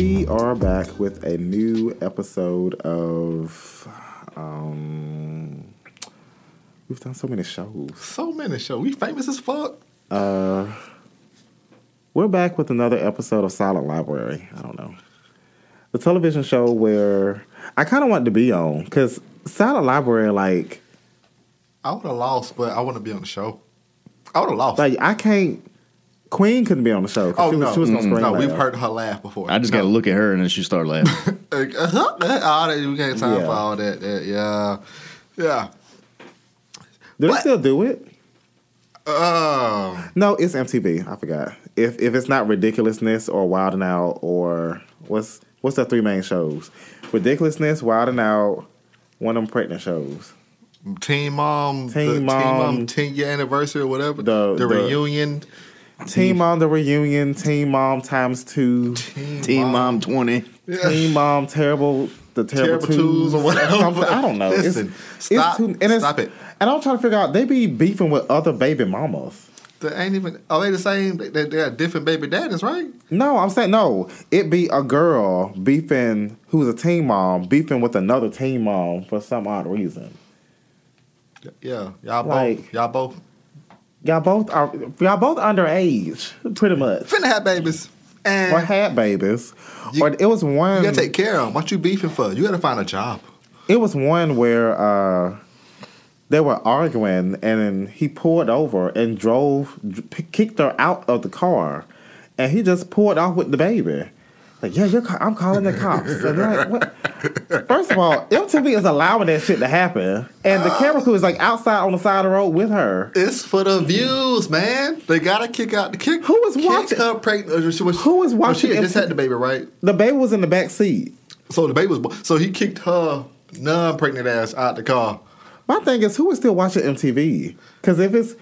We are back with a new episode of. Um, we've done so many shows. So many shows. We famous as fuck. Uh, We're back with another episode of Silent Library. I don't know. The television show where I kind of want to be on because Silent Library, like, I would have lost, but I want to be on the show. I would have lost. like I can't. Queen couldn't be on the show. 'cause oh she was, no, she was gonna scream no, we've heard her laugh before. I just got to look at her and then she started laughing. Like, uh-huh, that- all that, we got time Yeah. for all that. that, Yeah, yeah. Do they still do it? Um, No, it's MTV. I forgot. If if it's not ridiculousness or Wild and Out or what's what's the three main shows? Ridiculousness, Wild and Out, one of them pregnant shows. Teen Mom, Teen the Teen Mom. Mom, ten year anniversary or whatever. The- The, the- reunion. Team Mom the reunion, Team Mom times two, Teen Mom 20. Team Mom terrible the terrible, Terrible twos, Twos or whatever. something. I don't know. Listen, it's, stop- it's too, and it's, stop it. And I'm trying to figure out they be beefing with other baby mamas. They ain't even. Are they the same? They, they got different baby daddies, right? No, I'm saying no. It be a girl beefing who's a teen mom beefing with another teen mom for some odd reason. Yeah, y'all Like- both. Y'all both Y'all both are y'all both underage, pretty much. finna have babies, and Or had babies. You- or it was one you gotta take care of them. What you beefing for? You gotta find a job. it was one where uh they were arguing and then he pulled over and drove kicked her out of the car and he just pulled off with the baby. Like, yeah, you're, I'm calling the cops. And like, what? First of all, MTV is allowing that shit to happen, and the camera crew is like outside on the side of the road with her. It's for the views, man. They gotta kick out the kick. Who was kick watching- her pregnant? or uh, she was- Who was well, She just had the baby, right? The baby was in the back seat. So the baby was. So he kicked her non-pregnant ass out the car. My thing is, who is still watching MTV? Because if it's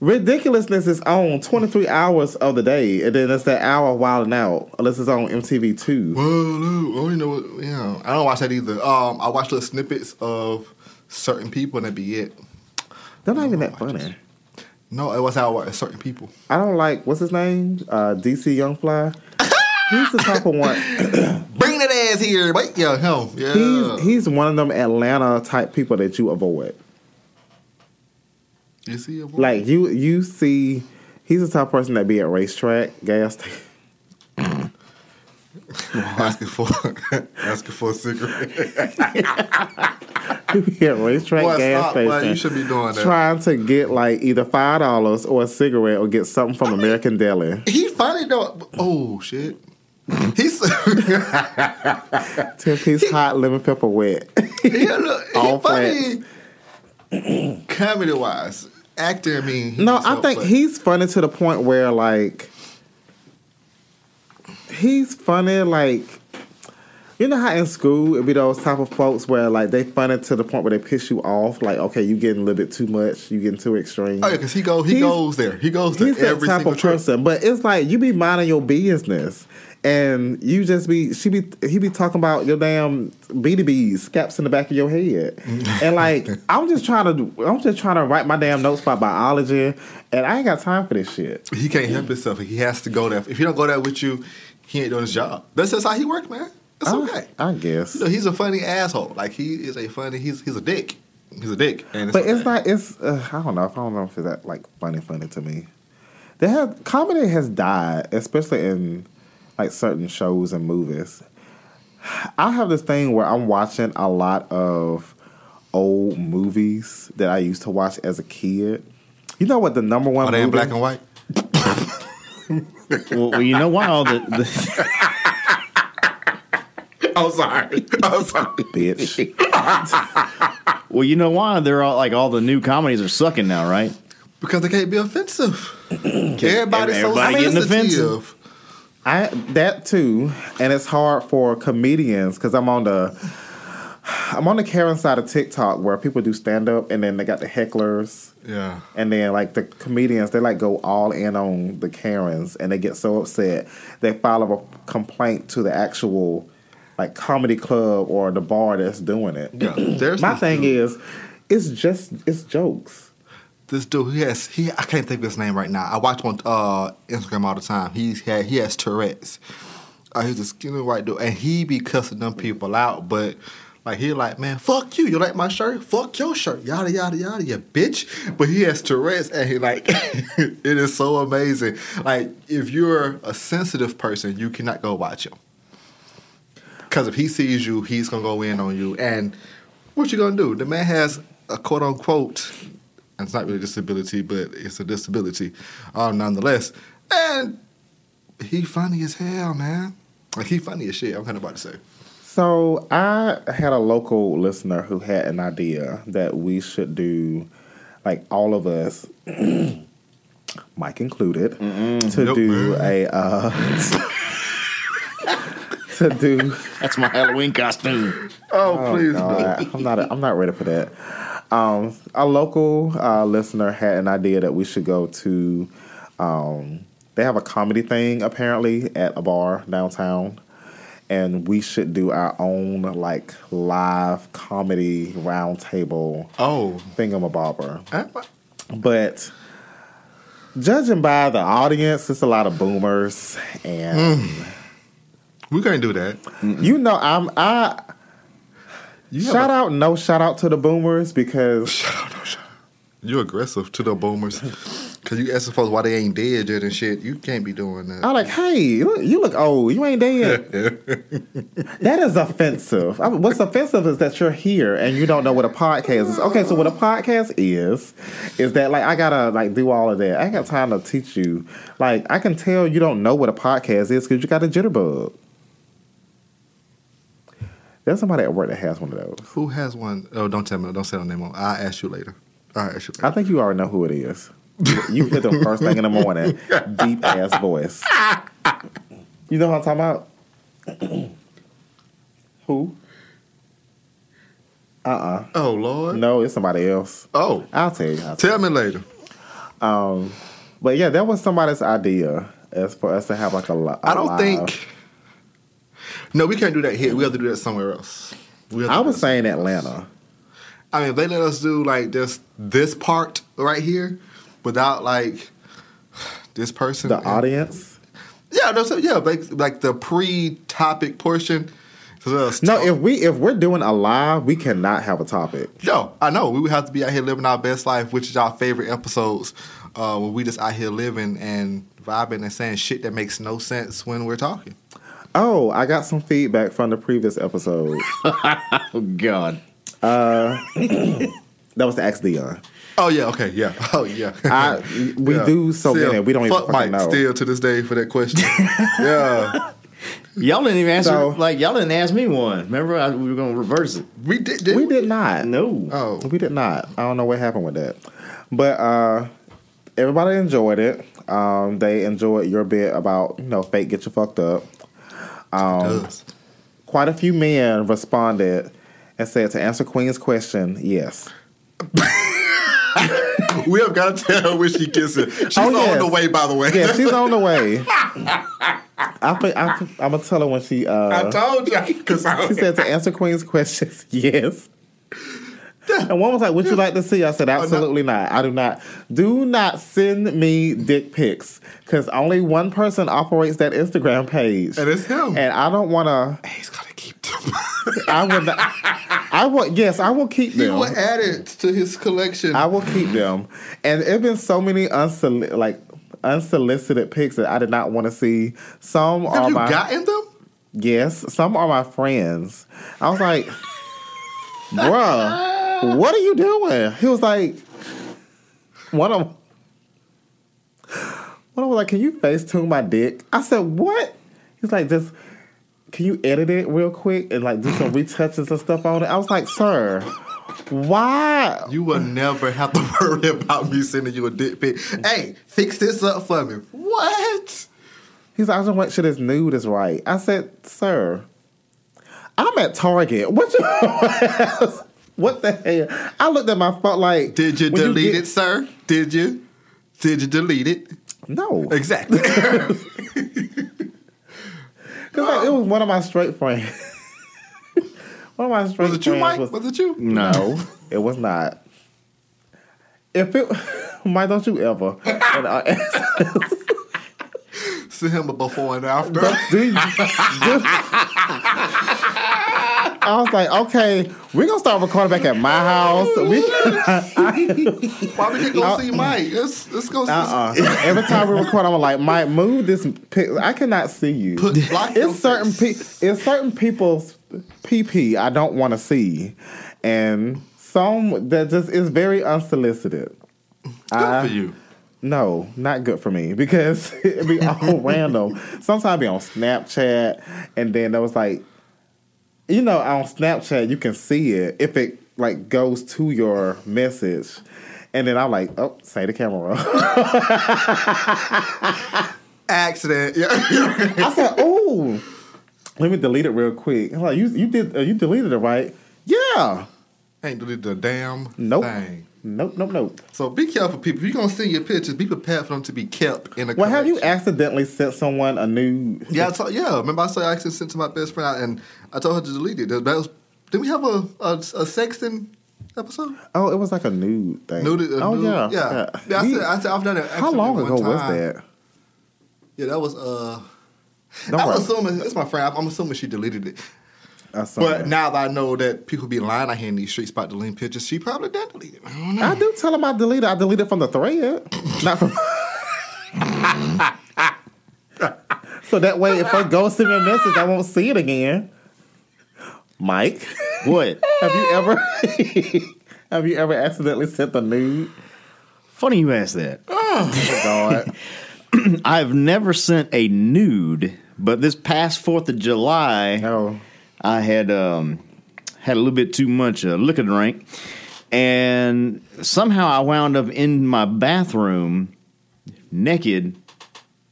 ridiculousness is on 23 hours of the day, and then it's that hour wilding out, unless it's on MTV two. Well, no, I don't even know. What, you know, I don't watch that either. Um, I watch little snippets of certain people, and that'd be it. They're not even that funny. No, it was how I watch certain people. I don't like what's his name, uh, DC Youngfly. He's the type of one. Bring that ass here, but yeah, him, yeah. He's he's one of them Atlanta type people that you avoid. You see, a boy? Like you you see, he's the type of person that be at RaceTrac gas station. asking for asking for a cigarette. RaceTrac Boy, gas stop, station. you should be doing that. Trying to get like either five dollars or a cigarette or get something from American Deli. He funny though. Oh shit. He's Ten piece hot lemon pepper wet. he, look, he All funny. Comedy wise, actor. I mean, no, I think funny. he's funny to the point where like he's funny like you know how in school it be those type of folks where like they funny to the point where they piss you off. Like okay, you getting a little bit too much. You getting too extreme. Oh yeah, because he go he He's- goes there. He goes to He's that every type single of trip. person, but it's like you be minding your business, and you just be she be he be talking about your damn BDBs, scaps in the back of your head, and like I'm just trying to I'm just trying to write my damn notes about biology, and I ain't got time for this shit. He can't help himself. He has to go there. If he don't go there with you, he ain't doing his job. That's just how he works, man. It's I- okay. I guess. You know, he's a funny asshole. Like he is a funny. He's he's a dick. He's a dick. And But it's not. It's uh, I don't know. If I don't know if it's that like funny, funny to me. They have comedy has died, especially in like certain shows and movies. I have this thing where I'm watching a lot of old movies that I used to watch as a kid. You know what the number one Are they in black and white? Well, well, you know why all the, the I'm sorry. I'm sorry. bitch. well, you know why they're all like all the new comedies are sucking now, right? Because they can't be offensive. Everybody's so Everybody getting sensitive. I that too, and it's hard for comedians because I'm on the I'm on the Karen side of TikTok where people do stand up and then they got the hecklers. Yeah. And then like the comedians, they like go all in on the Karens and they get so upset they file a complaint to the actual like comedy club or the bar that's doing it. Yeah. There's My thing is, it's just it's jokes. This dude he has he I can't think of his name right now. I watch on uh, Instagram all the time. He's had he has Tourette's. Uh, he's a skinny white dude, and he be cussing them people out. But like he like, man, fuck you. You like my shirt? Fuck your shirt. Yada yada yada, you bitch. But he has Tourette's, and he like it is so amazing. Like if you're a sensitive person, you cannot go watch him. Because if he sees you, he's gonna go in on you. And what you gonna do? The man has a quote unquote, it's not really a disability, but it's a disability, uh, nonetheless. And he funny as hell, man. Like he funny as shit. I'm kind of about to say. So I had a local listener who had an idea that we should do, like all of us, Mike included, to Nope. do a uh, to do. That's my Halloween costume. Oh, Oh, God, I'm not. I'm not ready for that. Um, a local uh, listener had an idea that we should go to. Um, they have a comedy thing apparently at a bar downtown, and we should do our own like live comedy roundtable Oh, thingamabobber. eh, But judging by the audience, it's a lot of boomers, and we can't do that. you know, I'm I. You Shout a- out, no shout out to the boomers because you're aggressive to the boomers. Cause you ask folks why they ain't dead yet and shit. You can't be doing that. I'm like, hey, you look, old. You ain't dead. that is offensive. I mean, what's offensive is that you're here and you don't know what a podcast is. Okay, so what a podcast is, is that like I gotta like do all of that. I got time to teach you. Like I can tell you don't know what a podcast is because you got a jitterbug. There's somebody at work that has one of those. Who has one? Oh, don't tell me. Don't say the name. On. I'll ask you later. I'll ask you I think you already know who it is. You hit them first thing in the morning, deep ass voice. You know what I'm talking about? who? Uh uh Oh Lord. No, it's somebody else. Oh, I'll tell you. I'll tell tell me later. Um, but yeah, that was somebody's idea as for us to have like a. a I don't live- think. No, we can't do that here. We have to do that somewhere else. We have to I was saying else. Atlanta. I mean, if they let us do like this this part right here without like this person, The audience. yeah, no, so, yeah, like, like the pre-topic portion. So let us No, talk. if we if we're doing a live, we cannot have a topic. Yo, I know. We would have to be out here living our best life, which is our favorite episodes. Uh, when we just out here living and vibing and saying shit that makes no sense when we're talking. Oh, I got some feedback from the previous episode. Oh God. that was the X Dion. Oh yeah, okay, yeah, oh yeah. I we Yeah. do so Still, many. We don't even fuck fucking Mike know. still to this day for that question. yeah, Y'all didn't even answer. So- like y'all didn't ask me one. Remember, I, we were gonna reverse it. we did. did we did not. No. Oh, We did not. I don't know what happened with that. But uh everybody enjoyed it. Um they enjoyed your bit about, you know, fake get you fucked up. Um quite a few men responded and said to answer Queen's question, yes. we have got to tell her when she gets it. She's Oh, on the way, by the way. Yeah, she's on the way. I think I, I'm gonna tell her when she. Uh, I told you because She said to answer Queen's questions, yes. And one was like, "Would you like to see?" I said, oh, "Absolutely not. I do not. Do not send me dick pics because only one person operates that Instagram page, And it's him. And I don't want to. he's gotta keep them. I would. Not, I will. Yes, I will keep them. he will add it to his collection. I will keep them. And it been so many unsoli- like unsolicited pics that I did not want to see. Some Have are you my gotten them? yes, some are my friends. I was like, bruh, what are you doing? He was like, one of them, one of them was like, can you FaceTune my dick? I said, what? He's like, just can you edit it real quick and like do some retouches and stuff on it? I was like, sir, why? You will never have to worry about me sending you a dick pic. Hey, fix this up for me. What? He's like, I just want sure this nude is right. I said, sir, I'm at Target. What you What the hell? I looked at my phone like Did you when delete get- it, sir? Did you? Did you delete it? No. Exactly. Because like, it was one of my straight friends. one of my straight was it you, friends Mike? was Was it you? No, it was not. If it Mike, don't you ever and I, Send him a before and after. do you- do- I was like, okay, we're gonna start recording back at my house. We Why we can go see oh. Mike? Let's let's go. Uh-uh. Every time we record, I'm like, Mike, move this. Pic. I cannot see you. Put it's certain pe- It's certain people's PP I don't want to see, and some that just is very unsolicited. Good for you. No, not good for me because it'd be all random. Sometimes I'd be on Snapchat, and then there was like, you know, on Snapchat you can see it if it like goes to your message, and then I'm like, oh, say the camera. Accident. Yeah. I said, "Oh, let me delete it real quick." I'm like, "You you did uh, you deleted it right?" Yeah. Ain't deleted the damn Nope. thing. Nope. Nope. Nope. So be careful, people. If you're gonna send your pictures, be prepared for them to be kept in a. Well, have you accidentally sent someone a nude? Yeah, I told, yeah. Remember, I said I actually sent to my best friend, and I told her to delete it. That was. Did we have a a, a sexting episode? Oh, it was like a nude thing. Nude, oh nude- yeah. yeah. yeah I said, I said, I've done it. how long ago was that? Yeah, that was. uh Don't I'm worry. assuming it's my friend. I'm assuming she deleted it. I But that. now that I know that people be lying out here in these streets about deleting pictures, she probably did delete it. I don't know. I do tell them I deleted. I deleted from the thread, not from. so that way, if they go send me a message, I won't see it again. Mike, What? have you ever have you ever accidentally sent a nude? Funny you ask that. Oh God. I've never sent a nude, but this past Fourth of July, No. I had um, had a little bit too much uh, liquor drink, and somehow I wound up in my bathroom naked,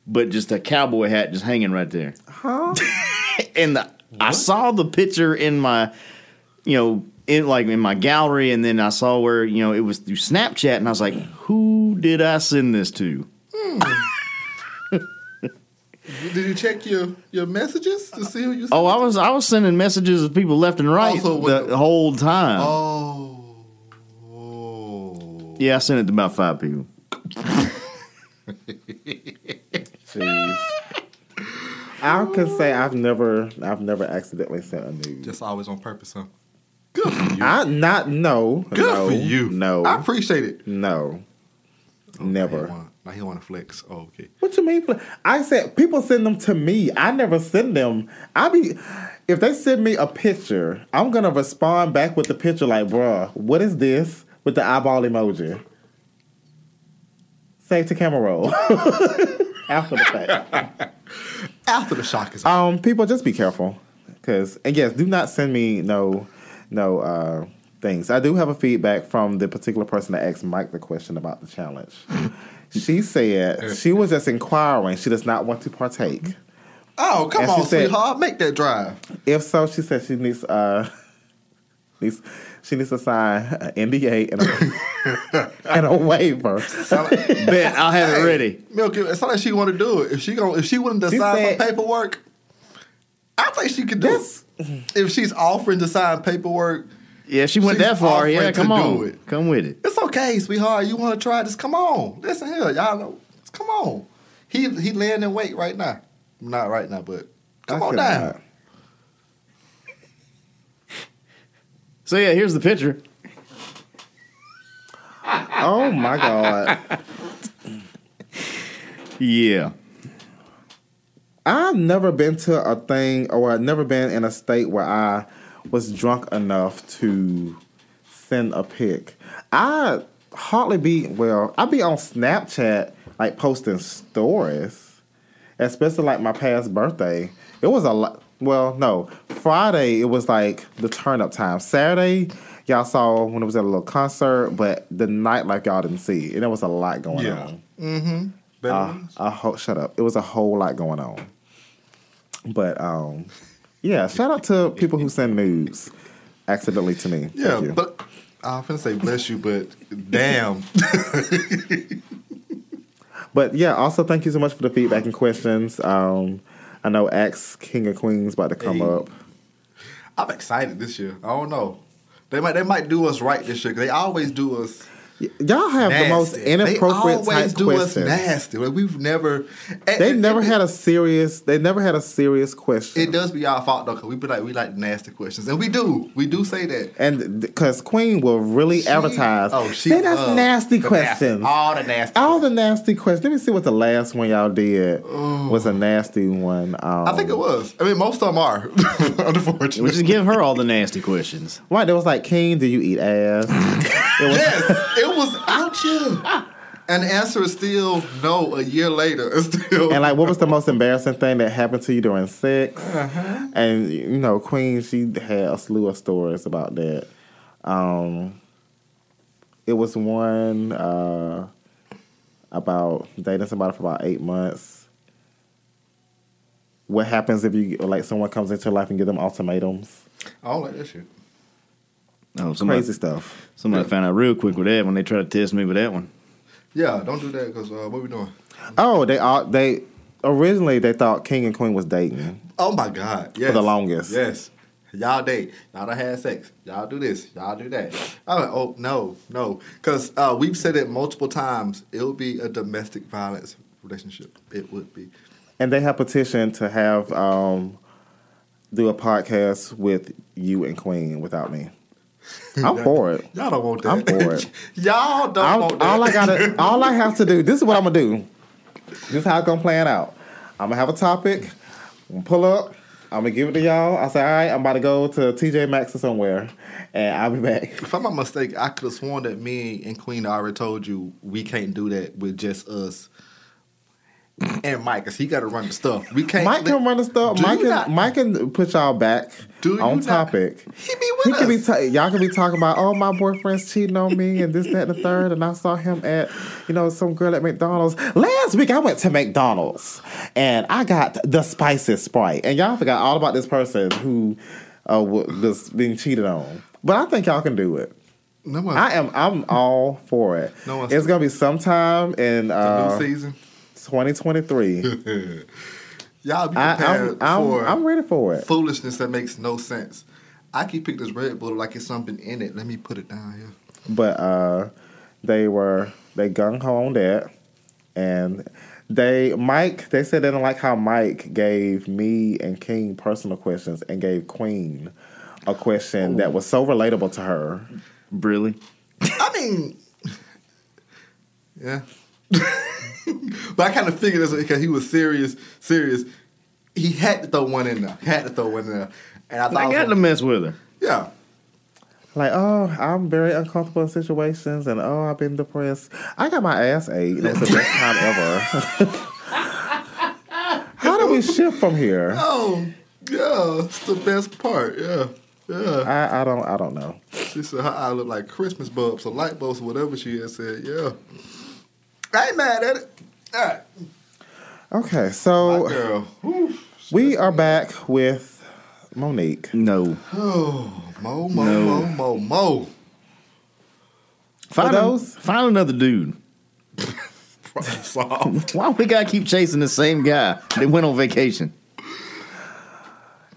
but just a cowboy hat just hanging right there. Huh? and the, I saw the picture in my, you know, in like in my gallery, and then I saw where you know it was through Snapchat, and I was like, who did I send this to? Did you check your, your messages to see who you? Oh, I was I was sending messages to people left and right Also, when- the whole time. Oh. Oh. Yeah, I sent it to about five people. Jeez. I can say I've never I've never accidentally sent a nude. Just always on purpose, huh? Good for you. I not no. Good no, for you. No. I appreciate it. no. Now he Never. Now he want to flex. Oh, okay. What you mean? I said people send them to me. I never send them. I be if they send me a picture, I'm gonna respond back with the picture like, bruh, what is this? With the eyeball emoji. Save to camera roll. After the fact. After the shock is Um, people just be careful. Cause and yes, do not send me no no uh things. I do have a feedback from the particular person that asked Mike the question about the challenge. she said she was just inquiring. She does not want to partake. Oh, come And she on, said- sweetheart. Make that drive. If so, she said she needs uh needs, she needs to sign an NDA and a, and a waiver. Bet I'll have it ready. Milk, it's not like she want to do it. If she going if she wanted to She sign said- some paperwork, I think she could do This- it. If she's offering to sign paperwork, Yeah, she went She's that far. Yeah, come on, it. come with it. it's okay, sweetheart. You want to try this? Come on. Listen here, y'all know. Come on. He he laying in wait right now. Not right now, but come I on down. not. So yeah, here's the picture. Oh my god. Yeah, I've never been to a thing or I've never been in a state where I was drunk enough to send a pic. I hardly be well, I be on Snapchat like posting stories. Especially like my past birthday. It was a lot well, no. Friday it was like the turn up time. Saturday, y'all saw when it was at a little concert, but the night like y'all didn't see. And there was a lot going Yeah. on. Better Uh, ones? a whole, shut up. It was a whole lot going on. But um, yeah, shout out to people who send nudes accidentally to me. yeah, but I'm finna say bless you, but damn. but yeah, also thank you so much for the feedback and questions. Um, I know Axe King of Queens about to come Hey. up. I'm excited this year. I don't know. They might they might do us right this year. They always do us Y'all have the most nasty. inappropriate they always type do questions. us nasty. Like we've never. They and- never and had a serious. They never had a serious question. It does be our fault though, cause we be like we like nasty questions, and we do. We do say that. and because Queen will really She- advertise. oh, she say that's loves nasty the questions. nasty- all the nasty All the nasty questions. Let me see what the last one y'all did was a nasty one. Um, I think it was. I mean, most of them are. we just give her all the nasty questions. Right, there was like, King, do you eat ass? it was, yes, it was out here. And the answer is still no. A year later, it's still. and like, what was the most embarrassing thing that happened to you during sex? Uh-huh. And you know, Queen, she had a slew of stories about that. Um, it was one uh, about dating somebody for about eight months. What happens if you like someone comes into your life and give them ultimatums? I don't that shit. Oh, somebody, Crazy stuff. somebody found out real quick with that when they tried to test me with that one. Yeah, don't do that because uh, what we doing? Oh, they all they originally they thought King and Queen was dating. Oh my God! Yes. the longest. Yes. Y'all date. Y'all done had sex. Y'all do this. Y'all do that. I'm like, oh no, no, because uh, we've said it multiple times. It would be a domestic violence relationship. It would be. And they have petitioned to have um, do a podcast with you and Queen without me. I'm for it. Y'all don't want that. I'm for it. Y'all don't I'm, want that. all I gotta, all I have to do. This is what I'm gonna do. This is how it's gonna plan out. I'm gonna have a topic. I'm gonna pull up. I'm gonna give it to y'all. I say, all right, I'm about to go to TJ Maxx or somewhere, and I'll be back. If I'm not mistaken, I could have sworn that me and Queen already told you we can't do that with just us and Mike, cause he got to run the stuff. We can't. Mike can run the stuff. Mike can, not- Mike can put y'all back on not- topic. He be with He us. can be y'all can be talking about oh my boyfriend's cheating on me and this that and the third and I saw him at you know some girl at McDonald's last week I went to McDonald's and I got the spiciest sprite and y'all forgot all about this person who uh, was being cheated on but I think y'all can do it no I am I'm all for it No it's gonna be sometime in new uh, season. 2023 Y'all be I, prepared I'm, I'm, for I'm ready for it foolishness that makes no sense. I keep picking this Red Bull like it's something in it. Let me put it down here. but uh, they were they gung ho on that, and they Mike they said they don't like how Mike gave me and King personal questions and gave Queen a question that was so relatable to her. Really? I mean, yeah. but I kind of figured this because he was serious, serious. He had to throw one in there. Had to throw one in there. And I thought, I was got to mess with her. yeah. Like, oh, I'm very uncomfortable in situations, and oh, I've been depressed. I got my ass ate. It was the best time ever. How do we shift from here? Oh, yeah. It's the best part. Yeah. Yeah. I, I don't I don't know. She said her eye looked like Christmas bulbs or light bulbs or whatever she had said. Yeah. I ain't mad at it. All right. Okay, My so girl. Whew. We are back with Monique. No. Oh, Mo, mo, No. mo, mo, mo. Find, those- a, find another dude. Problem solved. Why we gotta keep chasing the same guy that went on vacation?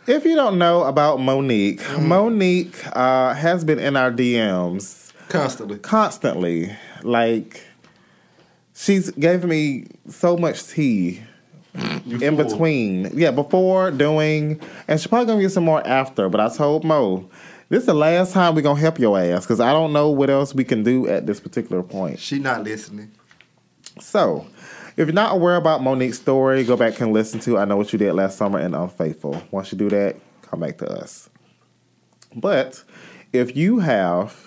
If you don't know about Monique, Monique uh, has been in our DMs Constantly. constantly. Like, she's gave me so much tea in between. Yeah, before, doing, and she's probably gonna get some more after. But I told Mo, this is the last time we're gonna help your ass because I don't know what else we can do at this particular point. She not listening. So, if you're not aware about Monique's story, go back and listen to I Know What You Did Last Summer and Unfaithful. Once you do that, come back to us. But if you have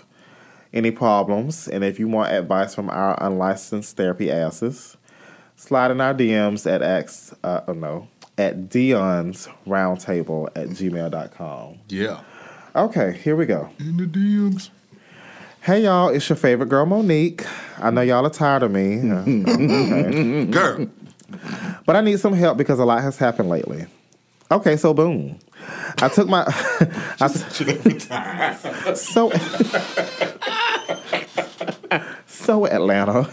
any problems and if you want advice from our unlicensed therapy asses, slide in our DMs at X, uh, oh no, at Dion's Roundtable at gmail.com. Yeah. Okay, here we go. In the DMs. Hey y'all, it's your favorite girl Monique. I know y'all are tired of me. Okay. Girl. But I need some help because a lot has happened lately. Okay, so boom. I took my I t- so so Atlanta.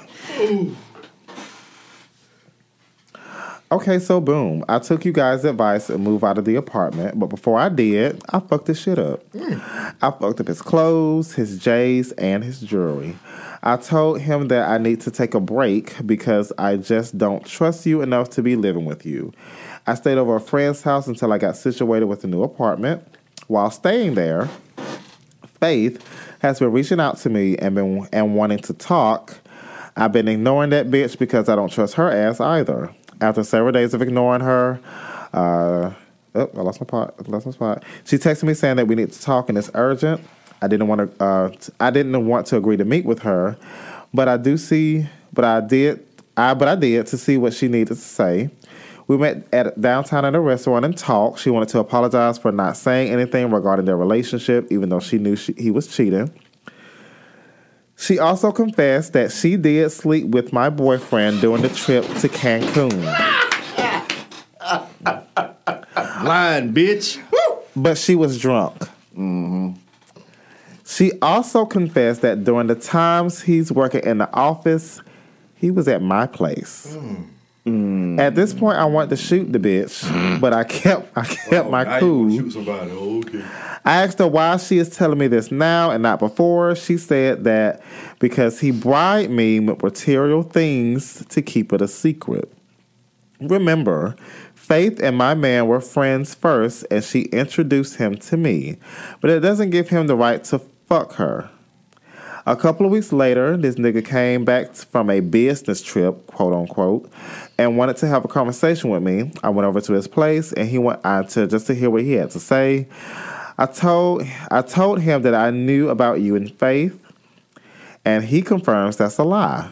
Okay, so boom. I took you guys' advice and moved out of the apartment, but before I did, I fucked this shit up. I fucked up his clothes, his J's, and his jewelry. I told him that I need to take a break because I just don't trust you enough to be living with you. I stayed over a friend's house until I got situated with a new apartment. While staying there, Faith has been reaching out to me and been and wanting to talk. I've been ignoring that bitch because I don't trust her ass either. After several days of ignoring her, uh, oh, I lost my pot. I lost my spot. She texted me saying that we need to talk and it's urgent. I didn't want to. Uh, I didn't want to agree to meet with her, but I do see. But I did. I but I did to see what she needed to say. We met at downtown at a restaurant and talked. She wanted to apologize for not saying anything regarding their relationship, even though she knew she, he was cheating. She also confessed that she did sleep with my boyfriend during the trip to Cancun, Lying bitch. but she was drunk. Mm-hmm. She also confessed that during the times he's working in the office, he was at my place. Hmm. Mm. At this point, I wanted to shoot the bitch, mm. but I kept I kept my cool. Shoot somebody. Okay. I asked her why she is telling me this now and not before. She said that because he bribed me with material things to keep it a secret. Remember, Faith and my man were friends first, and she introduced him to me, but it doesn't give him the right to fuck her. A couple of weeks later, this nigga came back from a business trip, quote unquote, and wanted to have a conversation with me. I went over to his place, and he went on to just to hear what he had to say. I told I told him that I knew about you and Faith, and he confirms that's a lie.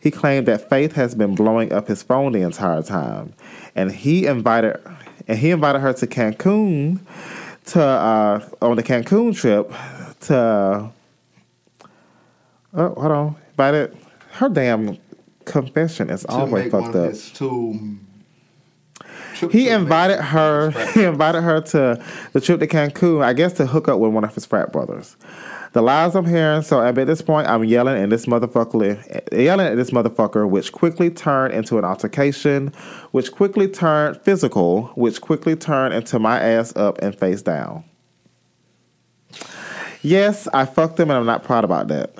He claimed that Faith has been blowing up his phone the entire time, and he invited and he invited her to Cancun to uh, on the Cancun trip to oh hold on invited her damn confession is always fucked up. two. He invited her. He invited her to the trip to Cancun. I guess to hook up with one of his frat brothers. The lies I'm hearing. So at this point, I'm yelling at this motherfucker, yelling at this motherfucker, which quickly turned into an altercation, which quickly turned physical, which quickly turned into my ass up and face down. Yes, I fucked him, and I'm not proud about that.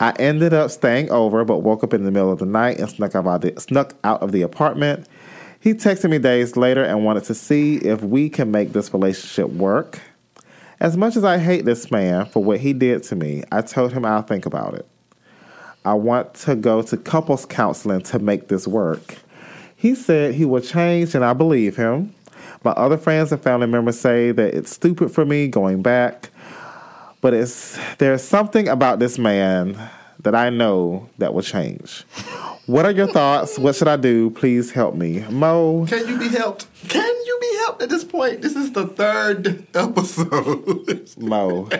I ended up staying over, but woke up in the middle of the night and snuck out of the, snuck out of the apartment. He texted me days later and wanted to see if we can make this relationship work. As much as I hate this man for what he did to me, I told him I'll think about it. I want to go to couples counseling to make this work. He said he will change, and I believe him. My other friends and family members say that it's stupid for me going back, but it's there's something about this man that I know that will change. What are your thoughts? What should I do? Please help me. Mo, Can you be helped? Can you be helped at this point? This is the third episode. Mo.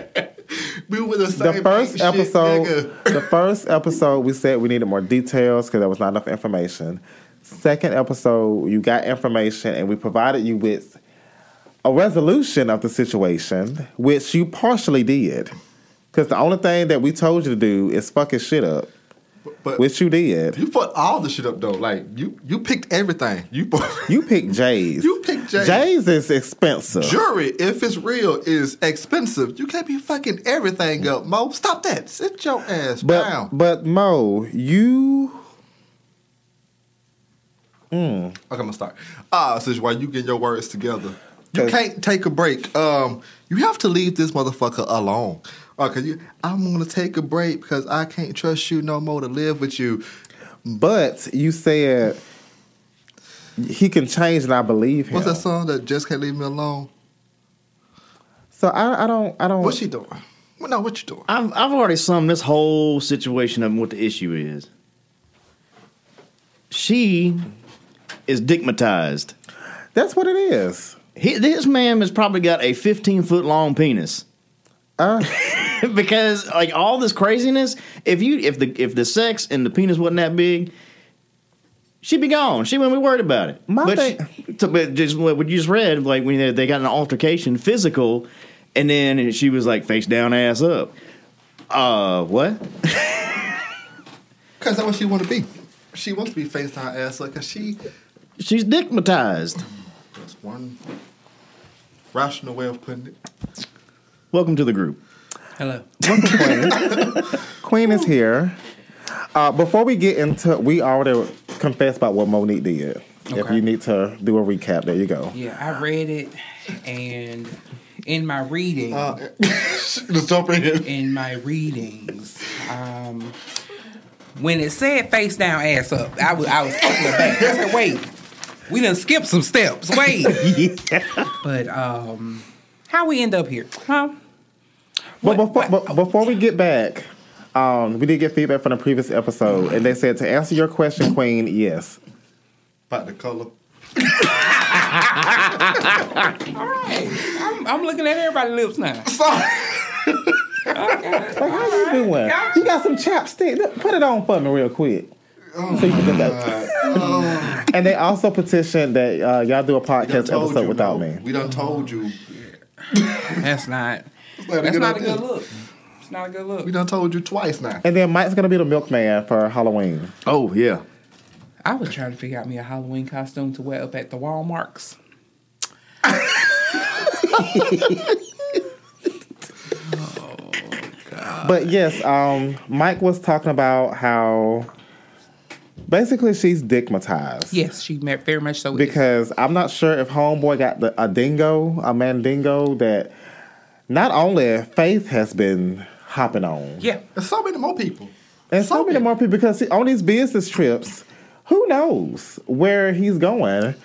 we were the same The first episode, the first episode, we said we needed more details because there was not enough information. Second episode, you got information, and we provided you with a resolution of the situation, which you partially did. Because the only thing that we told you to do is fuck his shit up, But which you did. you put all the shit up though. Like you, you picked everything. You put You picked J's. You picked J's. J's is expensive. Jury, if it's real, is expensive. You can't be fucking everything up, Mo. Stop that. Sit your ass But down. but Mo, you Okay, I'm gonna start. Ah, this is why you get your words together. You can't take a break. Um, you have to leave this motherfucker alone. Okay, you. I'm gonna take a break because I can't trust you no more to live with you. but you said he can change and I believe him. What's that song that just can't leave me alone? So I, I don't I don't What's she doing? Well, no, what you doing? I've I've already summed this whole situation up and what the issue is. She is digmatized. That's what it is. He, this man has probably got a 15 foot long penis. Uh, because like all this craziness, if you if the if the sex and the penis wasn't that big, she'd be gone. She wouldn't be worried about it. My but, thing- she, so, but just what you just read, like when they, they got an altercation, physical, and then she was like face down, ass up. Uh, what? Because that's what she want to be. She wants to be face down, ass up because she. She's digmatized. That's one rational way of putting it. Welcome to the group. Hello. Queen is here. Uh, before we get into, we already confessed about what Monique did. If you need to do a recap, there you go. Yeah, I read it, and in my reading, Just jump in here. in my readings, um, when it said face down, ass up, I was I was taken aback. I said, wait, we didn't skip some steps. Wait, but um, how we end up here, huh? But before, but before we get back, um, we did get feedback from the previous episode, and they said to answer your question, Queen, yes. About the color. I'm, I'm looking at everybody's lips now. Like, how you doing? You got some chapstick? Put it on for me real quick. Oh so you can get that. And they also petitioned that uh, y'all do a podcast episode you, without Mo. me. We done told you. That's not. not a That's good not a good look. It's not a good look. We done told you twice now. And then Mike's gonna be the milkman for Halloween. Oh yeah. I was trying to figure out me a Halloween costume to wear up at the Walmarts. Oh, God. But yes, um, Mike was talking about how basically she's digmatized. Yes, she ma- very much so. is. Because I'm not sure if Homeboy got the a dingo, a mandingo that not only Faith has been hopping on. yeah, There's so many more people. And so So many many. more people because see, on these business trips, who knows where he's going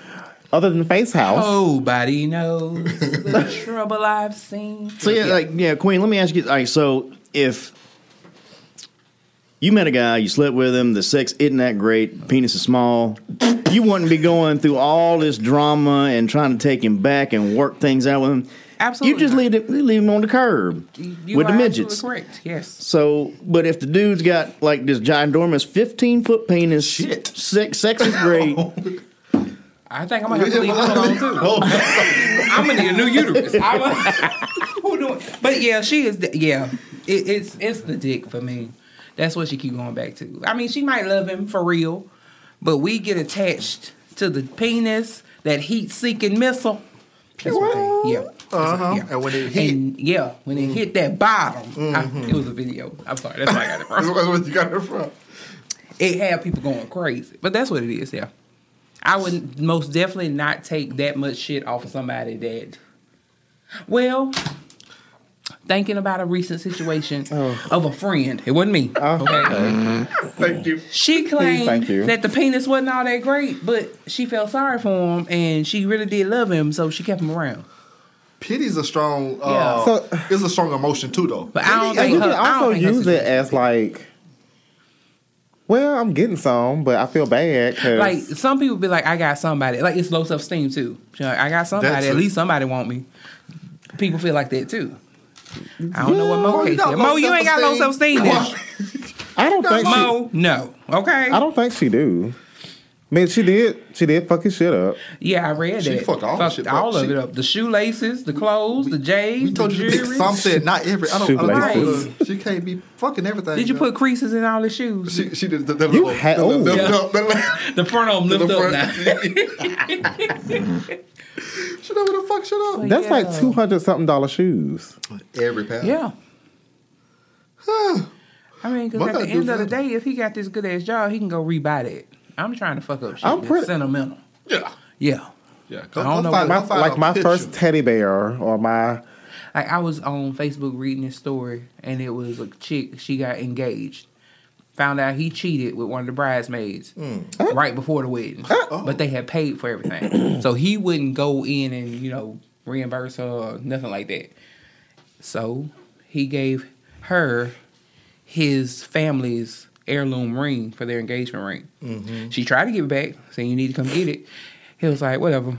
other than Face House? nobody knows the trouble I've seen. So yeah, like yeah, Queen. Let me ask you. All right, so if you met a guy, you slept with him, the sex isn't that great, penis is small, you wouldn't be going through all this drama and trying to take him back and work things out with him. Absolutely you just leave it, leave him on the curb You with the midgets. absolutely correct. Yes. So, but if the dude's got like this ginormous fifteen foot penis, Shit. sex, sex is great. I think I'm gonna have to leave that alone too. Oh. I'm gonna need a new uterus. I'm a, who doing? But yeah, she is. the- Yeah, it, it's it's the dick for me. That's what she keep going back to. I mean, she might love him for real, but we get attached to the penis, that heat seeking missile. That's what they, yeah. Uh-huh. yeah. And when it hit- and yeah, when it hit that bottom, I- it was a video. I'm sorry, that's where I got it That's from. where you got it from. It had people going crazy, but that's what it is. Yeah, I would most definitely not take that much shit off of somebody that. Well, thinking about a recent situation of a friend, it wasn't me. Okay, Thank you. she claimed thank you. that the penis wasn't all that great, but she felt sorry for him and she really did love him, so she kept him around. Pity's a strong. Uh, Yeah. So- it's a strong emotion too, though. But I don't think you her, can I don't also think her use it as like, well, I'm getting some, but I feel bad because like some people be like, I got somebody. Like it's low self esteem too. She like, I got somebody. That's At a- least somebody want me. People feel like that too. I don't know what Mo Mo, you case got Mo, you ain't got low self self-esteem. esteem. then. I don't think she, Mo, no. Okay. I don't think she do. Man, she did. She did fuck his shit up. Yeah, I read it. She that. fucked all the shit up. all of She- it up. The shoelaces, the clothes, the J's, We told the you to pick jewelry. something, not every. I don't. I don't know, she can't be fucking everything. Did you girl. put creases in all the shoes? She, she did the, the You little, had- oh. the, little- ooh. the, Yeah. the, the front of them the, lift the up front. now. she know what the fuck shit up. That's like two hundred something dollar shoes. Every pair. Yeah. I mean, because at the end of the day, if he got this good ass job, he can go rebuy that. I'm trying to fuck up shit. I'm that's pretty- sentimental. Yeah. Yeah. Yeah. I don't know find, what- go find Like my picture. first teddy bear or my Like I was on Facebook reading this story, and it was a chick. She got engaged. Found out he cheated with one of the bridesmaids right before the wedding, but they had paid for everything, so he wouldn't go in and you know reimburse her or nothing like that. So he gave her his family's heirloom ring for their engagement ring. She tried to give it back, saying you need to come get it. He was like, whatever.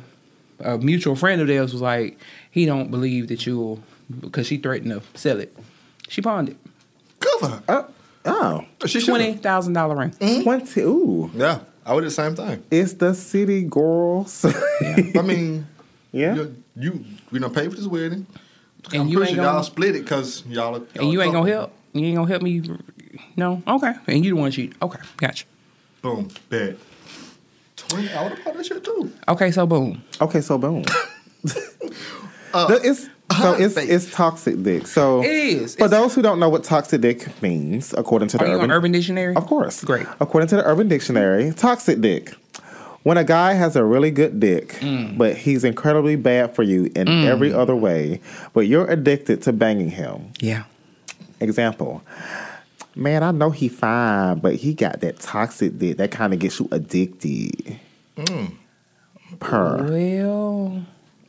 A mutual friend of theirs was like, he don't believe that you'll because she threatened to sell it. She pawned it. Cover for her. uh, Oh. oh She. Twenty thousand dollar ring. Eh? twenty. Ooh, Yeah. I would do the same thing. it's the city girls. I mean, yeah. you, you we done paid for this wedding. And I'm you pretty ain't sure y'all split it because y'all, are- And you ain't gonna help. You ain't gonna help me. No. Okay. And you the one cheat. Okay. Gotcha. Boom. Bet. 20. I would have bought that shit too. Okay. So boom. Okay, so boom. Uh, the- it's so it's face. it's toxic dick. So It is. For It's- those who don't know what toxic dick means, according to the urban, Urban Dictionary? Of course. Great. According to the Urban Dictionary, toxic dick. When a guy has a really good dick, Mm. but he's incredibly bad for you in every other way, but you're addicted to banging him. Yeah. Example. Man, I know he fine, but he got that toxic dick that kind of gets you addicted. Mm. Per. Well,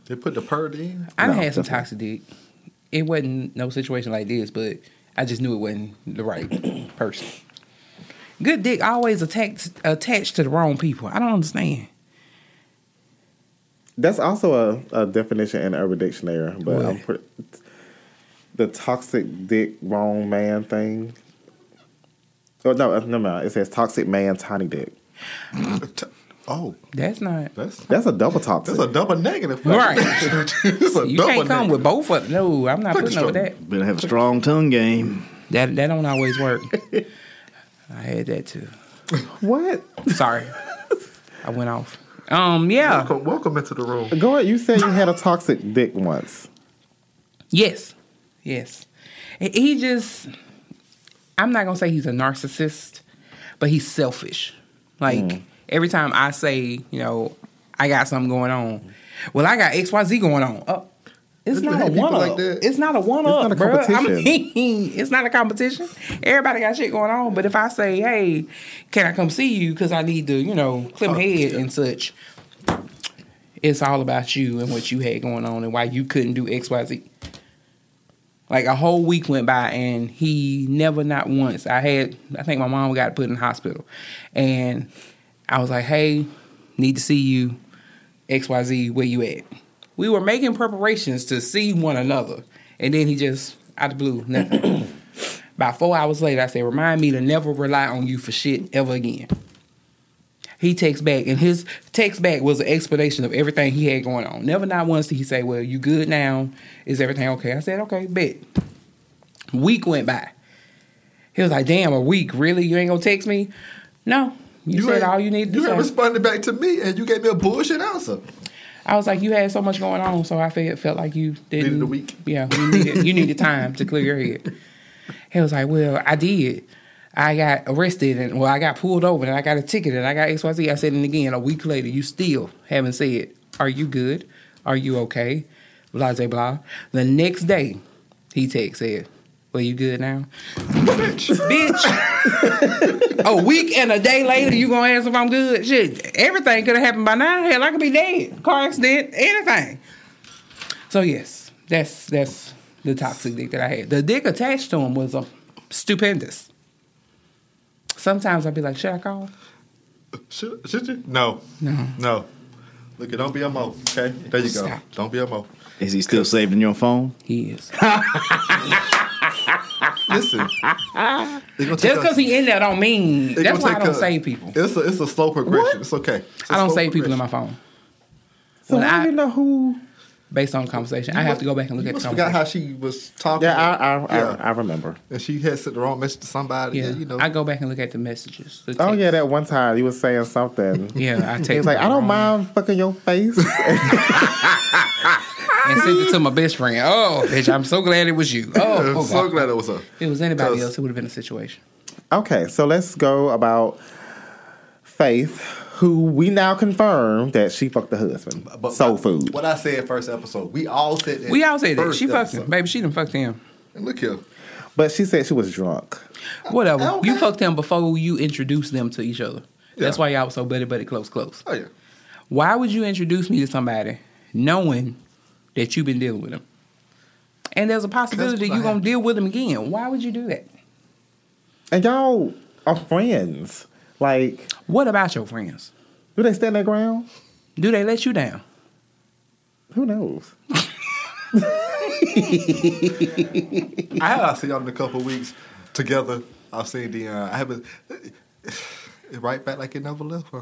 They put the purd in. I No, had some definitely. toxic dick. It wasn't no situation like this, but I just knew it wasn't the right person. Good dick always attached attached to the wrong people. I don't understand. That's also a, a definition in the Urban Dictionary, but What? I'm pretty, the toxic dick wrong man thing. Oh no, uh, no, no! It says toxic man tiny dick. Oh, That's not that's That's a double toxic. that's a double negative. Right. it's a you double can't come negative. with both of them. No, I'm not Put putting up with your- that. Better have a strong tongue game. That that don't always work. I had that too. what? Sorry. I went off. Um, yeah. Welcome, welcome into the room. Go ahead. You said you had a toxic dick once. Yes. Yes. And He just I'm not gonna say he's a narcissist, but he's selfish. Like every time I say, you know, I got something going on. Well, I got XYZ going on. Oh, it's not a one like up. that? it's not a one It's up, not a bro. I competition. mean, it's not a competition. Everybody got shit going on. But if I say, hey, can I come see you because I need to, you know, Oh, clear my head and such, it's all about you and what you had going on and why you couldn't do XYZ. Like a whole week went by and he never, not once. I had, I think my mom got put in the hospital, and I was like, "Hey, need to see you, X Y Z. Where you at?" We were making preparations to see one another, and then he just out of the blue, nothing. About four hours later, I said, "Remind me to never rely on you for shit ever again." He texts back, and his text back was an explanation of everything he had going on. Never not once did he say, "Well, you good now? Is everything okay?" I said, "Okay, bet." Week went by. He was like, "Damn, a week? Really? You ain't gonna text me?" No. You, said all you needed to You say. ain't responded back to me, and you gave me a bullshit answer. I was like, you had so much going on, so I felt felt like you didn't. Needed a week. Yeah, you needed you needed time to clear your head. He was like, well, I did. I got arrested and well, I got pulled over and I got a ticket and I got X Y Z. I said, and again, a week later, you still haven't said, are you good? Are you okay? Blah blah blah. The next day, he text said, well, you good now? Bitch. Bitch. a week and a day later, you gonna ask if I'm good? Shit, everything could have happened by now. Hell, I could be dead, car accident, anything. So yes, that's that's the toxic dick that I had. The dick attached to him was a stupendous. Sometimes I'd be like, should I call? Should, should you? No. No. No. Look, don't be a mo. Okay, there you go. Stop. Don't be a mo. Is he still saved in your phone? He is. Listen, it's gonna take Just because he in there don't mean. That's gonna why I take don't a- save people. It's a it's a slow progression. It's okay. It's a I don't save people in my phone So When how I- do you know who? based on the conversation. I have to go back and look You at the must forgot how she was talking. Yeah, I I, Yeah. I, I remember. and she had sent the wrong message to somebody. Yeah, Yeah, you know. I go back and look at the messages. the Oh yeah, that one time you was saying something. yeah. I He take was like, I don't wrong- mind fucking your face. and sent it to my best friend. Oh, bitch, I'm so glad it was you. Oh, I'm oh so glad it was her. If it was anybody 'Cause- else, it would have been a situation. okay, so let's go about Faith, who we now confirm that she fucked the husband. But Soul food. What I said first episode, we all said that. We all said that. first She fucked him. episode. Baby, she didn't fuck him. And look here. But she said she was drunk. Whatever. Okay. You fucked him before you introduced them to each other. That's why y'all was so buddy buddy close close. Oh yeah. Why would you introduce me to somebody knowing that you've been dealing with him? And there's a possibility you're gonna deal with him again. Why would you do that? And y'all are friends. Like, What about your friends? do they stand their ground? Do they let you down? Who knows? I have seen y'all in a couple of weeks together. I've seen the. Uh, I haven't. Right back like it never left. Huh?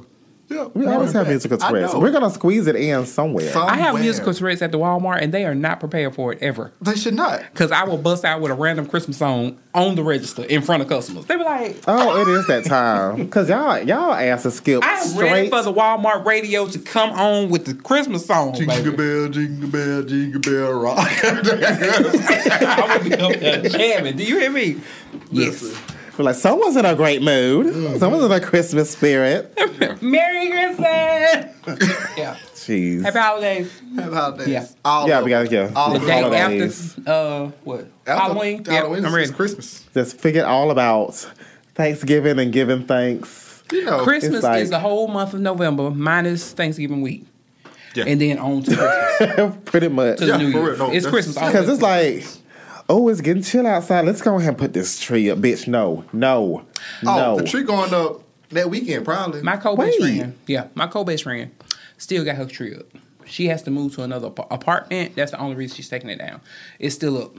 Yeah, We always have musical I threats. know. We're gonna squeeze it in somewhere. Some- I have musical threats at the Walmart, and they are not prepared for it ever. They should not. Cause I will bust out with a random Christmas song on the register in front of customers. They be like, oh, it is that ah. time. Cause y'all y'all asses skip "I am ready for the Walmart radio to come on with the Christmas song." Jingle Baby. bell, jingle bell, jingle bell rock. I will be up there jamming. Do you hear me? Yes. We're like, someone's in a great mood. Mm-hmm. Someone's in a Christmas spirit. Merry Christmas. yeah. Jeez. Happy holidays. Happy holidays. Yeah. All Yeah, of we gotta go. All The of day them. holidays. after uh what? After Halloween. Yeah, Halloween. I'm It's ready. Christmas. Just forget all about Thanksgiving and giving thanks. You know. Christmas like- is the whole month of November minus Thanksgiving week. Yeah. And then on to Christmas. Pretty much. To Yeah, the New for Year. real. No, it's Christmas. all Because it's Christmas. like, oh, it's getting chill outside. Let's go ahead and put this tree up. Bitch, no. No. Oh, no. the tree going up that weekend probably. My co-best Wait. friend, yeah, my co-best friend still got her tree up. She has to move to another ap- apartment. That's the only reason she's taking it down. It's still up.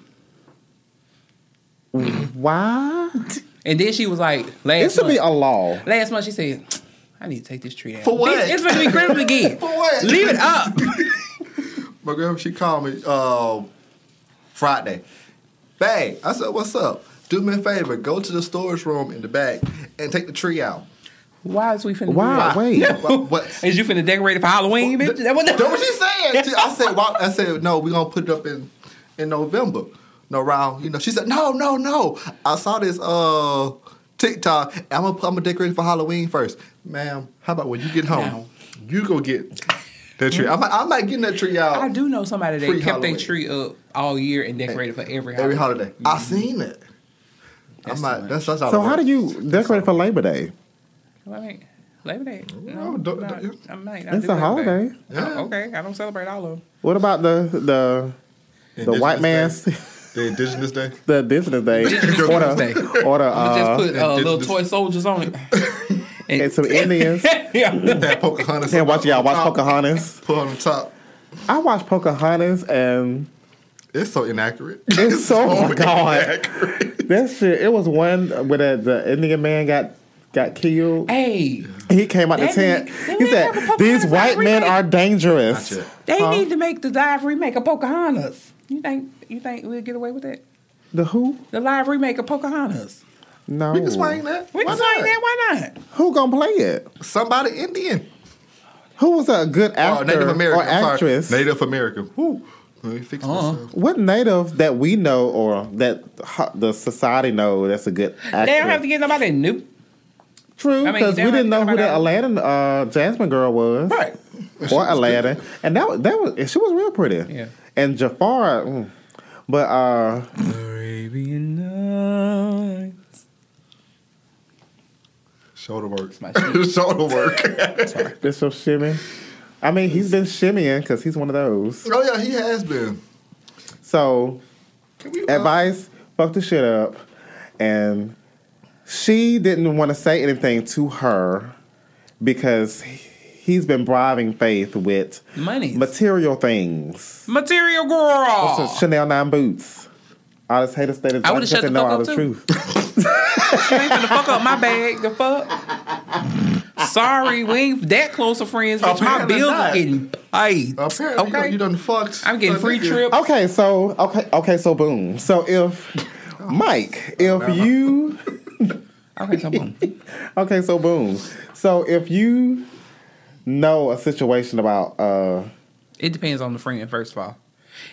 Why? And then she was like, last It should month, be a law. last month she said, I need to take this tree out. For what? Bitch, It's gonna be Christmas again. For what? Leave it up. My girl, she called me uh, Friday. Babe, I said, what's up? Do me a favor, go to the storage room in the back and take the tree out. Why is we finna Why? do Wait. that? What? what? Is you finna decorate it for Halloween, bitch? That what- That's what she said. I said, why? I said, no, we're gonna put it up in in November. No, around, you know. She said, no, no, no. I saw this uh TikTok. I'm gonna, I'm gonna decorate it for Halloween first, ma'am. How about when you get home, Now. you go get that tree. I'm, not- I'm not getting that tree out I do know somebody that kept their tree up all year and decorated for every every holiday. holiday. I seen it. That's I'm not. That's that's how. So how do you decorate for Labor Day? I mean, Labor Day. No, No, don't- not- don't- I might not It's a Labor holiday. Day. Oh, okay, I don't celebrate all of them. What about the the the Indigenous white man's Day? The Indigenous Day. the Indigenous Day Indigenous or the, Day. or the I'm just uh, put uh, little toy soldiers on it. and some Indians. yeah. That Pocahontas. And watch y'all watch top. Pocahontas. Put on the top. I watched Pocahontas and It's so inaccurate. It's so- oh my God. inaccurate. that shit. It was one where the, the Indian man got got killed. Hey, He came out the tent. nigga- that He said, "These white men remake." are dangerous." They Huh? need to make the live remake of Pocahontas. You think you think we'll get away with that? The who? The live remake of Pocahontas. No. We can swing that. We Why can say not? that. Why not? Who gonna play it? Somebody Indian. Who was a good Or actor Native American. or I'm sorry. actress? Native American. Whoo. Let me fix Uh-huh. myself. What native that we know or that the society know that's a good actor? They don't have to get nobody new. True, I mean, because we didn't know who get that nobody Aladdin uh, Jasmine girl was, Right. or Aladdin, and that was that was she was real pretty. Yeah. And Jafar, mm. but uh, Arabian Nights. Shoulder work. my shit. Shoulder work. this so shimmy. I mean, he's been shimmying because he's one of those. oh yeah, he has been. So Can we, uh, advice, fuck the shit up, and she didn't want to say anything to her because he's been bribing Faith with Money. material things. Material girl. Chanel nine boots, All this hater status. I would've shut they the know fuck all up, the too. truth. You ain't finna fuck up my bag. The fuck. Sorry, we ain't that close of friends. Bitch, my Apparently bills not. are getting paid. Apparently, you Okay. done, you done fucked. I'm getting a free nigga. trips. Okay, so okay, okay, so boom. So if Mike, if you Okay, so boom. okay, so boom. So if you know a situation about uh It depends on the friend, first of all.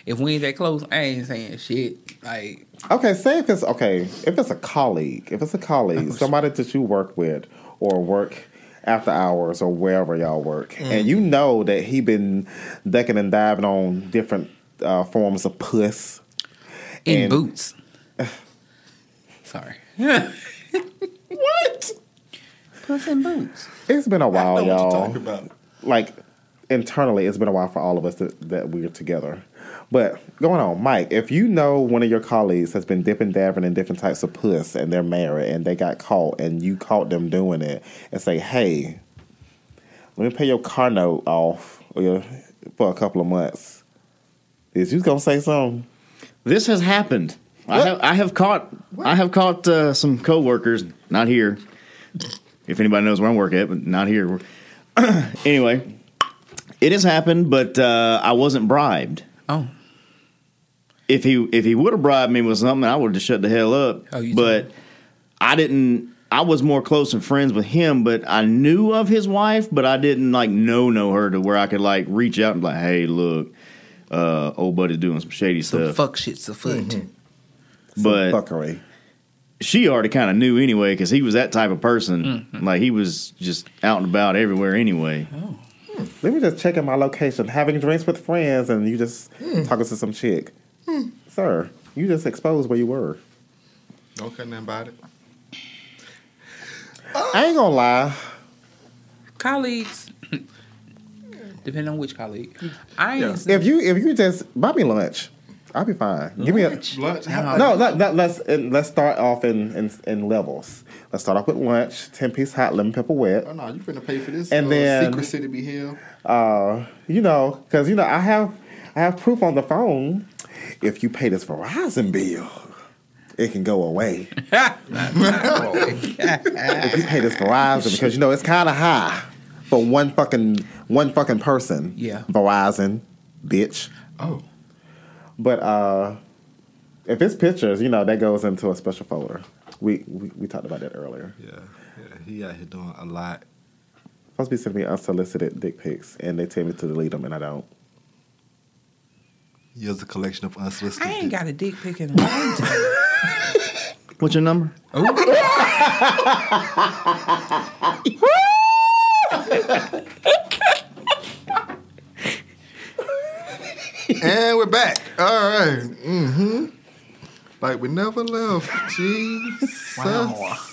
If we ain't that close, I ain't saying shit. Like, okay, say if it's okay, if it's a colleague, if it's a colleague, somebody that you work with or work after hours or wherever y'all work, and you know that he been ducking and diving on different uh, forms of puss. in And- boots. Sorry. What? Puss in boots. It's been a while, know what you're y'all. talking about. like internally it's been a while for all of us that, that we're together but going on mike if you know one of your colleagues has been dipping dabbing in different types of puss and they're married and they got caught and you caught them doing it and say hey let me pay your car note off or your, for a couple of months is you gonna say something This has happened. I have, I have caught I have caught uh, some coworkers, not here. If anybody knows where I work at, but not here. anyway, it has happened, but uh, I wasn't bribed. Oh. If he if he would have bribed me with something, I would have shut the hell up. Oh, you but I didn't. I was more close and friends with him, but I knew of his wife, but I didn't like know know her to where I could like reach out and be like, hey, look, uh, old buddy's doing some shady Some stuff. fuck shit's afoot. but fuckery she already kind of knew anyway because he was that type of person. Mm-hmm. Like he was just out and about everywhere anyway. let me just check in my location having drinks with friends and you just talking to some chick sir you just exposed where you were Don't care nothing about it. i ain't gonna lie Colleagues, depending on which colleague. I ain't. If you if you just buy me lunch, I'll be fine. Give me a Lunch? no. Let, let, let's and let's start off in, in in levels. Let's start off with lunch, ten piece hot lemon pepper wet. Oh, no, you finna pay for this. And uh, then- secrecy to be hell. Uh, you know, because you know I have I have proof on the phone. If you pay this Verizon bill, it can go away. if you pay this Verizon, because you know it's kind of high for one fucking one fucking person. Yeah. Verizon, bitch. Oh. But uh, if it's pictures, you know that goes into a special folder. We we, we talked about that earlier. Yeah, yeah, he out here doing a lot. Supposed to be sending me unsolicited dick pics, and they tell me to delete them, and I don't. He has a collection of unsolicited. I ain't got a dick pic in a long time. What's your number? and we're back. All right. Mm-hmm. Like we never left. Jesus.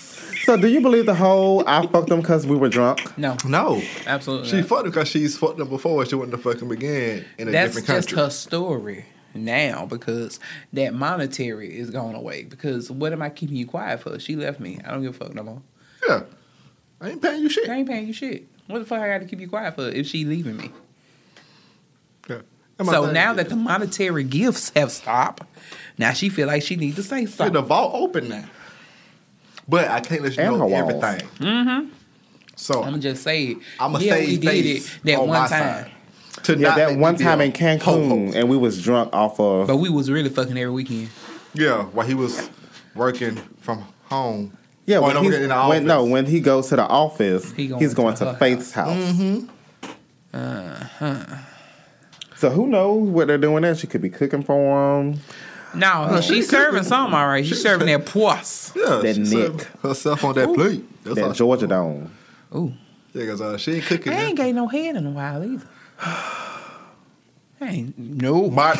So, do you believe the whole I fucked them because we were drunk? No, No. absolutely. She not. fucked him because she's fucked him before she wouldn't have fucking again in a That's different country. That's just her story now because that monetary is going away. Because what am I keeping you quiet for? She left me. I don't give a fuck no more. Yeah. I ain't paying you shit. I ain't paying you shit. What the fuck I got to keep you quiet for if she leaving me? Yeah. So now that the monetary gifts have stopped, now she feel like she need to say yeah, something. the vault open now. But I can't let you And know everything. Mm-hmm. So I'm gonna just say it. I'ma yeah, save we did it that on one my time, side. to Yeah, that one time in Cancun, ho-ho. and we was drunk off of. but we was really fucking every weekend. Yeah, while he was working from home. yeah, when, no, he's, in the when no, when he goes to the office, He going he's going to to, Faith's house. Mm-hmm. So who knows what they're doing there? She could be cooking for him. No, she's serving something all right. She's serving that poisse. Yeah, That she Nick. served herself on that plate. That's all That she Georgia doing. Dome. Ooh, Yeah, because uh, she ain't cooking. I ain't gave no head in a while either. I ain't no. My,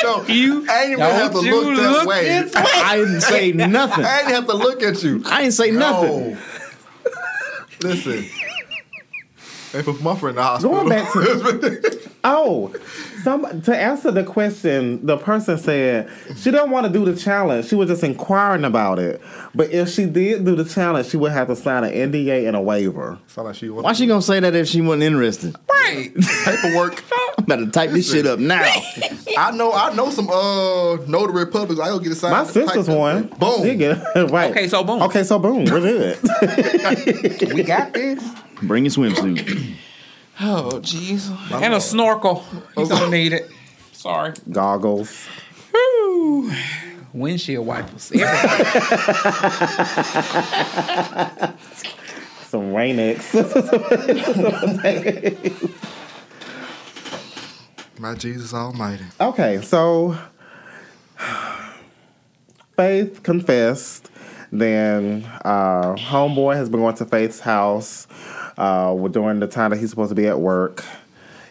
so You I ain't even have to don't you look that look way. this way. I didn't say nothing. I ain't have to look at you. I didn't say nothing. No. Listen. Hey, for my friend in the hospital. Going back to oh, some to answer the question, the person said she don't want to do the challenge. She was just inquiring about it. But if she did do the challenge, she would have to sign an NDA and a waiver. Sound like she Why she gonna say that if she wasn't interested? Right. paperwork. I'm about to type this shit up now. I know, I know some uh notary publics. I go get a sign. My sister's one. Boom. She get it. right. Okay, so boom. Okay, so boom. We're good. We got this. Bring your swimsuit. Oh, jeez. And a snorkel. He's gonna need it. Sorry. Goggles. Whew. Windshield wipers. Some Rain-X. My Jesus Almighty. Okay, so Faith confessed. Then uh, Homeboy has been going to Faith's house uh, during the time that he's supposed to be at work,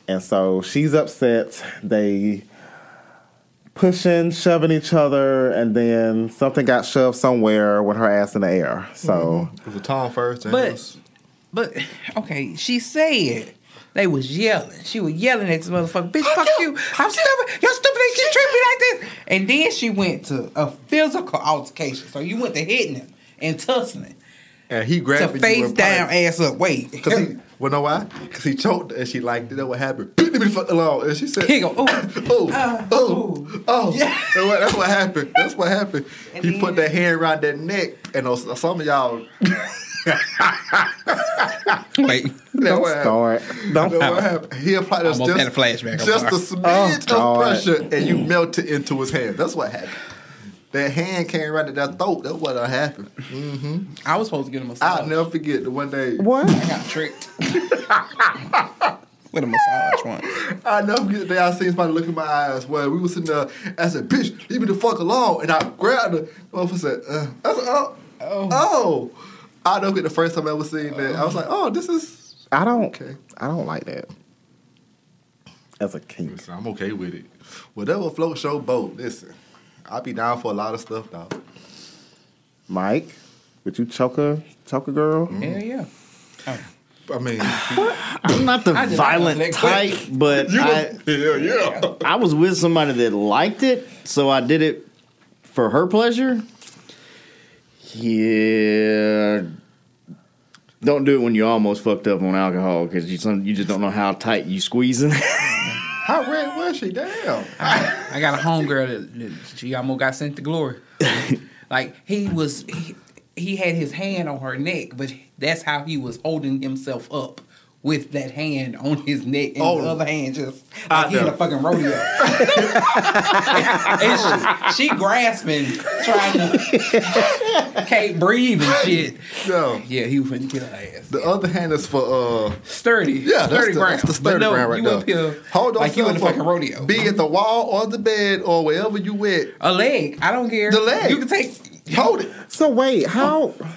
and so she's upset. They pushing, shoving each other, and then something got shoved somewhere with her ass in the air. So It was a Tom first. And But- was, But okay, she said they was yelling. She was yelling at this motherfucker, bitch, fuck you. I'm stupid. You're stupid. They should treat me like this. And then she went to a physical altercation. So you went to hitting him and tussling and he to grabbed face down, ass up. Wait. Cause he, well, know why? Because he choked and she liked it. Know what happened. Beat me the fuck along. And she said, He go, oh, oh, uh, oh, oh. Yeah. That's what- That's what happened. That's what happened. And he then- put that hand around that neck, and those, some of y'all. wait. That what happened. start. Don't That what happened. He applied us Almost just, had a flashback. I'm just a sorry. smidge Oh, of pressure, and you melted into his hand. That's what happened. That hand came right at that throat. That's what happened. I was supposed to get him a massage. I'll never forget the one day. what? I got tricked. With a massage one. I never forget the day I seen somebody look in my eyes. Well, we was sitting there. I said, "Bitch, leave me the fuck alone." And I grabbed her. The motherfucker said, uh, "I said, oh, oh." oh. I never forget the first time I ever seen that. I was like, "Oh, this is I don't. okay." I don't like that. As a king. Listen, I'm okay with it. Whatever float show boat. Listen, I'll be down for a lot of stuff, dog. Mike, would you choke a choke a girl? Mm-hmm. Hell yeah. Oh. I mean, I'm not the I violent I type, like, but I, yeah, yeah. I was with somebody that liked it, so I did it for her pleasure. Yeah. Don't do it when you're almost fucked up on alcohol because you some, you just don't know how tight you squeezing. How red was she? Damn. I got a homegirl that, that she almost got sent to glory. like he was, he, he had his hand on her neck, but that's how he was holding himself up with that hand on his neck and Oh. the other hand just I like he in a fucking rodeo. and she, she grasping, trying to can't breathe and shit. No. Yeah, he was finna get her ass. The other hand is for uh Sturdy, Yeah, that's sturdy the, ground. that's the sturdy But no, ground right you there. up here Hold on, like you in a fucking rodeo. Be at the wall or the bed or wherever you went. A leg, I don't care. The leg. you can take. Hold it. So wait, how? Oh,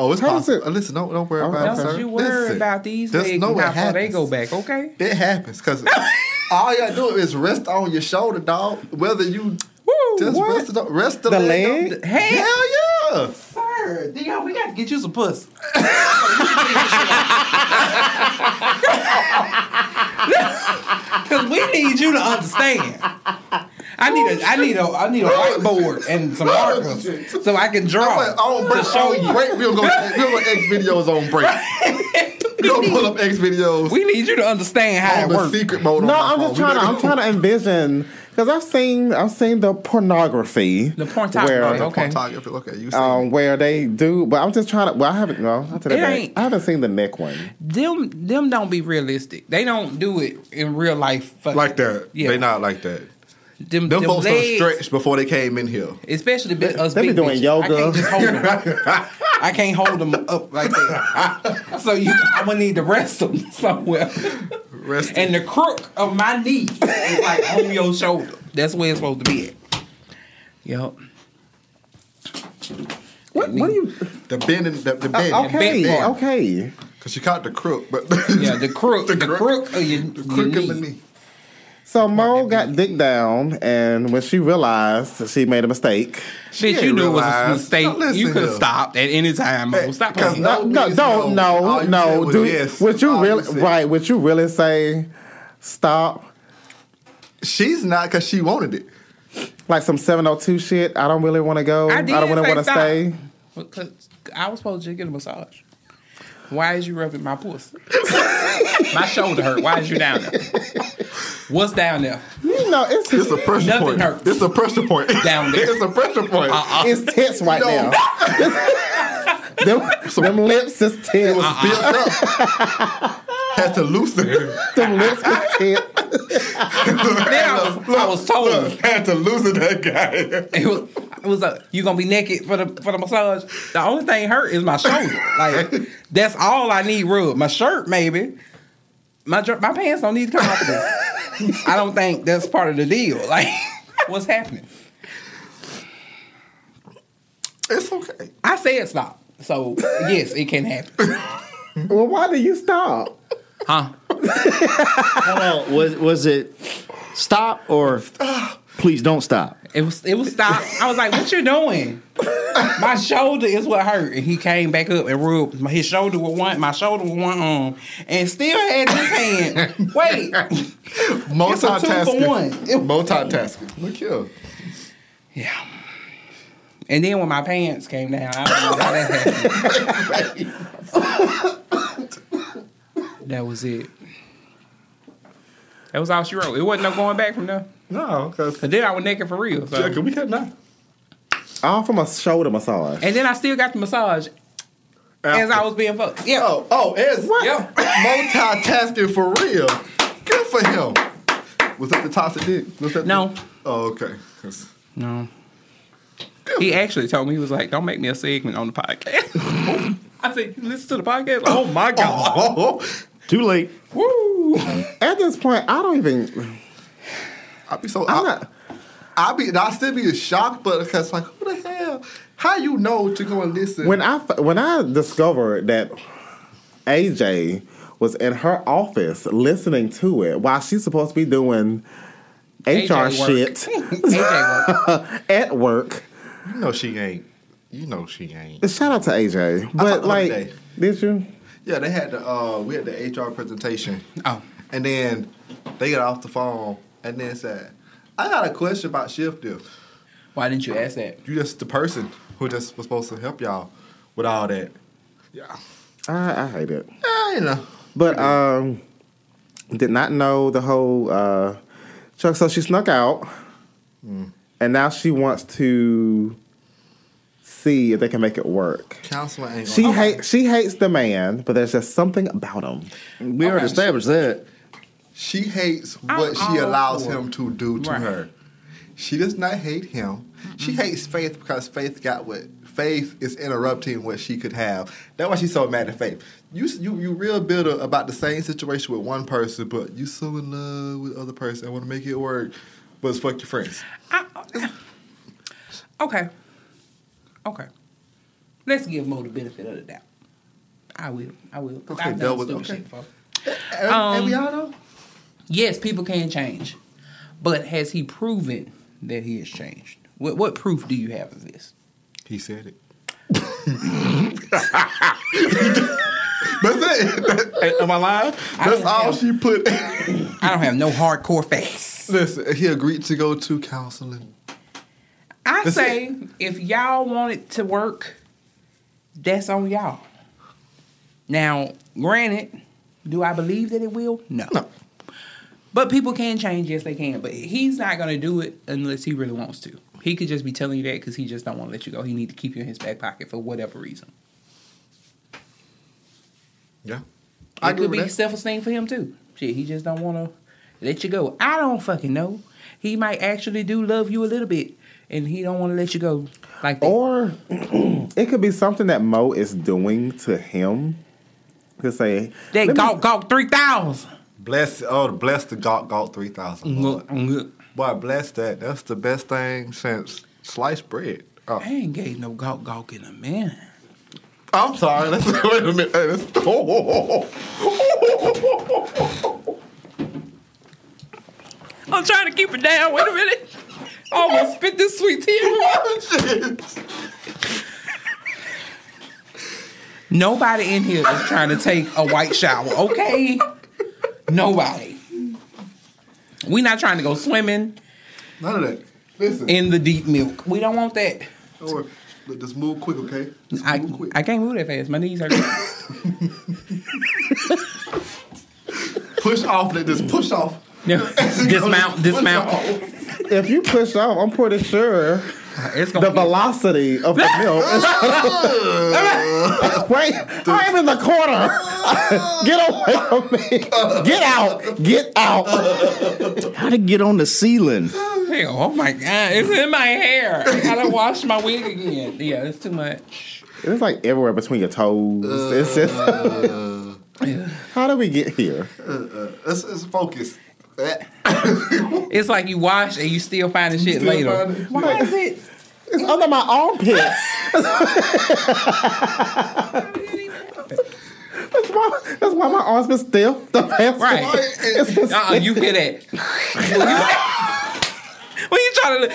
Oh, it's How does possible. it- Listen, don't don't worry Oh, about it, Don't you worry Listen, about these just legs know and it how far they go back, okay? It happens because all you gotta do is rest on your shoulder, dog. Whether you Woo, just what? rest, it on, rest the, The leg. leg? Hell- Hell yeah! Sir, Dion, we gotta get you some pussy. Cause we need you to understand. I need a, I need a, I need a whiteboard and some markers so I can draw Wait, on break, to show on you. break, we'll go. We'll go X videos on break. We'll pull up XVideos We need you to understand how on it works. secret mode. No, on my I'm phone. just trying to. I'm trying to envision because I've seen I've seen the pornography. The pornography, where, okay. Photography, Okay, you see. Um, where they do, but I'm just trying to. Well, I haven't. No, I, tell It that back. ain't- I haven't seen the neck one. Them, them don't be realistic. They don't do it in real life. fucking- like that. Yeah. They not like that. Them, Them them folks done legs, stretched before they came in here. especially bi- us they be doing bitches. yoga. I can't just hold them. I can't hold them up like that. So you, I'm gonna need to rest them somewhere. Rest And the crook of my knee is like on your shoulder. That's where it's supposed to be at. Yup. What? What are you? the bend and the, the bend. Uh, okay, bent part. okay. Cause she caught the crook, but Yeah, the crook, the, crook- crook of your, the your crook of the knee. So Mo got dick down, and when she realized that she made a mistake, Bitch, you knew it was a mistake. You could have stopped at any time. Mo. Stop because playing. no- no, no. No, you no. Do yes. would you All really said. right? Would you really say stop? She's not because she wanted it. Like some seven hundred two shit. I don't really want to go. I did don't really want to stay. Because I was supposed to get a massage. Why is you rubbing my pussy? my shoulder hurt. Why is you down there? What's down there? You know, it's It's a pressure Nothing point. hurts. It's a pressure point. Down there. It's a pressure point. Uh-uh. it's tense right No. now. them, them lips is tense. It was built up. Had to loosen. them lips tense. Then I was, I was told Had to loosen that guy. it was it was a you gonna be naked for the for the massage. The only thing hurt is my shoulder. Like that's all I need rub. My shirt maybe. My my pants don't need to come off of this. I don't think that's part of the deal. Like what's happening? It's okay. I said stop. So yes, it can happen. Well, why did you stop? Huh? Hold on. Was was it stop or please don't stop? It was it was stop. I was like, "What you doing?" My shoulder is what hurt, and he came back up and rubbed my- his shoulder with one, my shoulder with one arm, and still had his hand. Wait, It's a two. Multitasking. Look here. yeah. And then when my pants came down, I don't know how that happened. that was it. That was all she wrote. It wasn't no going back from there. No, because Cause then I was naked for real. So. we had not. All from a shoulder massage. And then I still got the massage as I was being fucked. Yeah. Oh, oh, it's Yep. multitasking for real. Good for him. Was that the toxic dick? Was that No. The, oh, okay. 'Cause- No. He actually told me he was like, "Don't make me a segment on the podcast." I said, listen to the podcast." Oh my oh, god! Oh, oh. Too late. Woo! At this point, I don't even. I'd be so. I'm I, not. I'd be. I'd still be shocked, but because like, who the hell? How you know to go and listen? When I when I discovered that AJ was in her office listening to it while she's supposed to be doing HR AJ work. shit AJ work. at work. you know she ain't. You know she ain't. Shout out to AJ. But the like, did you? Yeah, they had the. Uh, we had the HR presentation. Oh, And then they got off the phone and then said, I got a question about shift diff. why didn't you ask that? You just the person who just was supposed to help y'all with all that. Yeah. I, I hate it. You know. But um, did not know the whole uh, Chuck. So she snuck out, and now she wants to see if they can make it work. Counselor ain't She gonna- hate she hates the man, but there's just something about him. We already established that. She hates I'm what she allows for him to do to Right. her. She does not hate him. She hates Faith because Faith got what Faith is interrupting what she could have. That's why she's so mad at Faith. You you you real bitter about the same situation with one person, but you so in love with the other person and want to make it work, but it's fuck your friends. I, uh, okay. Okay. Let's give Mo the benefit of the doubt. I will. I will. 'cause Okay, I've done was- stupid okay. shit before. And, Um, and we all know. Yes, people can change, but has he proven that he has changed? What what proof do you have of this? He said it. That's it. Am I lying? That's don't all have- she put. I don't have no hardcore facts. Listen, he agreed to go to counseling. I That's say if y'all want it to work, that's on y'all. Now, granted, do I believe that it will? No. No. But people can change, yes, they can. But he's not gonna do it unless he really wants to. He could just be telling you that because he just don't want to let you go. He need to keep you in his back pocket for whatever reason. Yeah. It could be self esteem for him too. Shit, he just don't want to let you go. I don't fucking know. He might actually do love you a little bit, and he don't want to let you go like that. Or it could be something that Mo is doing to him. To say that let me- gawk gawk three thousand. Bless oh bless the gawk gawk three thousand. Boy, bless that. That's the best thing since sliced bread. Oh, I ain't gave no gawk gawk in a minute. I'm sorry. Let's wait a minute. Hey, let's, oh, I'm trying to keep it down. Wait a minute. I almost spit this sweet tea. everywhere. Nobody in here is trying to take a white shower, okay? Nobody. We're not trying to go swimming None of that. Listen. in the deep milk. We don't want that. Or- Look, just move quick, okay? Just I, move quick. I can't move that fast. My knees hurt. push off, let this push off. dismount, dismount. If you push off, I'm pretty sure It's the gonna be, velocity of the milk is. Wait, I'm in the corner. Get away from me. Get out. Get out. How to get on the ceiling? Hell, oh my god, it's in my hair. I gotta wash my wig again. Yeah, it's too much. It's like everywhere between your toes. It's just. Uh, uh, uh. How do we get here? Let's, let's focus. It's like you wash and you still find the shit Still later. find? Why is it? It's under my armpits. That's why, that's why my arms been stiff. The past Right. It's been Uh-uh, you hear that? when you trying to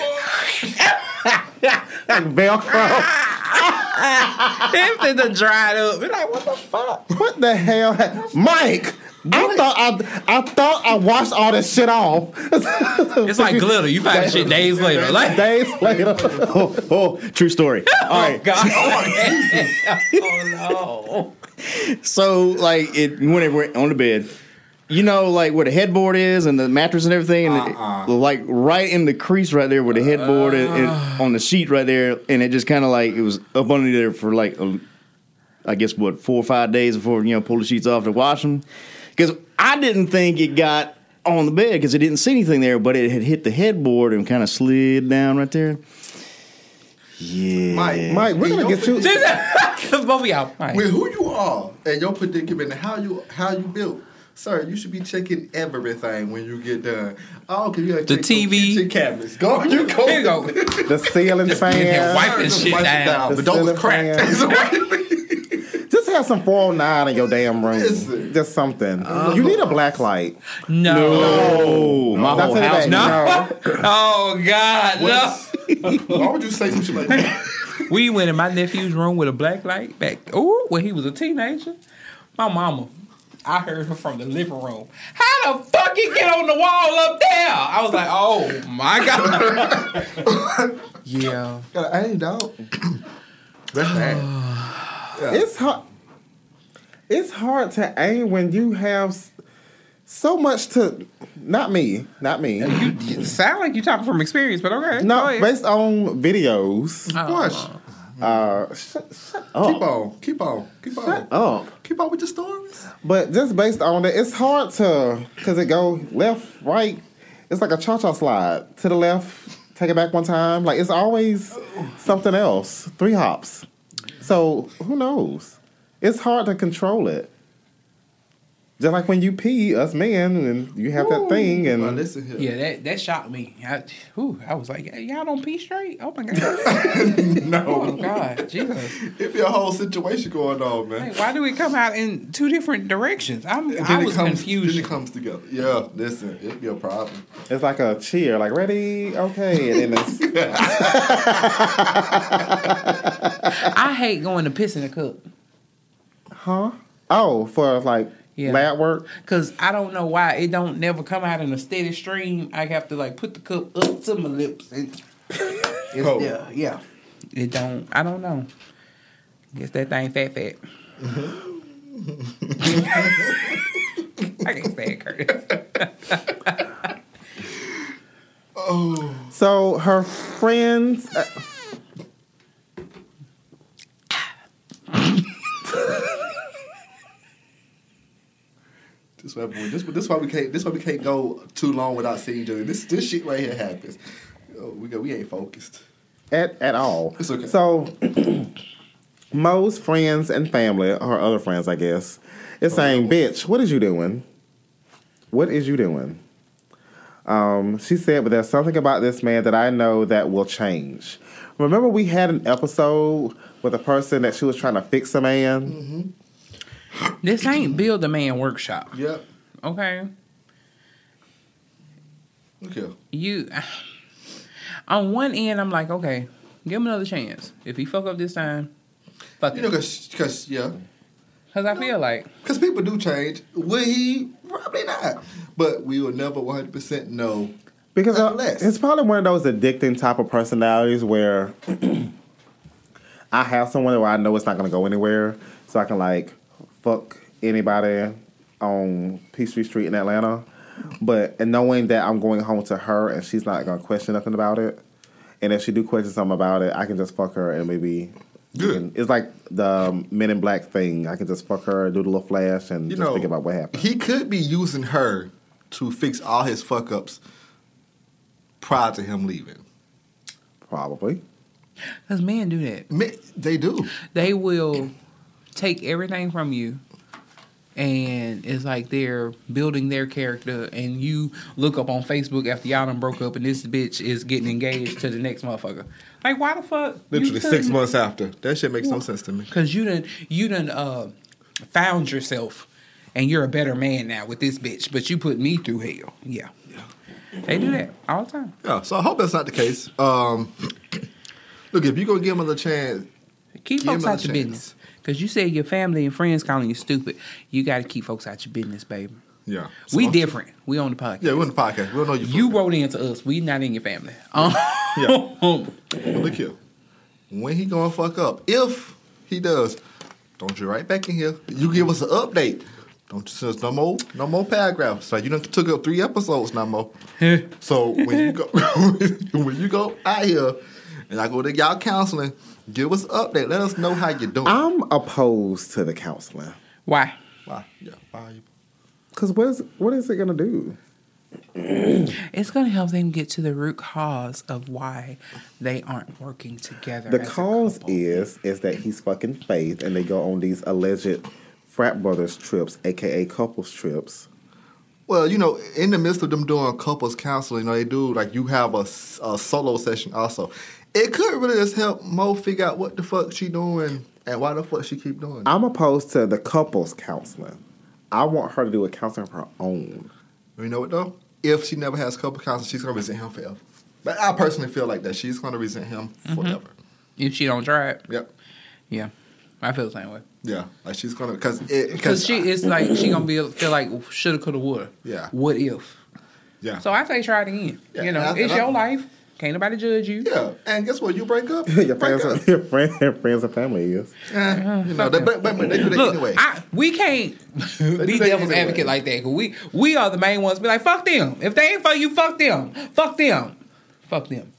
like Velcro. everything done dried up. It's like what the fuck? What the hell? Mike! I thought I, I thought I washed all this shit off. It's like glitter. You find the shit days later. Like Days later. Oh, oh, true story. Oh, all right. God. Oh, oh, no. So like it when we're on the bed, you know, like where the headboard is and the mattress and everything, and it- uh-uh. like right in the crease right there where the headboard and, and on the sheet right there, and it just kind of like it was up under there for like a, I guess what four or five days before you know pull the sheets off to wash them, because I didn't think it got on the bed because it didn't see anything there, but it had hit the headboard and kind of slid down right there. Yeah, Mike, Mike, we're in gonna get you. Cause both of y'all. Right. With who you are and your predicament and how you how you built. Sir, you should be checking everything when you get done. Oh, can you gotta The TV. kitchen cabinets? Go, you go. Here you go. The ceiling Just fan. wipe this Just shit wipe down. The but don't ceiling crack. fan. Just have some 409 in your damn room. Listen. Just something. Uh, you need a black light. No. Oh, my whole house. baby. No. Oh God, no. Why would you say some shit like that? We went in my nephew's room with a black light back. Oh, when he was a teenager. My mama, I heard her from the living room. How the fuck you get on the wall up there? I was like, oh my god. yeah. Gotta aim, dog. That's bad. It's hard. It's hard to aim when you have so much to. Not me. Not me. You sound like you talking from experience, but okay. go No, based on videos. Watch. Uh, shut, shut Keep up. on. Keep on. Keep on. Shut up. Keep up with your stories. But just based on that, it's hard to because it go left, right. It's like a cha-cha slide to the left, take it back one time. Like it's always something else. Three hops. So who knows? It's hard to control it. Just like when you pee, us men, and you have that thing, and Now listen here. yeah, that that shocked me. I, whew, I was like, y'all don't pee straight? Oh my god. no. Oh my God, Jesus. It be a whole situation going on, man. Hey, why do it come out in two different directions? I'm, And I was it comes, confused. Then it comes together. Yeah, listen, it be a problem. it's like a cheer. Like ready, okay, and then it's I hate going to piss in a cup huh? Oh, for like Yeah. lab work. because I don't know why it don't never come out in a steady stream. I have to like put the cup up to my lips and it's Oh. there. Yeah, it don't. I don't know. Guess that thing fat fat. I can't stand Curtis. So her friends. Uh, This why this, this why we can't this why we can't go too long without seeing each other. This this shit right here happens. Oh, we go we ain't focused. at at all. It's okay. So most friends and family, or other friends, I guess, is saying, "Bitch, what is you doing? What is you doing?" Um, she said, "But there's something about this man that I know that will change." Remember, we had an episode with a person that she was trying to fix a man. This ain't build a man workshop. Yep. Okay, Okay. you. On one end, I'm like, okay, give him another chance. If he fuck up this time, fuck You know, it. cause, cause yeah, Cause I feel like cause people do change. Will he? Probably not. But we will never one hundred percent know. Because uh, Unless. it's probably one of those addicting type of personalities where I have someone where I know it's not gonna go anywhere, so I can like fuck anybody on Peachtree Street in Atlanta. But and knowing that I'm going home to her and she's not gonna question nothing about it, and if she do question something about it, I can just fuck her and maybe. Good. can- it's like the Men in Black thing. I can just fuck her, do the little flash, and You just know, think about what happened. He could be using her to fix all his fuck ups prior to him leaving. Probably. Because men do that. Ma- They do. They will take everything from you, and it's like they're building their character. And you look up on Facebook after y'all done broke up, and this bitch is getting engaged to the next motherfucker. Like, why the fuck? Literally six months after. That shit makes no sense to me. Because you done you done uh, found yourself, and you're a better man now with this bitch. But you put me through hell. Yeah, yeah. they do that all the time. Yeah, so I hope that's not the case. Um, look, if you're gonna give him a chance, Keep folks out your business. Because you said your family and friends calling you stupid. You got to keep folks out your business, baby. yeah, we So- different. We on the podcast. Yeah, we're on the podcast. We don't know you. You wrote into us. We not in your family. Um, Yeah. Look here. When he gonna fuck up? If he does, don't you right back in here. You give us an update. Don't you send us no more no more paragraphs. Like you done took up three episodes no more. so when you go when you go out here and I go to y'all counseling, give us an update. Let us know how you're doing. I'm opposed to the counseling Why? Why? Yeah, why you because what is what is it gonna do? It's going to help them get to the root cause of why they aren't working together. The as cause couple. is is that he's fucking Faith, and they go on these alleged frat brothers trips, aka couples trips. Well, you know, in the midst of them doing couples counseling, you know, they do like you have a solo session also. It could really just help Mo figure out what the fuck she doing and why the fuck she keep doing. it. I'm opposed to the couples counseling. I want her to do a counseling of her own. You know what though? If she never has couple counseling, she's gonna resent him forever. But I personally feel like that she's gonna resent him mm-hmm. forever. If she don't try it, Yep. yeah, I feel the same way. Yeah, like she's gonna because it Because she, it's like she gonna be feel like shoulda, coulda, woulda. Yeah. What if? yeah So I say try it again. Yeah, you know, I- it's and I- your life. Can't nobody judge you. yeah. And guess what? You break up. your break friends, up. your friends, your friends and family is. Eh, you know, they, but, but, but they do that Look, anyway. I, we can't be devil's anyway. advocate like that. 'cause we we are the main ones. Be like, fuck them. If they ain't for you, fuck them. Fuck them. Fuck them.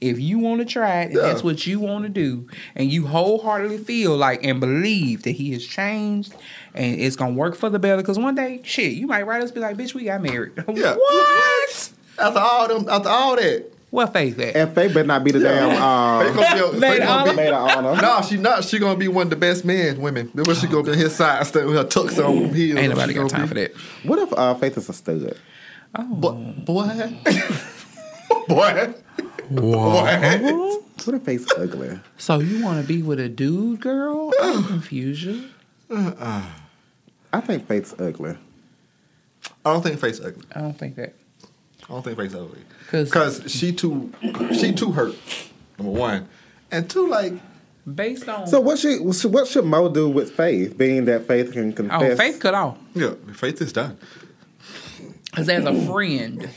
If you want to try it, and Yeah. that's what you want to do, and you wholeheartedly feel like and believe that he has changed and it's gonna work for the better, because one day, shit, you might write us be like, bitch, we got married. yeah. what? After all them, after all that, What faith that? And Faith better not be the damn Faith um, gonna be, a- Maid Faith gonna be, maid of honor. No, she not. She gonna be one of the best men, women. Then when she gonna be his side, stay with her tux on heels. Ain't nobody She got gonna time be- for that. What if uh, Faith is a stud? But boy, boy, what? What if Faith's ugly? So you want to be with a dude, girl? I'm confused. you. I think Faith's ugly. I don't think Faith's ugly. I don't think that. I don't think Faith's ugly 'Cause- because she too, she too hurt. Number one, and two, like Based on So what should what should Mo do with Faith, being that Faith can oh, confess? oh, faith cut off. yeah, faith is done. Because as a friend,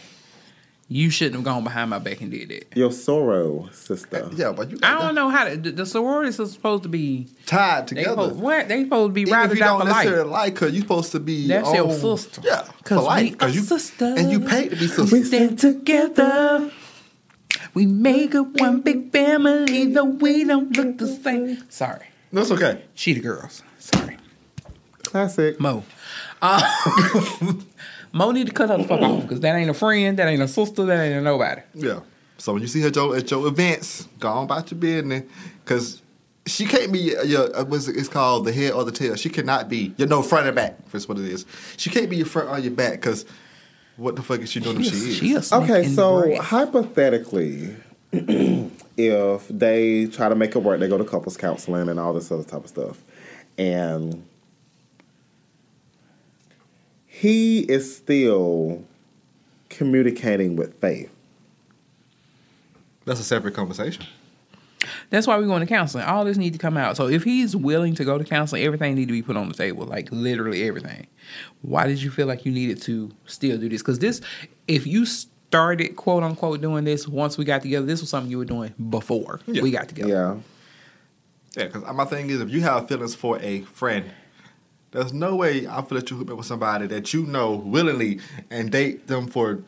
you shouldn't have gone behind my back and did that. Your sorrow sister. Yeah, but you I don't know how to, the, the sororities are supposed to be. tied They together. supposed, what they supposed to be Even ride if you don't for life. necessarily like her, you supposed to be That's your on- sister. Yeah, 'Cause for life. we Because are you sisters. and you paid to be sisters. We stand together. We make it one big family, though we don't look the same. Sorry, that's okay. she the girls. Sorry, Classic. Mo. Uh, Mo need to cut her the fuck off because that ain't a friend, that ain't a sister, that ain't a nobody. Yeah. So when you see her Joe, at your events, go on about your business, because she can't be your, your uh, what's it, it's called the head or the tail. She cannot be your no front and back. That's what it is. She can't be your front or your back because what the fuck is she doing? if she is. She a snake Okay, so hypothetically, if they try to make it work, they go to couples counseling and all this other type of stuff, and he is still communicating with Faith. That's a separate conversation. That's why we're going to counseling. All this need to come out. So if he's willing to go to counseling, everything need to be put on the table, like literally everything. Why did you feel like you needed to still do this? Because this, if you started quote unquote doing this once we got together, this was something you were doing before Yeah. we got together. Yeah. Yeah, because my thing is, if you have feelings for a friend, there's no way I feel that you hook up with somebody that you know willingly and date them for,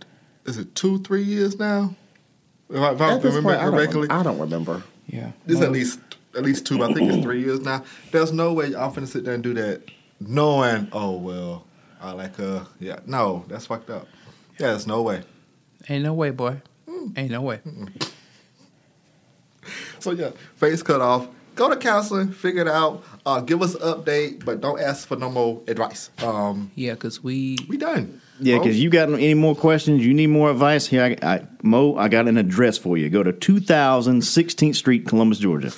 is it two, three years now? If I, if I this remember point, I correctly, don't, I don't remember. Yeah. it's at least at least two. but I think it's three years now. There's no way I'm finna sit there and do that, knowing, oh well, I like her. Yeah, no, that's fucked up. Yeah, there's no way. Ain't no way, boy. Mm. Ain't no way. So yeah, face cut off. Go to counseling, figure it out. Uh, give us an update, but don't ask for no more advice. Um, Yeah, because we. we done. Yeah, because you got any more questions, you need more advice, here, I, I, Mo, I got an address for you. Go to 2016th Street, Columbus, Georgia.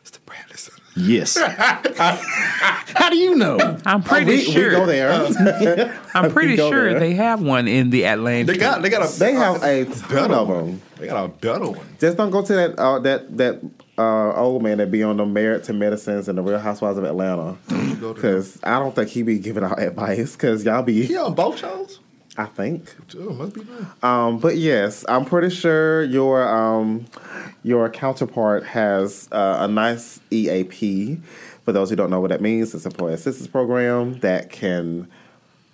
It's the Bradley Center. Yes. How do you know? I'm pretty we, sure. we go there. I'm pretty sure there. they have one in the Atlanta. They got they got a They have a ton of them. They got a better one. Just don't go to that uh, that that uh, old man that be on the Married to Medicines and the Real Housewives of Atlanta. Because I don't think he be giving out advice. Because y'all be, He on both shows. I think. Oh, must be nice. Um, but yes, I'm pretty sure your um, your counterpart has uh, a nice EAP. For those who don't know what that means, it's employee assistance program that can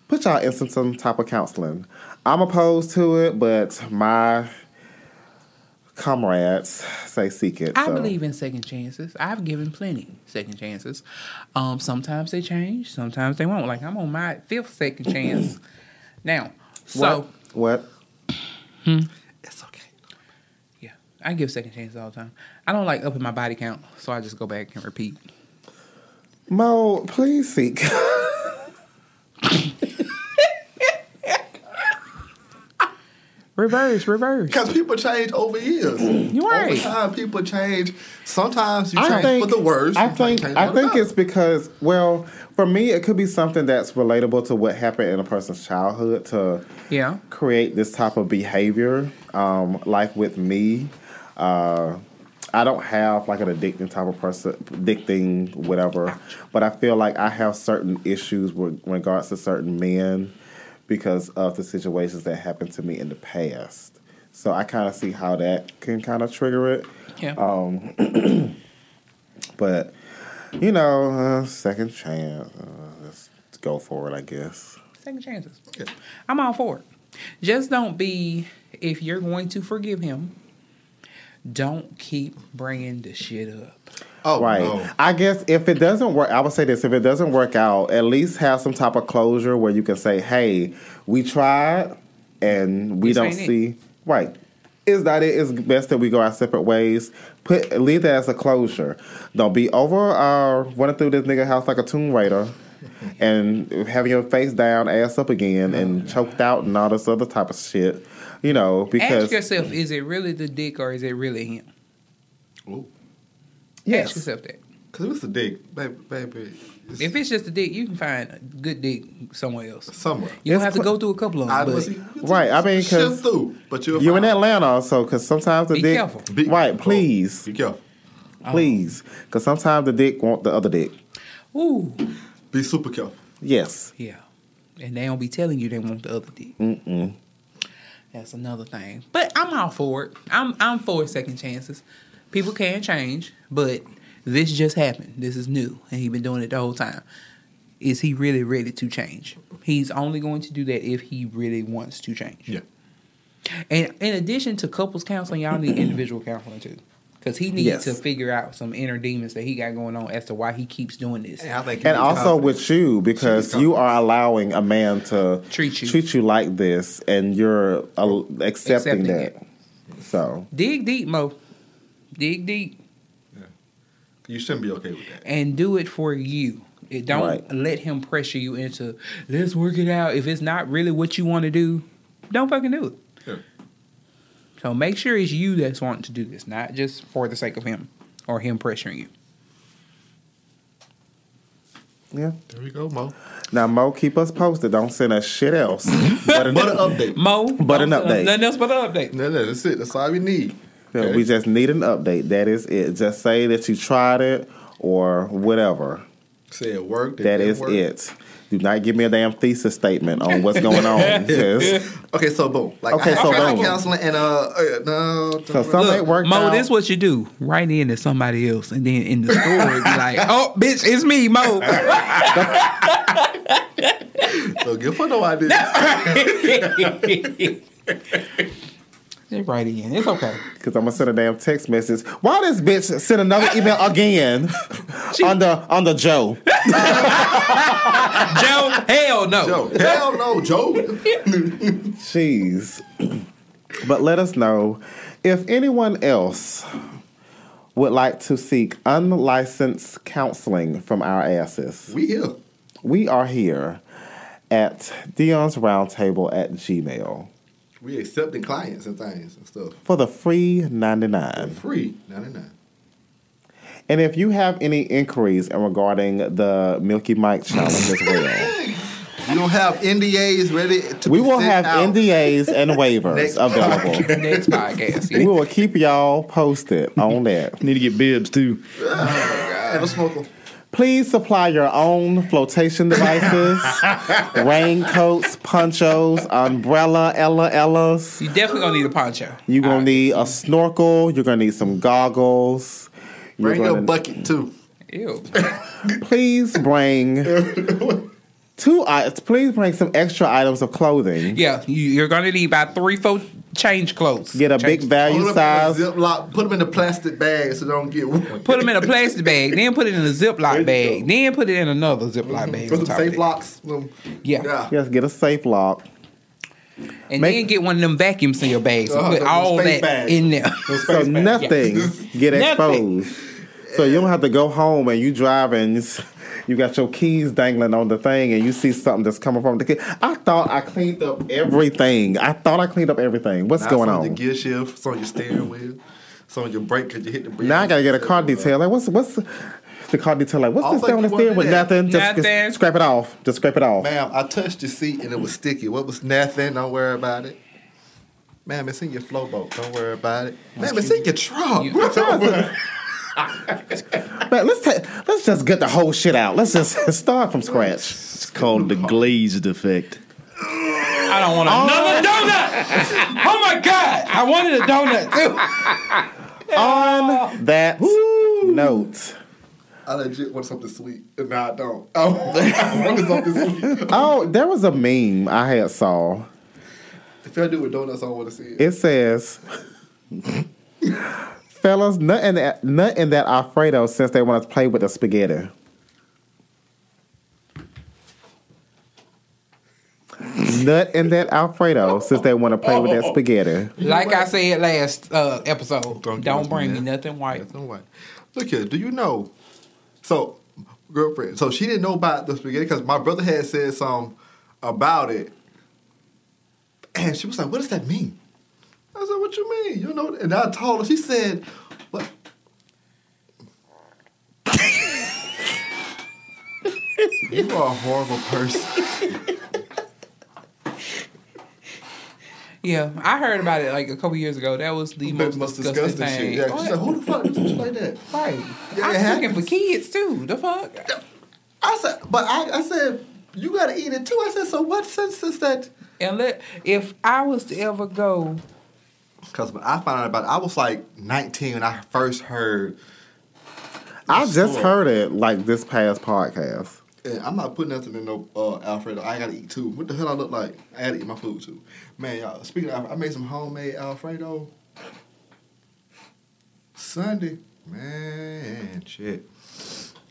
put y'all in some, some type of counseling. I'm opposed to it, but my comrades say seek it. I so. believe in second chances. I've given plenty second chances. Um, sometimes they change, sometimes they won't. Like I'm on my fifth second chance now. So what? what? It's okay. yeah, I give second chances all the time. I don't like upping my body count, so I just go back and repeat. Mo, please seek. Reverse, reverse. Because people change over years. You Over right. time, people change. Sometimes you I change think for the worse. I think I think it's because well, for me, it could be something that's relatable to what happened in a person's childhood to Yeah. create this type of behavior. Um, like with me, uh, I don't have like an addicting type of person, addicting whatever, but I feel like I have certain issues with regards to certain men because of the situations that happened to me in the past. So I kind of see how that can kind of trigger it. Yeah. But you know, uh, second chance. Uh, let's go for it, I guess. Second chances. I'm all for it. Just don't be, if you're going to forgive him, don't keep bringing the shit up. Oh, Right. no. I guess if it doesn't work, I would say this: if it doesn't work out, at least have some type of closure where you can say, "Hey, we tried, and we This don't ain't it. see right." Is that it? It's best that we go our separate ways. Put leave that as a closure. Don't be over uh, running through this nigga house like a tomb raider, and having your face down, ass up again, and choked out, and all this other type of shit. You know, because Ask yourself, is it really the dick or is it really him? Ooh. Yes, Ask yourself that. Because it's a dick, baby. baby it's If it's just a dick, you can find a good dick somewhere else. somewhere. You don't It's have to cl- go through a couple of I them. was Right, I mean, 'cause shift through, but you're you're in. Atlanta, also. because sometimes the Be dick, careful. Be- right? oh, Please, Be careful. Oh. please, because sometimes the dick want the other dick. ooh, Be super careful. Yes. yeah, and they don't be telling you they want the other dick. Mm-mm. That's another thing. But I'm all for it. I'm I'm for second chances. People can change, but this just happened. This is new, and he's been doing it the whole time. Is he really ready to change? He's only going to do that if he really wants to change. Yeah. And in addition to couples counseling, y'all need individual counseling too. Because he needs Yes. to figure out some inner demons that he got going on as to why he keeps doing this. And I And also with you, because you are allowing a man to Treat you. treat you like this, and you're uh, accepting, Accepting that. it. So Dig deep, Mo. Dig deep Yeah. You shouldn't be okay with that. and do it for you. It don't Right. let him pressure you into let's work it out. If it's not really what you want to do, don't fucking do it. Yeah. So make sure it's you that's wanting to do this, not just for the sake of him or him pressuring you. yeah. There we go, Mo. Now Mo, keep us posted. Don't send us shit else. but, But an update. Mo, But an don't send us update. Nothing else but an update. No, no, that's it. That's all we need. Okay. We just need an update. That is it. Just say that you tried it or whatever. Say it worked. it That didn't work. it. Do not give me a damn thesis statement on what's going on. 'cause- Okay, so boom. Like Okay, I, so I tried boom. counseling and uh, uh no. so some ain't worked Mo, out. this what you do. Write in to somebody else, and then in the story, be like, "Oh, bitch, it's me, Mo." so give her no idea. Just write in. It's okay. Because I'm gonna send a damn text message. Why this bitch send another email again under under Joe? Joe, hell no. Joe, hell no, Joe. Jeez. But let us know if anyone else would like to seek unlicensed counseling from our asses. we here. We are here at Dion's Roundtable at Gmail We accepting clients and things and stuff. for the free 99. Free, ninety nine. And if you have any inquiries regarding the Milky Mike challenge as well, You don't have NDAs ready to we be will sent have out. NDAs and waivers Next available. Next podcast. We will keep y'all posted on that. Need to get bibs too. Oh, my God. Have a snorkel. Please supply your own flotation devices, raincoats, ponchos, umbrella, Ella Ellas. You definitely gonna need a poncho. You're gonna need a snorkel. You're gonna need some goggles. You're Bring your gonna- bucket too. Ew. Please bring two. i- Please bring some extra items of clothing. Yeah, you, you're gonna need about three, four change clothes. Get a big Change- value Hold up in size. a Ziploc, put them in a plastic bag so they don't get warm. Put them in a plastic bag, then put it in a Ziploc bag, then put it in another Ziploc bag. Put on some safe locks. Um, Yeah. yeah. Yes, get a safe lock. And Make- then get one of them vacuum seal bags and Uh-huh, put all that bags. in there. So nothing get Nothing. exposed. So you don't have to go home and you driving. You got your keys dangling on the thing, and you see something that's coming from the key. I thought I cleaned up everything. I thought I cleaned up everything. What's Now going it's on? Your gear shift. It's on your steering wheel. It's on your brake because you hit the brake. Now I gotta get a car detail. Like what's what's the car detail like? What's I this was down the like, steering with wanted that. nothing? Just, just scrape it off. Just scrape it off. Ma'am, I touched your seat and it was sticky. What was nothing? Don't worry about it. Ma'am, it's in your flow boat. Don't worry about it. Ma'am, it's in your truck. Don't worry. Man, let's take, let's just get the whole shit out. Let's just start from scratch. It's called the glazed effect. I don't want another oh. donut. Oh my god, I wanted a donut too. On that note. I legit want something sweet. And now I don't. I want something sweet. Oh, there was a meme I had saw. If y'all do with donuts, I want to see it. It says, "Fellas, nut in that nut in that Alfredo since they want to play with the spaghetti." Nut in that Alfredo since they want to play with that spaghetti. Like I said last uh, episode, Don't don't, bring me nothing white. That's no way. Look here, do you know? So, girlfriend, so she didn't know about the spaghetti because my brother had said something about it. And she was like, what does that mean? Said, what you mean? You know? And I told her, she said, what? you are a horrible person. Yeah, I heard about it like a couple years ago. That was the most, Most disgusting, disgusting thing. shit. Yeah, she said, who the fuck does shit like that? Right. Yeah, I'm looking for kids too. The fuck? I said, but I, I said, you gotta eat it too. I said, so what sense is that? And let if I was to ever go, Because when I found out about it, I was like 19 when I first heard. I just Sure. heard it like this past podcast. And I'm not putting nothing in no uh, Alfredo. I gotta eat too. What the hell I look like? I gotta eat my food too. Man, y'all. Speaking of, I made some homemade Alfredo Sunday. Man, shit.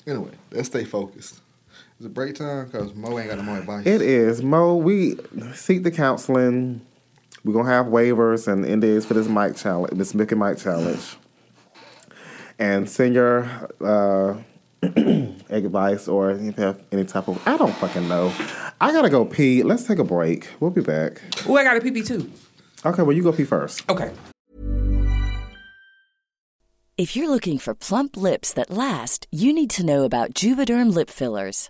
Anyway, let's stay focused. It's a break time because Mo ain't got no more advice. It is Mo. We seek the counseling. We're gonna have waivers and NDAs for this Mike challenge, this Mickey Mike challenge, and send your uh, advice or if you have any type of I don't fucking know. I gotta go pee. Let's take a break. We'll be back. oh, I got a pee too. Okay, well you go pee first. Okay. If you're looking for plump lips that last, you need to know about Juvederm lip fillers.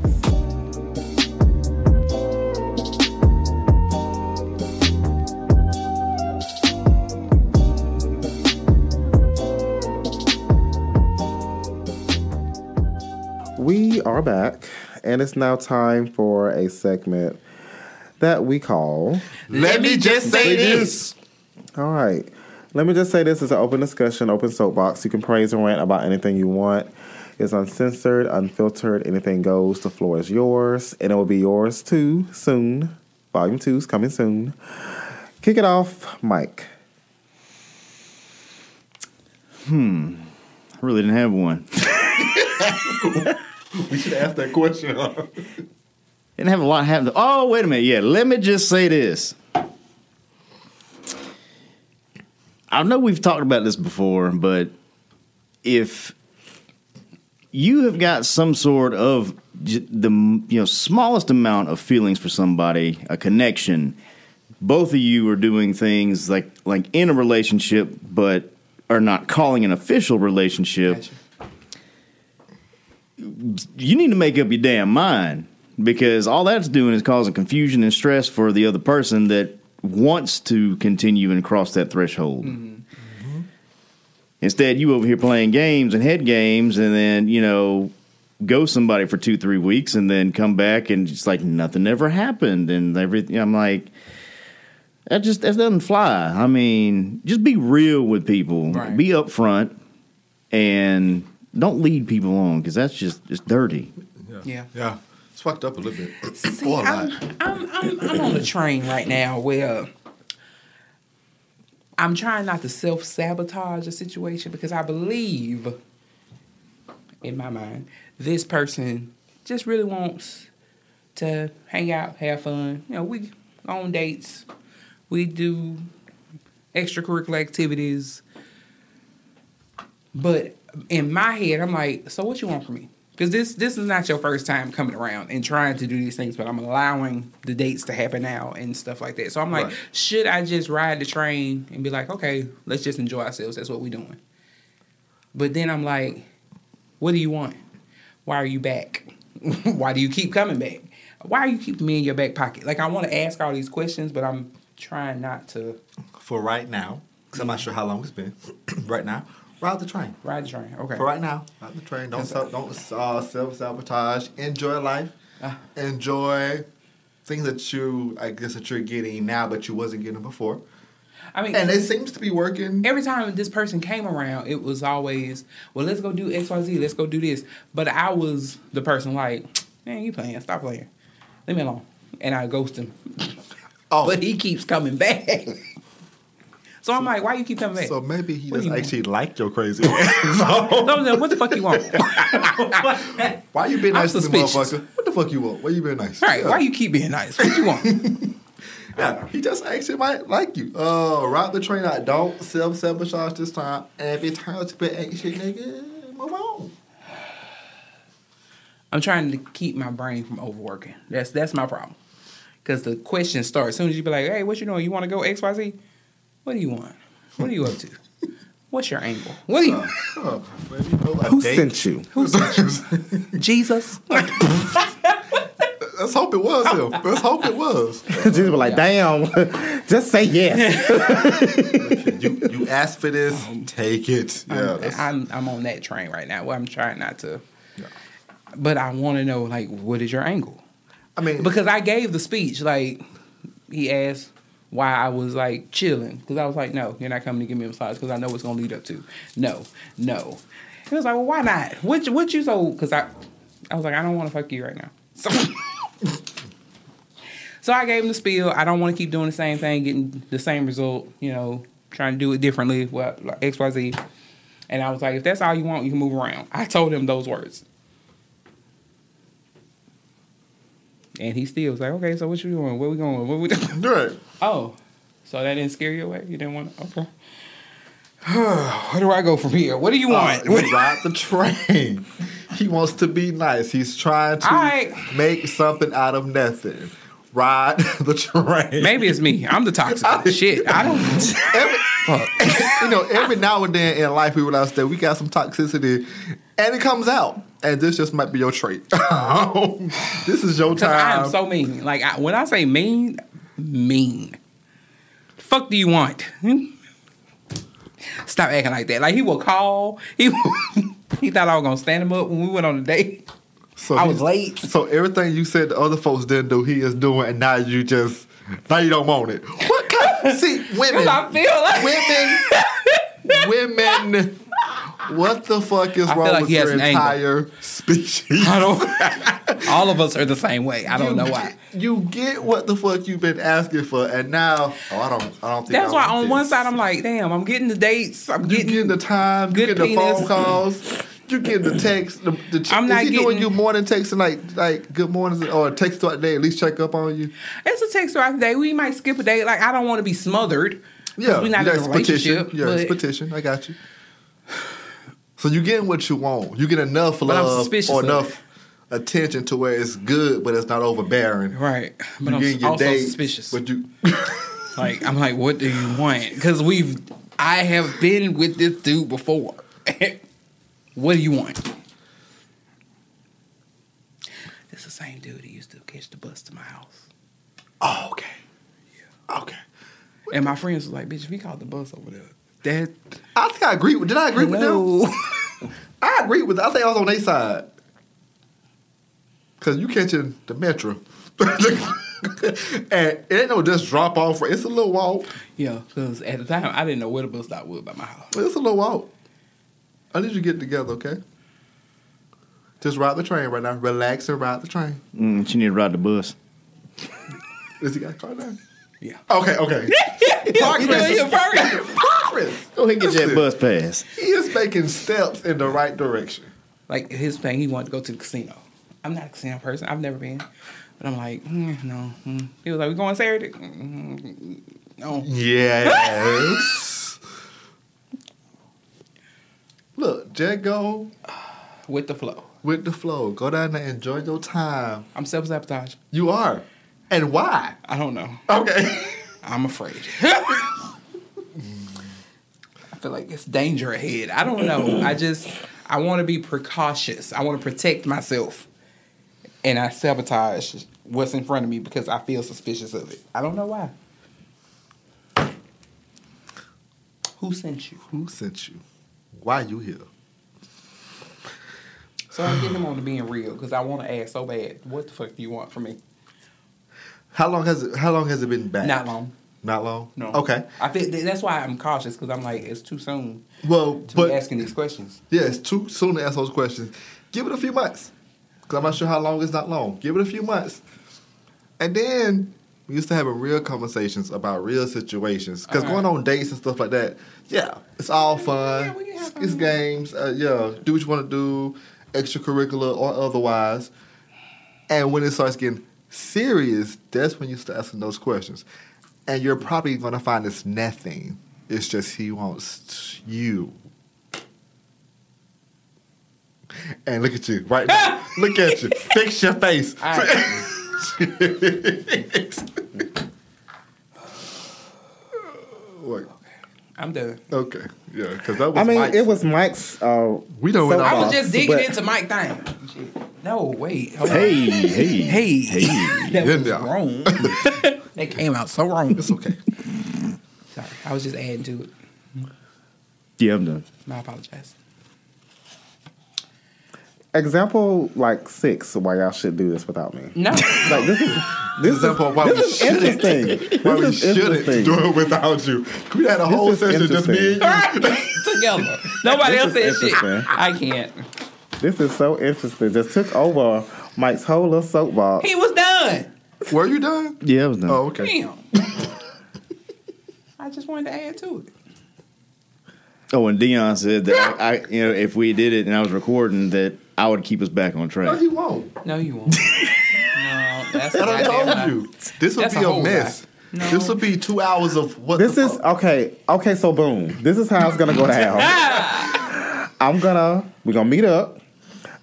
We are back, and it's now time for a segment that we call. Let me just say this. All right. Let me just say this is an open discussion, open soapbox. You can praise and rant about anything you want. It's uncensored, unfiltered, anything goes. The floor is yours, and it will be yours too soon. Volume two is coming soon. Kick it off, Mike. Hmm. I really didn't have one. We should ask that question. Didn't have a lot happen. Oh, wait a minute. Yeah, let me just say this. I know we've talked about this before, but if you have got some sort of the you know smallest amount of feelings for somebody, a connection, both of you are doing things like like in a relationship, but are not calling an official relationship you need to make up your damn mind because all that's doing is causing confusion and stress for the other person that wants to continue and cross that threshold. Mm-hmm. Mm-hmm. Instead, you over here playing games and head games, and then you know go somebody for two three weeks, and then come back and it's like nothing ever happened, and everything. I'm like. That just that doesn't fly. I mean, just be real with people. Right. Be upfront, and don't lead people on because that's just just dirty. Yeah. Yeah, it's fucked up a little bit. See, Or a I'm, lot. I'm, I'm, I'm on the train right now where I'm trying not to self sabotage a situation because I believe, in my mind, this person just really wants to hang out, have fun. You know, we go on dates, we do extracurricular activities. But in my head, I'm like, so what you want from me? Because this this is not your first time coming around and trying to do these things, but I'm allowing the dates to happen now and stuff like that. So I'm like, Right. should I just ride the train and be like, okay, let's just enjoy ourselves. That's what we're doing. But then I'm like, what do you want? Why are you back? Why do you keep coming back? Why are you keeping me in your back pocket? Like I want to ask all these questions, but I'm trying not to For right now, because I'm not sure how long it's been. right now, ride the train. ride the train. Okay. For right now, ride the train. Don't self, don't uh, self sabotage. Enjoy life. Ah. Enjoy things that you, I guess, that you're getting now, but you wasn't getting before. I mean, And it seems to be working. every time this person came around, it was always, well, let's go do X, Y, Z. Let's go do this. But I was the person like, man, you playing? Stop playing. Leave me alone. And I ghost him. Oh, But he keeps coming back. so I'm like, why you keep coming back? so maybe he doesn't actually like your crazy. ass. so I'm like, what the fuck you want? Why you being nice to the motherfucker? What the fuck you want? Why you being nice? All right, Yeah. why you keep being nice? What you want? Yeah, he just actually might like you. Uh, ride the train out. Don't self sabotage this time. And if it turns to be nigga, move on. I'm trying to keep my brain from overworking. That's that's my problem. Because the questions start as soon as you be like, "Hey, what you doing? You want to go X, Y, Z? What do you want? What are you up to? What's your angle? What do you? Oh, maybe you know, a Who sent you? Jesus? Let's hope it was him. Let's hope it was. Jesus was like, damn, just say yes. You you asked for this, um, take it. Yeah, I'm, I'm I'm on that train right now. Where I'm trying not to. But I want to know like, what is your angle? I mean, Because I gave the speech like he asked why I was like chilling because I was like, no, you're not coming to give me a massage because I know what's gonna lead up to. No, no. He was like, well, why not? What what you so? Because I I was like, I don't want to fuck you right now. So. So I gave him the spiel. I don't want to keep doing the same thing, getting the same result. You know, trying to do it differently. Well, like X, Y, Z. And I was like, if that's all you want, you can move around. I told him those words. And he still was like, okay, so what you doing? Where we going? What we doing? right. Oh, so that didn't scare you away? You didn't want to? Okay. Where do I go from here? What do you want? Uh, you ride the train. He wants to be nice. He's trying to Alright. make something out of nothing. Ride the train. Maybe it's me. I'm the toxic. one. Shit, I don't. Every, Fuck. you know, every now and then in life, we realize that we got some toxicity, and it comes out. And this just might be your trait. this is your time. I am so mean. Like I, when I say mean, mean. Fuck do you want? Stop acting like that. Like he will call. He he thought I was gonna stand him up when we went on a date. so I was late. So everything you said the other folks didn't do, he is doing, and now you just now you don't want it. What kind? See, women, I feel like women, women. What the fuck is I wrong like with your an angle. entire species? I don't. all of us are the same way. I don't you know get, why. You get what the fuck you've been asking for, and now oh, I don't. I don't think. That's I why want on one side I'm like, damn, I'm getting the dates. I'm getting, getting the time, good getting the phone calls, you getting the text. The, the I'm is not he doing getting- you morning texting like like good mornings or text throughout the day at least check up on you? It's a text throughout the day. We might skip a day. Like I don't want to be smothered. Yeah, we're not yeah, in a relationship. petition. Yeah, it's but- petition. I got you. So you getting what you want. You get enough love or enough attention to where it's good, but it's not overbearing. Right. But You I'm your also dates, suspicious. But you Like I'm like, what do you want? Because we've, I have been with this dude before. what do you want? It's the same dude that used to catch the bus to my house. Oh, okay. Okay. And my friends was like, bitch, we called the bus over there. That I think I agree with did I agree with them? I agree with. I think I was on their side because you catching the metro, and it ain't no just drop off. It's a little walk. yeah, because at the time I didn't know where the bus stop was by my house. It's a little walk. I need you to get together, okay? Just ride the train right now. Relax and ride the train. Mm, she need to ride the bus. Is he got a car now? Yeah. Okay, okay. progress. You doing your progress. progress. Go ahead and get Listen, that bus pass. He is making steps in the right direction. like his thing, he wanted to go to the casino. I'm not a casino person. I've never been, but I'm like, mm, no. Mm. He was like, "We going Saturday?" Mm, no. Yes. Look, Jet go With the flow. with the flow. Go down there, enjoy your time. I'm self sabotage. You are, and why? I don't know. Okay. I'm afraid. I feel like it's danger ahead. I don't know. I just I want to be precautious. I want to protect myself, and I sabotage what's in front of me because I feel suspicious of it. I don't know why. Who sent you? Who sent you? Why you here? So I'm getting him on to being real because I want to ask so bad. What the fuck do you want from me? How long has it? How long has it been back? Not long. Not long. No. Okay. I feel that's why I'm cautious because I'm like it's too soon Well, to but be asking these questions. yeah, it's too soon to ask those questions. Give it a few months, because I'm not sure how long is not long. Give it a few months, and then we used to having real conversations about real situations. Because Alright. going on dates and stuff like that, yeah, it's all fun. it's, it's games. Uh, yeah, do what you want to do, extracurricular or otherwise. And when it starts getting serious, that's when you start asking those questions. And you're probably going to find it's nothing. It's just he wants you. And look at you right now. look at you. Fix your face. Wait. I'm done. Okay. Yeah, because that was I mean, Mike's- it was Mike's. Uh, We don't went I was just digging but- into Mike thing. No, wait. Hold. Hey, hey, Hey, hey. that was Yeah. wrong. that came out so wrong. It's okay. Sorry, I was just adding to it. Yeah, I'm done. I apologize. Example like six why y'all should do this without me. No, Like this is this Example is, why this we is shouldn't. interesting. Why This we shouldn't do it without you. We had a This whole session just me and you. together. Nobody This else is said shit. interesting. I can't. This is so interesting. Just took over Mike's whole little soapbox. He was done. Were you done? Yeah, I was done. Oh, okay. Damn. I just wanted to add to it. Oh, and Dion said that I, I, you know, if we did it and I was recording, that I would keep us back on track. No, track. he won't. No, you won't. no, that's I told lie. you. This would That's be a a, mess. lie. No. This will be two hours of what This the is fuck? okay. Okay, so boom. This is how it's gonna go down. I'm gonna we're gonna meet up.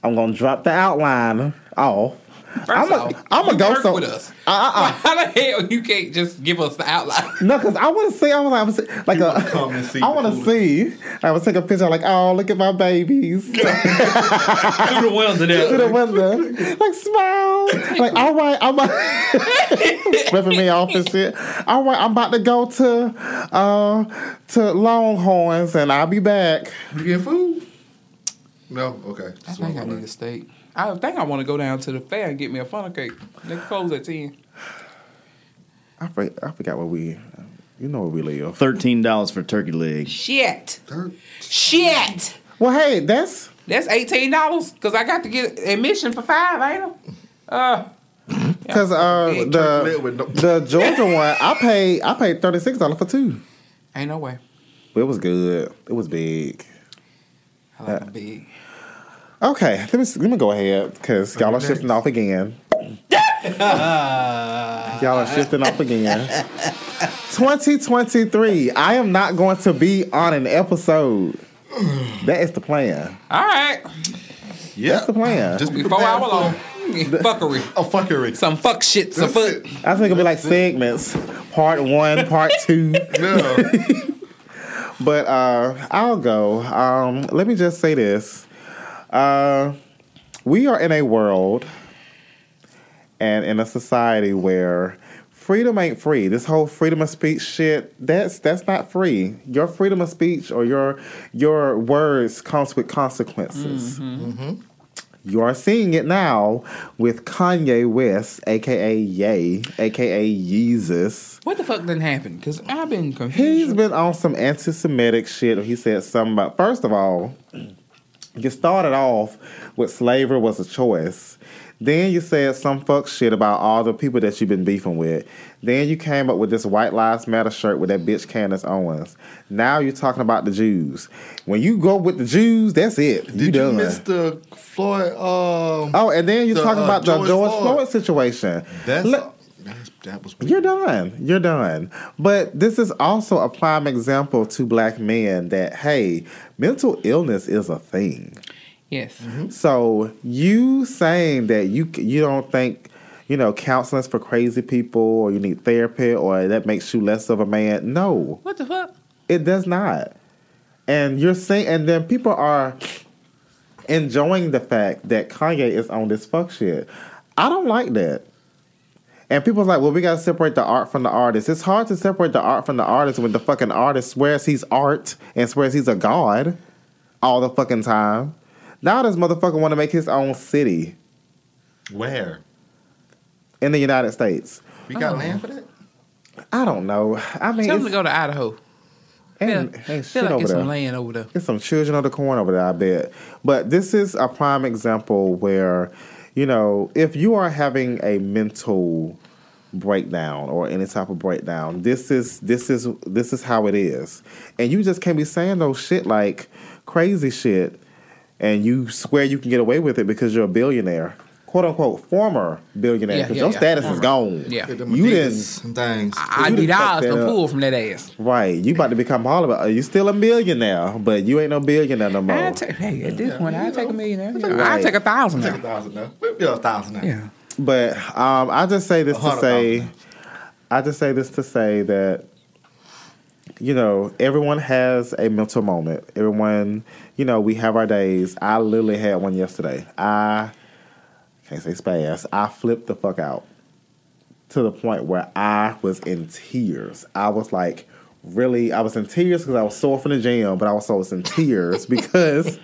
I'm gonna drop the outline off. First I'm off, a, I'm you gonna go work so with us. Uh, uh, uh. How the hell you can't just give us the outline? No, because I want to see. I want to like wanna a. see I the want to see. I would take a picture like, oh, look at my babies through Through the window Through the window, like smile, like all right, I'm ripping me off and shit. All right, I'm about to go to uh to Longhorns and I'll be back. You getting food? No? Okay. I think I need a steak. I think I want to go down to the fair and get me a funnel cake. They close at ten. I forgot, I forgot where we. You know where we live. Thirteen dollars for turkey leg. Shit. Third. Shit. Well, hey, that's That's eighteen dollars because I got to get admission for five, ain't I? Uh, because uh the leg with no- the Georgia one. I paid I paid thirty six dollars for two. ain't no way. But it was good. It was big. I like my big. Okay, let me let me go ahead because y'all are shifting off again. y'all are shifting off again. 2023. I am not going to be on an episode. That is the plan. All right, Yeah. That's the plan. Just be before prepared hour long. for Fuckery. a fuckery. Some fuck shit. Some That's fuck. it. I think it'll be like segments. Part one, part two. Yeah. But uh, I'll go. Um, let me just say this. Uh, we are in a world and in a society where freedom ain't free. This whole freedom of speech shit, that's that's not free. Your freedom of speech or your your words comes with consequences. You are seeing it now with Kanye West, aka Ye, aka Yeezus. What the fuck didn't happen? Because I've been confused. He's been on some anti-Semitic shit. He said something about. First of all, you started off with slavery was a choice. Then you said some fuck shit about all the people that you've been beefing with. Then you came up with this White Lives Matter shirt with that bitch Candace Owens. Now you're talking about the Jews. When you go with the Jews, that's it. you Did you done. miss the Floyd? Um, oh, and then you're the, talking uh, about the George Floyd. Floyd situation. that's, Let- that was. You're done. You're done. But this is also a prime example to black men that hey, mental illness is a thing. Yes. Mm-hmm. So you saying that you you don't think you know counseling's for crazy people or you need therapy or that makes you less of a man? No, What the fuck? it does not. And you're saying, and then people are enjoying the fact that Kanye is on this fuck shit. I don't like that. And people's like, well, we gotta separate the art from the artist. It's hard to separate the art from the artist when the fucking artist swears he's art and swears he's a god all the fucking time. Now this motherfucker want to make his own city Where? in the United States. We got Oh. land for that? I don't know. I mean, Tell them it's, to go to Idaho. And, Feel, ain't feel shit like over it's there. some land over there. There's some children on the corn over there, I bet. But this is a prime example where, you know, if you are having a mental breakdown or any type of breakdown, this is this is this is how it is. And you just can't be saying those shit like crazy shit and you swear you can get away with it because you're a billionaire. Quote unquote former billionaire. Because yeah, your yeah. status is gone. Yeah. Get You didn't and things. I You need done eyes to pull from that ass. Right. You about to become Hollywood. You still a millionaire, but you ain't no billionaire no more. I take, hey, at this point, I take a millionaire. I Right. take a thousand Take a now. thousand now. Maybe a thousand now. Yeah. But um, I just say this to say. I just say this to say that, you know, everyone has a mental moment. Everyone, you know, we have our days. I literally had one yesterday. I can't say spaz. I flipped the fuck out to the point where I was in tears. I was like, really, I was in tears because I was sore from the gym, but I was also was in tears because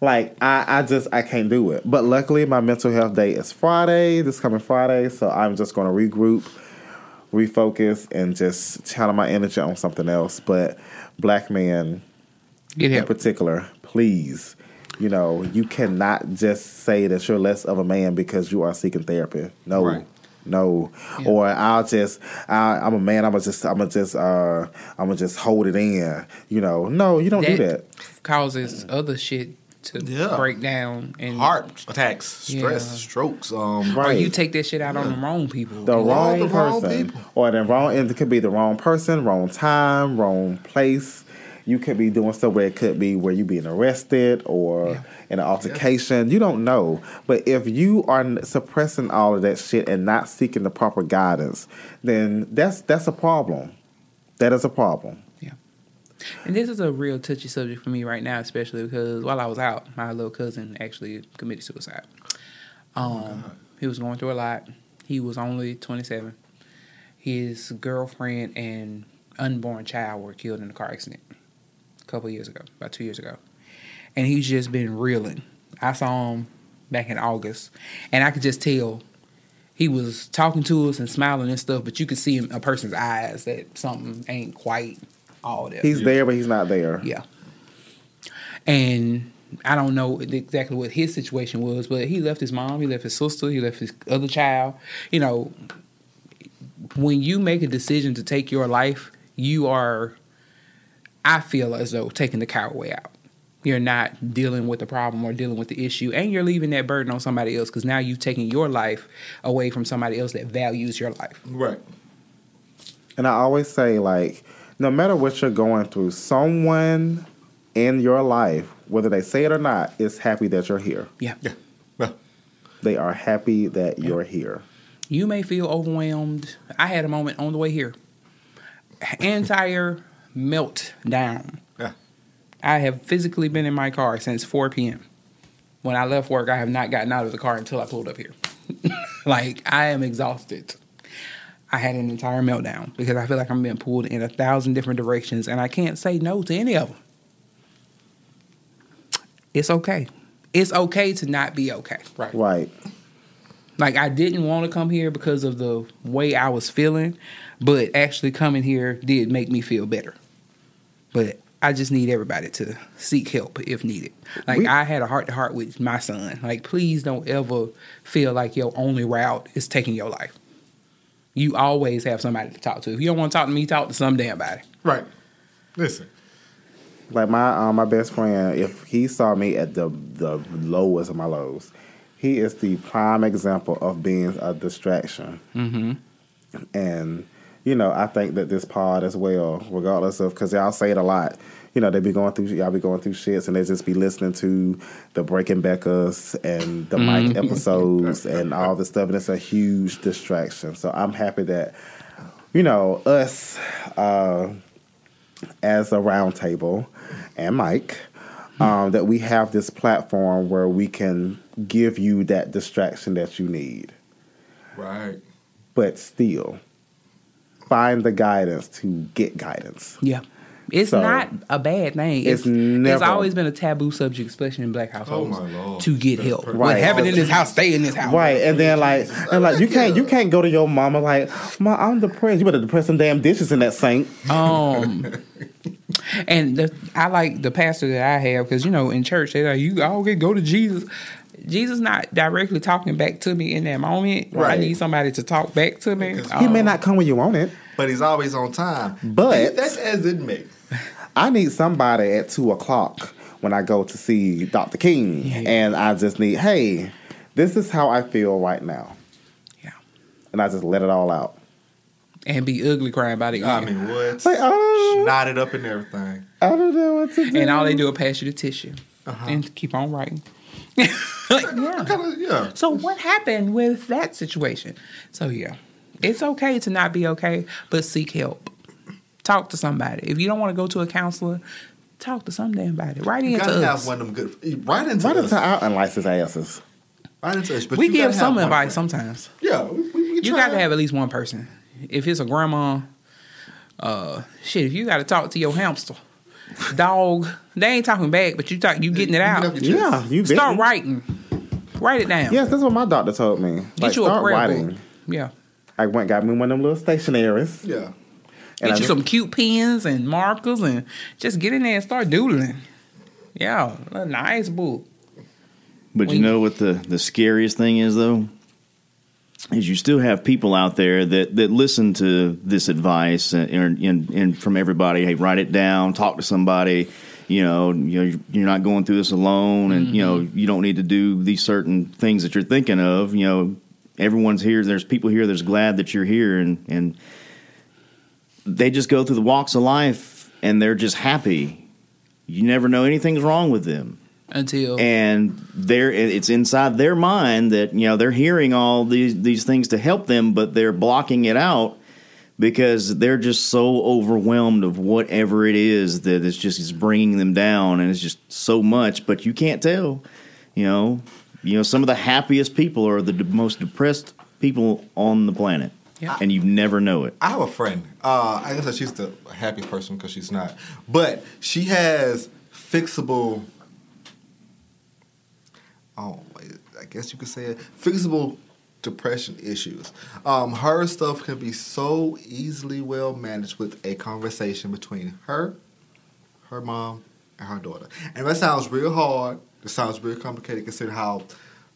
like I, I just I can't do it. But luckily my mental health day is Friday, this coming Friday, so I'm just gonna regroup, refocus, and just channel my energy on something else. But black man in particular, please. You know, you cannot just say that you're less of a man because you are seeking therapy. No, Right. no. Or I'll just, I, I'm a man. I'm gonna just, I'm gonna just, uh, I'm gonna just hold it in. You know, no, you don't do that. causes other shit to Yeah. break down and Heart attacks, stress, Yeah. strokes. Um, Or Right. you take that shit out on the wrong people. the wrong the wrong person, people. or the wrong. It could be the wrong person, wrong time, wrong place. You could be doing stuff where it could be where you being arrested or in an altercation. You don't know. But if you are suppressing all of that shit and not seeking the proper guidance, then that's that's a problem. That is a problem. Yeah. And this is a real touchy subject for me right now, especially because while I was out, my little cousin actually committed suicide. Um, he was going through a lot. He was only 27. His girlfriend and unborn child were killed in a car accident a couple years ago, about two years ago. And he's just been reeling. I saw him back in August, and I could just tell he was talking to us and smiling and stuff, but you could see in a person's eyes that something ain't quite all there. He's there, but he's not there. Yeah. And I don't know exactly what his situation was, but he left his mom, he left his sister, he left his other child. You know, when you make a decision to take your life, you are, I feel as though, taking the coward way out. You're not dealing with the problem or dealing with the issue, and you're leaving that burden on somebody else because now you've taken your life away from somebody else that values your life. right. And I always say, like, no matter what you're going through, someone in your life, whether they say it or not, is happy that you're here. Yeah. Yeah. Well, They are happy that you're here. You may feel overwhelmed. I had a moment on the way here. Entire meltdown. yeah. I have physically been in my car since 4 p.m. When I left work, I have not gotten out of the car until I pulled up here. like, I am exhausted. I had an entire meltdown because I feel like I'm being pulled in a thousand different directions and I can't say no to any of them. It's okay. It's okay to not be okay. Right. Right. Like I didn't want to come here because of the way I was feeling, but actually coming here did make me feel better. But I just need everybody to seek help if needed. Like We- I had a heart to heart with my son. Like please don't ever feel like your only route is taking your life. You always have somebody to talk to. If you don't want to talk to me, talk to some damn body. Right. Listen. Like my um, my best friend, if he saw me at the the lowest of my lows, he is the prime example of being a distraction. Mm-hmm. And you know, I think that this pod as well, regardless of because y'all say it a lot. You know, they be going through y'all be going through shits, and they just be listening to the Breaking Beckas and the Mike episodes and all this stuff, and it's a huge distraction. So I'm happy that you know us uh, as a roundtable and Mike um, that we have this platform where we can give you that distraction that you need Right. but still find the guidance to get guidance. Yeah. It's So, not a bad thing. it's It's, never- it's always been a taboo subject, especially in black households, Oh, to get help. perfect. What Right. happened in this house, stay in this house. Right, and then like, and like, you can't, you can't go to your mama like, "Ma, I'm depressed." You better depress some damn dishes in that sink. Um, and the, I like the pastor that I have because you know in church they like you all get go to Jesus. Jesus not directly talking back to me in that moment. I need somebody to talk back to me. He may Um, not come when you want it. But he's always on time. But- that's as it may. I need somebody at two o'clock when I go to see Dr. King, and I just need, hey, this is how I feel right now, Yeah. and I just let it all out. and be ugly crying about it. I mean, what? Like, I don't, Knotted up and everything. I don't know what to do. and all they do is pass you the tissue Uh-huh. and keep on writing. like, yeah. Kinda, yeah. So what happened with that situation? So yeah, it's okay to not be okay, but seek help. Talk to somebody. If you don't want to go to a counselor, talk to some damn body. Write You into gotta us. have one of them good. Right into Right us. into our unlicensed asses. Right into us. But we give some advice friend. sometimes. Yeah, we, we, we You got to have at least one person. If it's a grandma, uh, shit. If you got to talk to your hamster, dog, they ain't talking back, but you talk, you getting it out. get off your chest. Yeah, you Start bitten. writing. Write it down. Yes, that's what my doctor told me. Get Like, you a start prayer writing. book. Yeah. I went got me one of them little stationaries. Yeah. And Get I you just- some cute pens and markers and just get in there and start doodling. Yeah, a nice book. But you know what the, the scariest thing is though? Is you still have people out there that, that listen to this advice and, and, and from everybody. Hey, write it down. Talk to somebody. You know, you know, you're not going through this alone, and you know, mm-hmm. you don't need to do these certain things that you're thinking of. You know, everyone's here. There's people here that's glad that you're here, and and they just go through the walks of life, and they're just happy. You never know anything's wrong with them Until and they're it's inside their mind that you know they're hearing all these these things to help them but they're blocking it out because they're just so overwhelmed of whatever it is that it's just is bringing them down and it's just so much but you can't tell you know you know some of the happiest people are the d- most depressed people on the planet Yeah. and you never know it I have a friend. Uh, I guess that she's the happiest person because she's not, but she has fixable. Oh, I guess you could say it. Fixable depression issues. Um, her stuff can be so easily well managed with a conversation between her, her mom, and her daughter. And that sounds real hard. It sounds real complicated considering how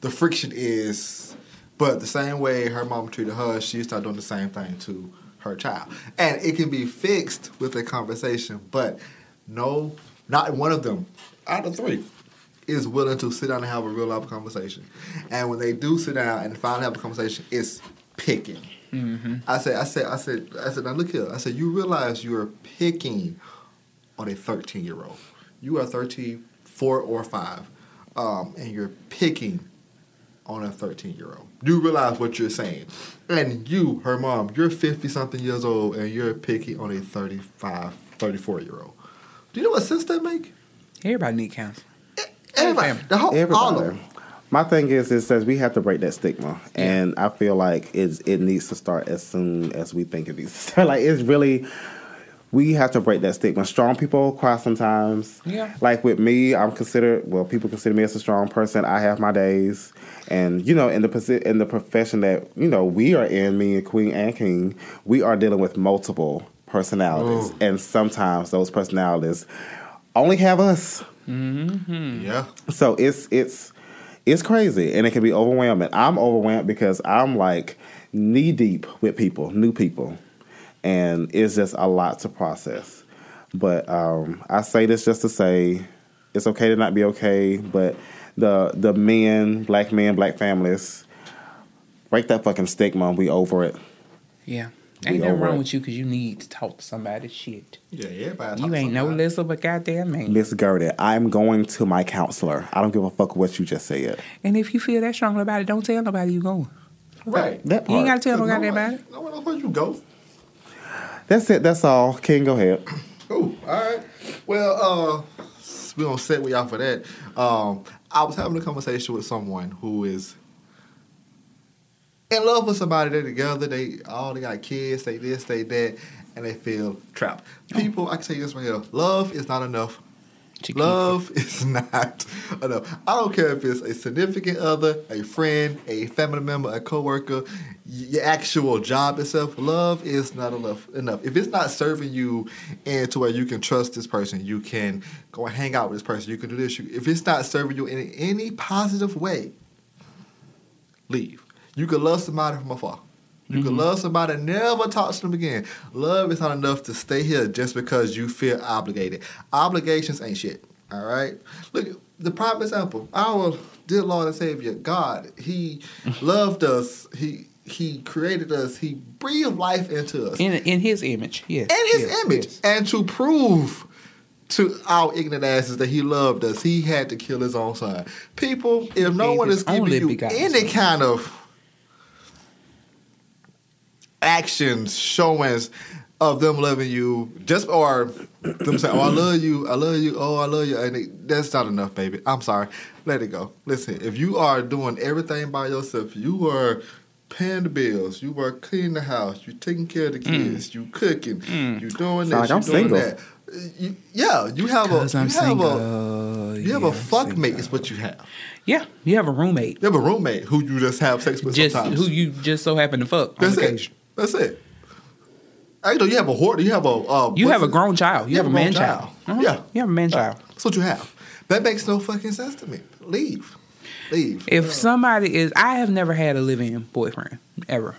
the friction is. But the same way her mom treated her, she started doing the same thing to her child. And it can be fixed with a conversation, but no, not one of them out of three is willing to sit down and have a real life conversation. And when they do sit down and finally have a conversation, it's picking. I said, I said, I said, I said, now look here. I said, you realize you're picking on a 13 year old. You are 13, four or five, um, and you're picking on a 13 year old. Do you realize what you're saying? And you, her mom, you're 50 something years old, and you're picking on a 35, 34 year old. Do you know what sense that make? everybody need counseling. Everybody, the whole, all of them. My thing is, it says we have to break that stigma, and I feel like it's, it needs to start as soon as we think it needs to start. Like it's really, we have to break that stigma. Strong people cry sometimes. Yeah. Like with me, I'm considered. Well, people consider me as a strong person. I have my days, and you know, in the in the profession that you know we are in, me and Queen and King, we are dealing with multiple personalities, Ooh. and sometimes those personalities only have us. Yeah. So it's it's it's crazy and it can be overwhelming. I'm overwhelmed because I'm like knee deep with people, new people, and it's just a lot to process. But um, I say this just to say it's okay to not be okay, but the the men, black men, black families, break that fucking stigma. We over it. Yeah. Ain't We nothing wrong with you because you need to talk to somebody shit. Yeah, everybody. You ain't no less but a goddamn man. Miss Gertie, I'm going to my counselor. I don't give a fuck what you just said. And if you feel that strong about it, don't tell nobody you're going. Right. That You ain't got to tell no No, goddamn about it. No one knows where you go. That's it. That's all. King, go ahead. Cool. All right. Well, uh, we gonna set we out for that. Um, I was having a conversation with someone who is in love with somebody. They're together. They all they got kids. They this, they that, and they feel trapped. Oh. People, I can say this right here: love is not enough. Love is not enough. I don't care if it's a significant other, a friend, a family member, a coworker, your actual job itself. Love is not enough. Enough. If it's not serving you and to where you can trust this person, you can go and hang out with this person. You can do this. You, if it's not serving you in any positive way, leave. You can love somebody from afar. You can mm-hmm. love somebody and never talk to them again. Love is not enough to stay here just because you feel obligated. Obligations ain't shit. All right? Look, the prime example, our dear Lord and Savior, God, He loved us. He He created us. He breathed life into us. In in his image, yes. in His yes, image. yes. And to prove to our ignorant asses that He loved us, He had to kill His own son. People, if no one is giving you any son. kind of actions, showings of them loving you, just or them saying, "Oh, I love you, I love you, oh, I love you," and it, that's not enough, baby. I'm sorry. Let it go. Listen, if you are doing everything by yourself, you are paying the bills, you are cleaning the house, you're taking care of the mm. kids, you cooking, mm. you doing this, Sound like you I'm doing single. that. You, yeah, you have a 'Cause I'm you have a single. you have Yeah, a I'm fuck single. mate. Is what you have. Yeah, you have a roommate. You have a roommate who you just have sex with Just sometimes. who you just so happen to fuck That's on it. That's it. I know you have a hoarder. You have a. Uh, You have a grown child. You, have, a man child. Uh-huh. Yeah, You have a man child. that's what you have. That makes no fucking sense to me. Leave, leave. If somebody is, I have never had a live-in boyfriend ever,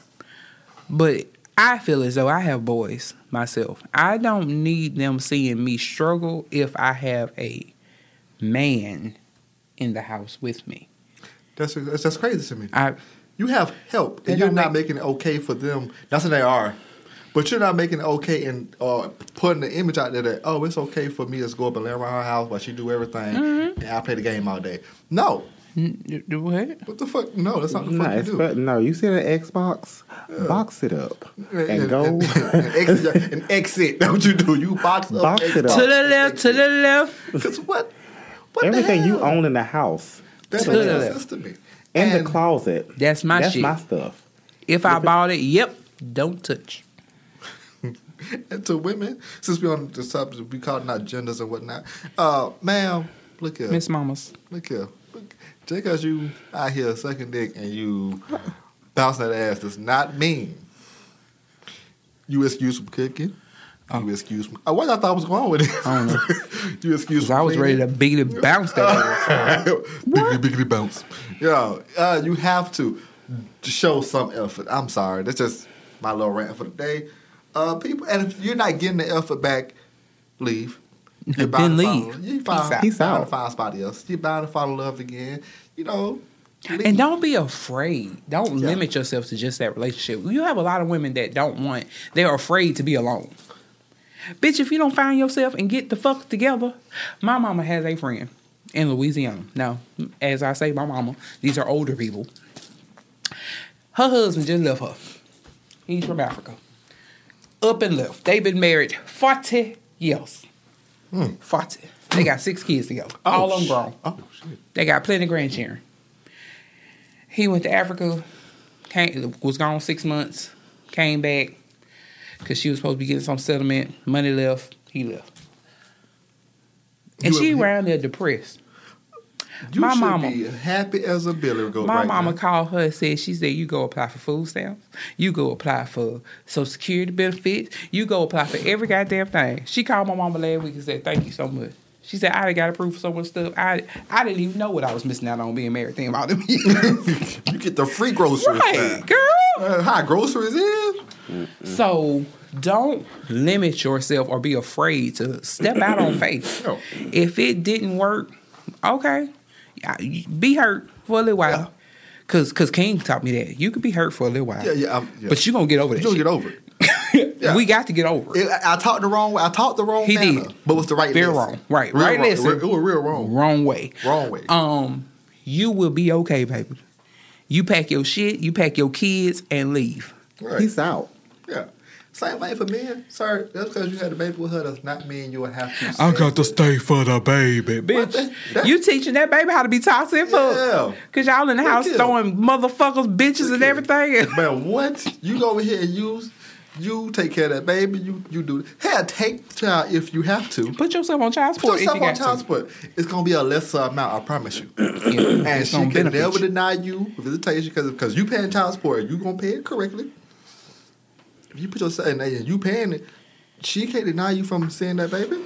but I feel as though I have boys myself. I don't need them seeing me struggle if I have a man in the house with me. That's that's, that's crazy to me. I You have help, They and you're don't make- making it okay for them. That's what they are. But you're not making it okay and uh, putting the image out there that oh it's okay for me to just go up and lay around her house while she do everything Mm-hmm. and I play the game all day. No, you do what? what the fuck? No, that's not the No, fuck you do. but no, you see the Xbox? Box it up and, and, go. and, and exit, and exit. That's what you do. You box up. Box it up. To the left, to the left. Cause what? What Everything the you own in the house, That To makes the no left. to me. In And the closet. That's my That's shit. my stuff. If I bought it, yep, don't touch. and to women, since we on the subject, we calling out genders and whatnot. Uh, ma'am, look here, Miss Mamas. look here. Look, just because you out here sucking dick and you bouncing that ass does not mean you excuse from cooking. You excuse from. Uh, what I thought was going with it? I don't know. you excuse. Cause I was ready to beat it, bounce that ass. biggity biggity bounce. Yeah, uh, you have to show some effort. I'm sorry, that's just my little rant for the day. Uh, people, and if you're not getting the effort back, leave. You're Then leave. Find, you Peace find, out. Peace bound out. to find somebody else. You're bound to fall in love again. You know. leave. And don't be afraid. Don't Yeah. limit yourself to just that relationship. You have a lot of women that don't want, they're afraid to be alone. Bitch, if you don't find yourself and get the fuck together, my mama has a friend in Louisiana. Now, as I say, my mama, these are older people. Her husband just left her. He's from Africa. Up and left. They've been married 40 years. Hmm. 40. They got six kids together. Oh, all of them grown. Oh shit. They got plenty of grandchildren. He went to Africa, came, was gone six months, came back because she was supposed to be getting some settlement. Money left, he left. And You- she around there depressed. You My should mama- be happy as a billy goat My right mama now. called her and said, she said, you go apply for food stamps, you go apply for social security benefits, you go apply for every goddamn thing. She called my mama last week and said, thank you so much. She said, I done got approved for so much stuff. I I didn't even know what I was missing out on being married. Think about them years. You get the free groceries. right, now. girl. Uh, how groceries is? So don't limit yourself or be afraid to step out on faith. No. If it didn't work, okay, be hurt for a little while. Cause, Cause King taught me that you could be hurt for a little while. Yeah, yeah, I'm- yeah. But you're gonna get over that. You don't shit. get over it. Yeah. We got to get over it. It- I, I talked the wrong way. I talked the wrong way. He manner, did. but was the right Very lesson. wrong. Right. Real right wrong. lesson. It was real wrong. Wrong way. Wrong way. Um, you will be okay, baby. You pack your shit, you pack your kids, and leave. Right. Peace out. Yeah. Same thing for men. Sorry, that's because you had a baby with her. Does not mean you would have to. I got to stay for the baby, bitch. that- you teaching that baby how to be toxic? Yeah. Cause y'all in the house throwing motherfuckers, bitches, and everything. Man, what? You go over here and use. You take care of that baby. You you do. Hell, take the child if you have to. Put yourself on child Put support if you yourself on got child to. support. It's gonna be a lesser amount. I promise you. Yeah, and she can never you. deny you visitation because because you paying child support. You gonna pay it correctly. If you put yourself and and you paying it, she can't deny you from seeing that baby.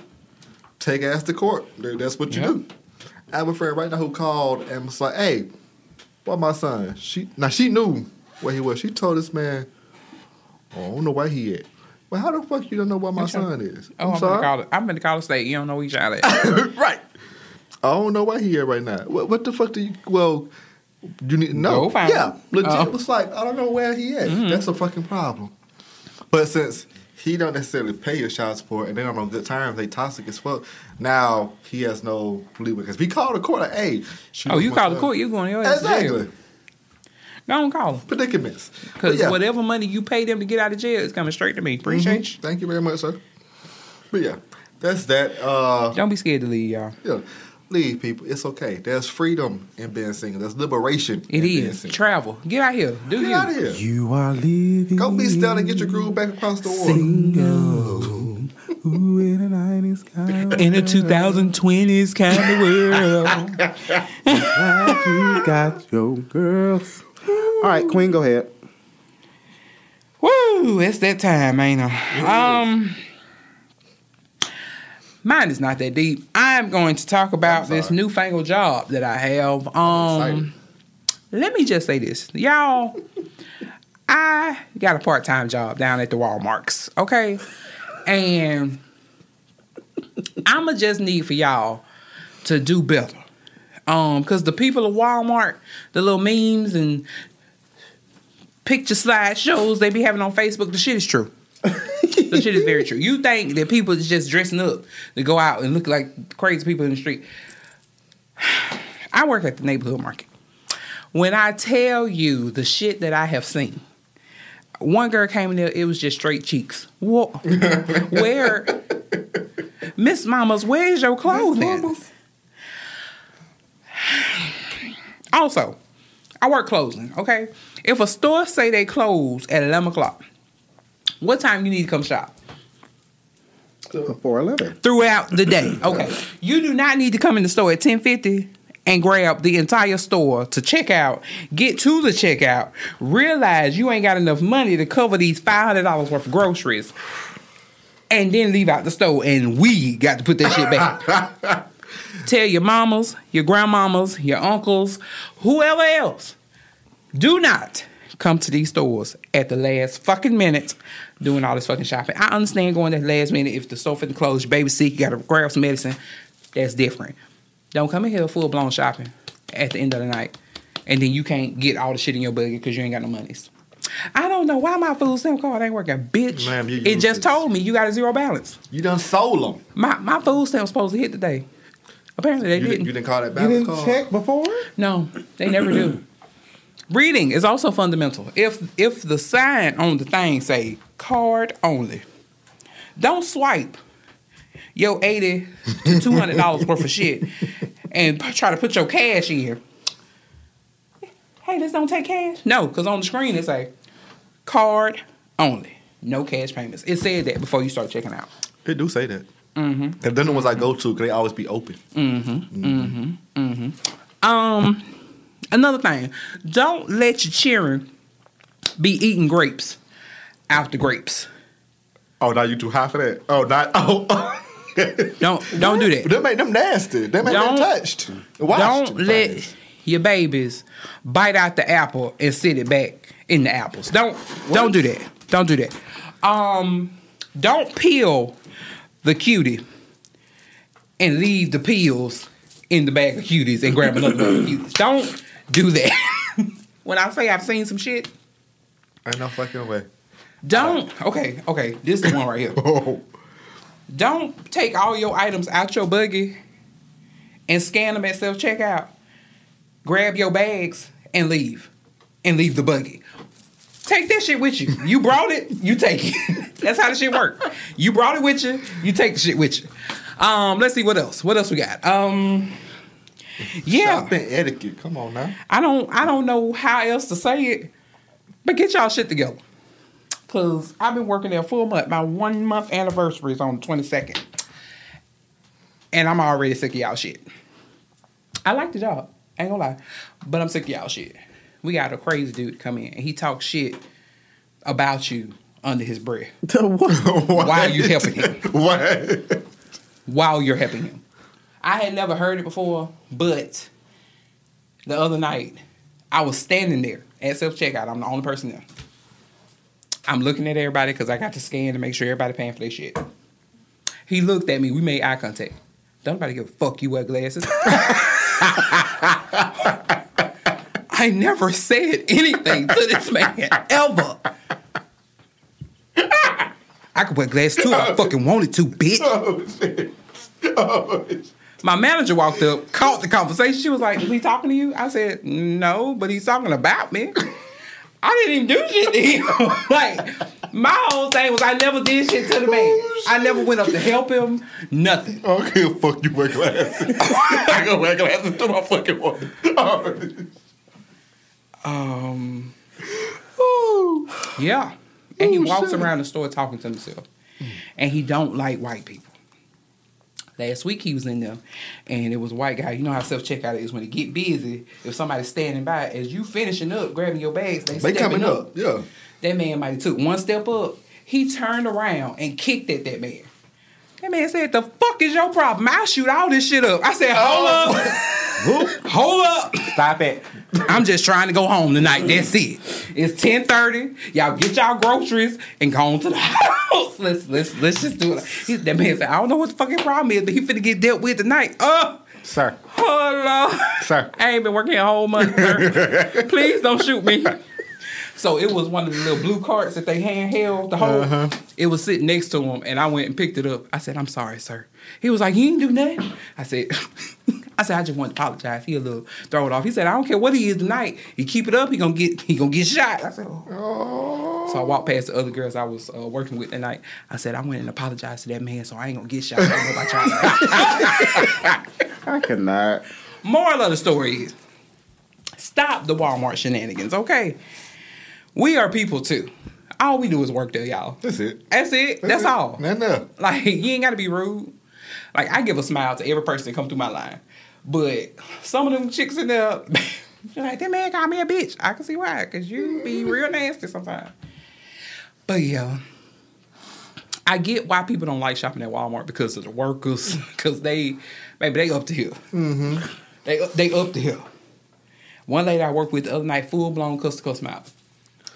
Take ass to court. That's what you Yep. do. I have a friend right now who called and was like, "Hey, what my son?" She now she knew where he was. She told this man, "Oh, I don't know where he at." Well, how the fuck you don't know where my son is? Oh, I'm I'm sorry. gonna call it. I'm call the state. You don't know where you at. right. I don't know why he at right now. What, what the fuck do you? Well, you need to know. Go find yeah, him. legit. Uh-huh. Oh. was like I don't know where he at. Mm-hmm. That's a fucking problem. But since he don't necessarily pay your child support and they don't on good terms, they toxic as fuck. Now he has no leeway because we called the court hey, Oh, you my call the son. court, you going your ass to jail. exactly Go on, call them. predicaments. Because yeah. whatever money you pay them to get out of jail is coming straight to me. Appreciate Mhm. Thank you very much, sir. But yeah, that's that. Uh. Don't be scared to leave, y'all. Yeah. Leave people. It's okay. There's freedom in being single. There's liberation. It in being single. Travel. Get out here. Do Get you. out of here. You are living. Go be still and get your groove back across the water. Single. Ooh, in a 90s kind of In a 2020s kind of world. like you got your girls. All right, Queen, go ahead. Woo, it's that time, ain't it? Um, mine is not that deep. I'm going to talk about this newfangled job that I have. Um, let me just say this, y'all. I got a part time job down at the Walmarts, okay, and I'ma just need for y'all to do better. Um, cause the people of Walmart, the little memes and picture slide shows they be having on Facebook, the shit is true. the shit is very true. You think that people is just dressing up to go out and look like crazy people in the street. I work at the neighborhood market. When I tell you the shit that I have seen, one girl came in there, it was just straight cheeks. Whoa. Where, Miss Mamas, where's your clothing? Also, I work closing, okay? If a store say they close at 11 o'clock, what time you need to come shop? 411. Throughout the day, okay? You do not need to come in the store at 1050 and grab the entire store to check out, get to the checkout, realize you ain't got enough money to cover these $500 worth of groceries, and then leave out the store and we got to put that shit back. Tell your mamas, your grandmamas, your uncles, whoever else, do not come to these stores at the last fucking minute doing all this fucking shopping. I understand going at the last minute if the store finna close, your baby sick, you gotta grab some medicine. That's different. Don't come in here full blown shopping at the end of the night. And then you can't get all the shit in your budget because you ain't got no monies. I don't know why my food stamp card ain't working, bitch. Ma'am, it just told me you got a zero balance. You done sold them. My my food stamp's supposed to hit today. Apparently they You, didn't. didn't, you didn't call that You balance didn't call? check before? No, they never do. Reading is also fundamental. If if the sign on the thing say card only, don't swipe your eighty to two hundred dollars worth of shit and p- try to put your cash in. Hey, this don't take cash. No, because on the screen it say card only, no cash payments. It said that before you start checking out. It do say that. Mm-hmm. Then the ones I go to, cause they always be open. Um, another thing, don't let your children be eating grapes out the grapes. Oh, now you too high for that? Oh, not oh. Don't don't do that. They make them nasty. They make them Don't- touched. Washed Don't let things. your babies bite out the apple and sit it back in the apples. Don't don't do that. Don't do that. Um, don't peel the cutie and leave the pills in the bag of cuties and grab another bag of cuties. Don't do that. when I say I've seen some shit, Ain't no fucking way. Don't. Okay, okay. This is the one right here. Oh, Don't take all your items out your buggy and scan them at self checkout. Grab your bags and leave, and leave the buggy. Take that shit with you. You brought it, you take it. That's how the shit work. You brought it with you, you take the shit with you. Um, let's see what else. What else we got? Um, yeah, shopping etiquette. Come on now. I don't I don't know how else to say it, but get y'all shit together. Cause I've been working there a full month. My one month anniversary is on the twenty second, and I'm already sick of y'all shit. I like the job, ain't gonna lie, but I'm sick of y'all shit. We got a crazy dude come in and he talks shit about you under his breath what? while you helping him. What? While you're helping him. I had never heard it before, but the other night I was standing there at self checkout. I'm the only person there. I'm looking at everybody because I got to scan to make sure everybody paying for their shit. He looked at me. We made eye contact. Don't nobody give a fuck you wear glasses. I never said anything to this man ever. I could wear glasses too if I oh, fucking wanted to, bitch. Oh shit. Oh shit. My manager walked up, caught the conversation. She was like, "Is he talking to you?" I said, "No, but he's talking about me." I didn't even do shit to him. like my whole thing was, I never did shit to the man. Oh, I never went up to help him. Nothing. I fuck you wear glasses. I go wear glasses to my fucking one. Um. Yeah, and he walks around the store talking to himself, and he don't like white people. Last week he was in there, and it was a white guy. You know how self checkout is when it get busy. If somebody's standing by, as you finishing up, grabbing your bags, they, They coming up. Yeah. That man might have took one step up. He turned around and kicked at that man. That man said, "The fuck is your problem? I shoot all this shit up." I said, "Hold up, hold up, stop it. I'm just trying to go home tonight. That's it. It's 10:30. Y'all get y'all groceries and go on to the house. Let's let's let's just do it." He, that man said, "I don't know what the fucking problem is, but he finna get dealt with tonight." Uh, Sir. oh Lord, Sir. I ain't been working a whole month. Sir. Please don't shoot me. So it was one of the little blue carts that they handheld the whole. Uh-huh. It was sitting next to him, and I went and picked it up. I said, "I'm sorry, sir." He was like, "You ain't do nothing." I said, "I said I just want to apologize." He a little throw it off. He said, "I don't care what he is tonight. He keep it up. He gonna get he gonna get shot." I said, "Oh." So I walked past the other girls I was uh, working with that night. I said, "I went and apologized to that man, so I ain't gonna get shot." I don't know about y'all. I cannot. Moral of the story is stop the Walmart shenanigans, okay? We are people too. All we do is work there, y'all. That's it. That's it. That's, it. all. Nothing else. Like you ain't gotta be rude. Like I give a smile to every person that come through my line. But some of them chicks in there, like, that man called me a bitch. I can see why, because you be real nasty sometimes. But yeah. I get why people don't like shopping at Walmart because of the workers, because they, maybe they up to here. Mm-hmm. They they up to here. One lady I worked with the other night, full blown cuss him out.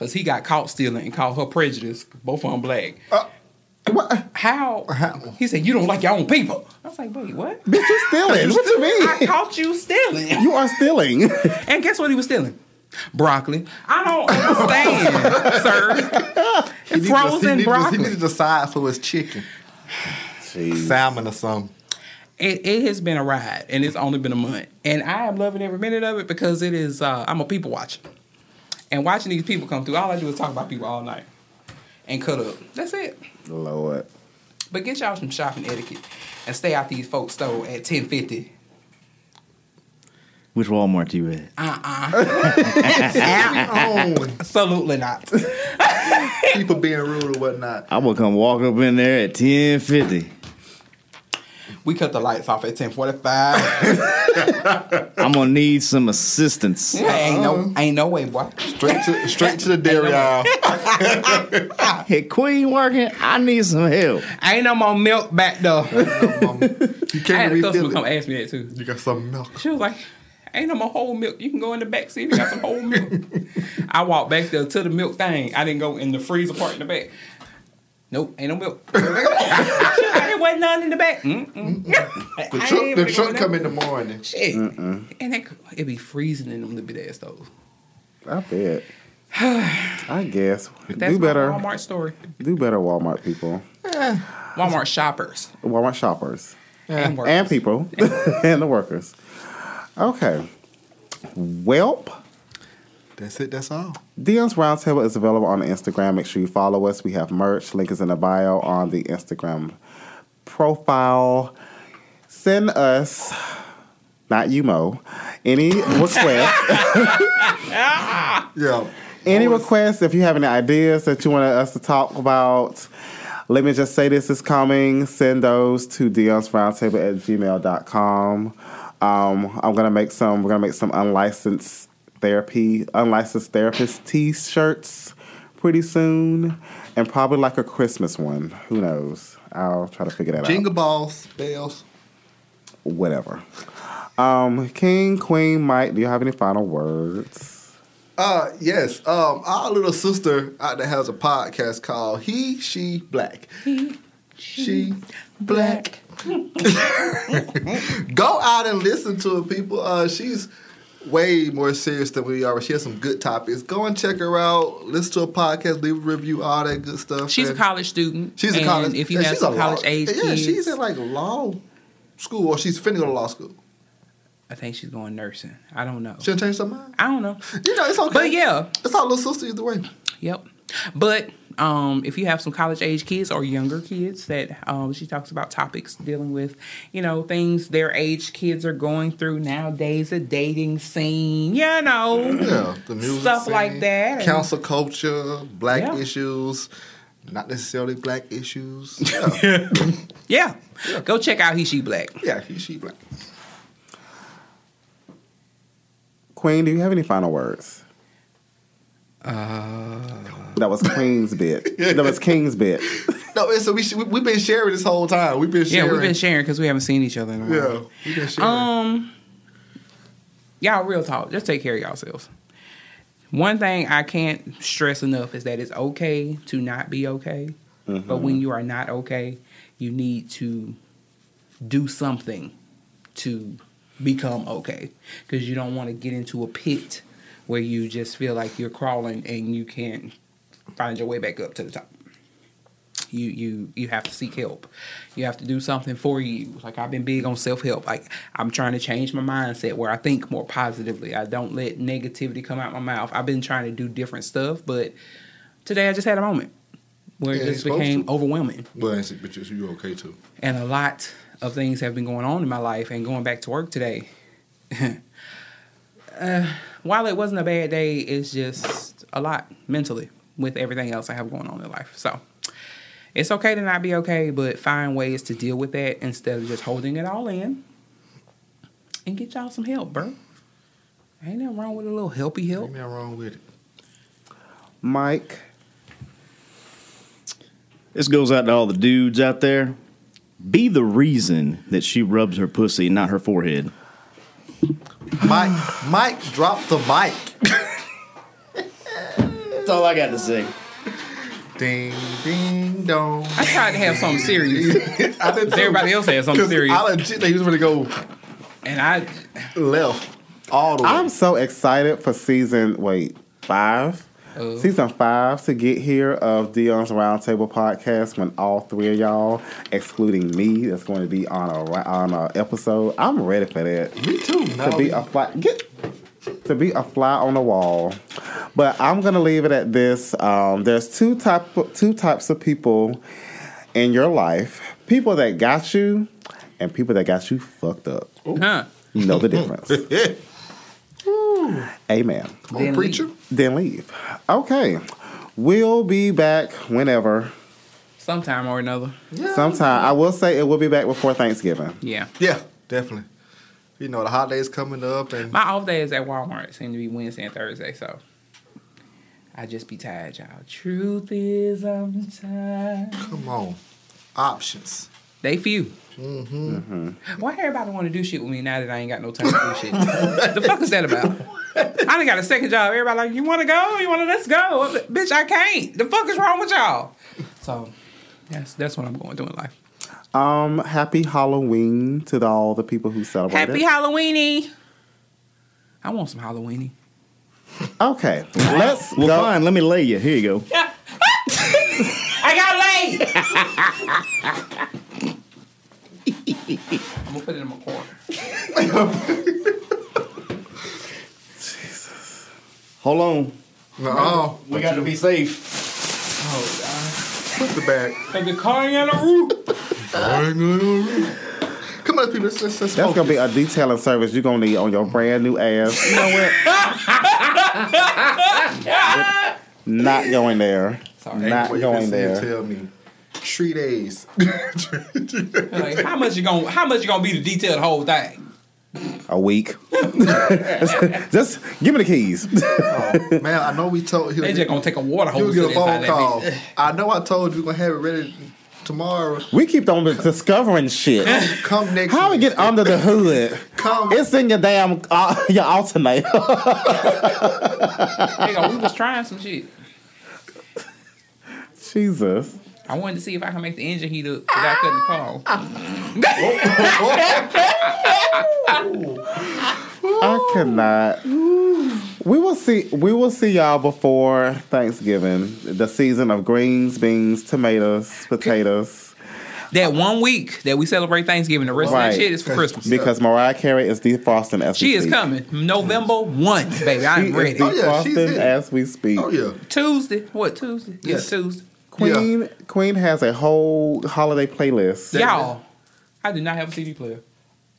Cause he got caught stealing and called her prejudice. Both of them black. Uh, How? He said, "You don't like your own people." I was like, "Wait, what?" Bitch, you stealing. what you mean? I caught you stealing. You are stealing. And guess what he was stealing? Broccoli. I don't understand, sir. He need to- Frozen he need to- broccoli. He needed to decide for his chicken. Salmon or something. It, it has been a ride, and it's only been a month, and I am loving every minute of it because it is. Uh, I'm a people watcher, and watching these people come through, all I do is talk about people all night and cut up. That's it. Lord. But get y'all some shopping etiquette and stay out these folks' store at ten fifty. Which Walmart you at? Uh uh Absolutely not. People being rude or whatnot. I will come walk up in there at ten fifty. We cut the lights off at ten forty five. I'm gonna need some assistance. ain't no, ain't no way, boy. Straight to straight to the dairy aisle. Hey, Queen working. I need some help. Ain't no more milk back there. You I can't had a customer refill come it. ask me that too. You got some milk. She was like, "Ain't no more whole milk. You can go in the back seat. We got some whole milk." I walked back there to the milk thing. I didn't go in the freezer part in the back. Nope, ain't no milk. She was like, there wasn't none in the back. Mm-mm. The I truck, the finna truck go come in the morning. Shit, and it, it be freezing in them little bit ass stoves. I bet. I guess That's do my better. Walmart story. Do better, Walmart people, uh, Walmart shoppers Walmart shoppers, and workers. and people, and the workers. Okay. Welp. That's it. That's all. Dion's Roundtable is available on Instagram. Make sure you follow us. We have merch. Link is in the bio on the Instagram profile. Send us, not you, Mo, any requests. Yeah. any requests, if you have any ideas that you want us to talk about, let me just say this is coming. Send those to Dion's Roundtable at gmail.com. Um, I'm gonna make some. We're gonna make some unlicensed therapy, unlicensed therapist T-shirts pretty soon, and probably like a Christmas one. Who knows? I'll try to figure that out Jingle balls, bells. whatever. Um, King, Queen, Mike, do you have any final words? Uh yes. Um, our little sister out there has a podcast called He She Black. He She Black. Go out and listen to it, people. Uh, she's way more serious than we are. She has some good topics. Go and check her out. Listen to a podcast. Leave a review. All that good stuff. She's a college student. She's a college. If you and have she's some a college law, age yeah, kids, she's in like law school, or she's finna go to law school. I think she's going nursing. I don't know. She'll change her mind. I don't know. You know, it's okay. But yeah, it's our little sister either way. Yep. But um, if you have some college age kids or younger kids that um, she talks about topics dealing with, you know, things their age kids are going through nowadays, a dating scene, you know, Yeah, the music stuff scene, like that. and- Council culture, black Yeah. issues, not necessarily black issues. Yeah, yeah. Go check out He She Black. yeah, he, she black. Queen, do you have any final words? Uh, That was Queen's bit. That was King's bit. No, and so we we we've been sharing this whole time. We've been sharing. Yeah, we've been sharing because we haven't seen each other in a while. Yeah, we've been sharing. Um, y'all, real talk. Just take care of yourselves. One thing I can't stress enough is that it's okay to not be okay. But when you are not okay, you need to do something to become okay. Because you don't want to get into a pit where you just feel like you're crawling and you can't find your way back up to the top you you you have to seek help. You have to do something for you. Like I've been big on self help. Like I'm trying to change my mindset where I think more positively. I don't let negativity come out my mouth. I've been trying to do different stuff, but today I just had a moment where Yeah, it just became to. overwhelming. but it's- but you you okay too. And a lot of things have been going on in my life and going back to work today. uh, while it wasn't a bad day, it's just a lot mentally with everything else I have going on in life. So it's okay to not be okay, but find ways to deal with that instead of just holding it all in. And get y'all some help, bro. Ain't nothing wrong with a little helpy help. Ain't nothing wrong with it. Mike, This goes out to all the dudes out there. Be the reason that she rubs her pussy, not her forehead. Mike, Mike, drop the mic. That's all I got to say. Ding, ding, dong. I tried to have something serious. I did too. Everybody else had something 'Cause serious. I legit think he was going to go And I left all the way. I'm so excited for season wait five, Oh. season five to get here of Dion's Roundtable podcast when all three of y'all, excluding me, that's going to be on a on a episode. I'm ready for that. Me too. to be a fly get to be a fly on the wall. But I'm gonna leave it at this. Um, there's two type two types of people in your life: people that got you, and people that got you fucked up. huh. You know the difference. Amen. Come on, preacher. Then leave. Okay. We'll be back whenever. Sometime or another. Sometime. I will say it will be back before Thanksgiving. Yeah. Yeah, definitely. You know, the holidays coming up and My off days at Walmart seem to be Wednesday and Thursday, so I just be tired, y'all. Truth is, I'm tired. come on. Options. They few. Mm-hmm. Why everybody want to do shit with me now that I ain't got no time to do shit? the fuck is that about? I done got a second job. Everybody like, you want to go? You want to? Let's go, bitch. I can't. The fuck is wrong with y'all? So that's that's what I'm going through in life. Um, happy Halloween to the, all the people who celebrate Happy it. Halloweeny. I want some Halloweeny. Okay, let's Well, go. fine. Let me lay you. Here you go. I got laid. I'm gonna put it in my corner. Jesus. Hold on. No, We got to be safe. Oh God. Put the bag. Cause the car ain't got no roof. Come on, people. Let's, let's, let's That's gonna be a detailing service you're gonna need on your brand new ass. You know what? Not going there. Sorry. Not going there. Tell me. Three days. Like, how much you gonna how much you gonna be to detail the whole thing? A week. Just give me the keys. Man, I know we told you. They just gonna take a water You'll get a phone call. I know I told you we're gonna have it ready tomorrow. we keep on discovering shit. Come next How we get under the hood? Come. It's in your damn uh, your alternator. Hey, we was trying some shit. Jesus. I wanted to see if I can make the engine heat up I couldn't call. Ah. I cannot. We will see. We will see y'all before Thanksgiving. The season of greens, beans, tomatoes, potatoes. that one week that we celebrate Thanksgiving, the rest of Right. that shit is for Christmas. Because Mariah Carey is defrosting as she we is speak. coming November one, baby. I'm is ready. Oh, yeah, she's defrosting as we speak. Oh yeah. Tuesday, what Tuesday? Yes. Yeah, Tuesday. Queen Queen has a whole holiday playlist. Y'all, I do not have a CD player.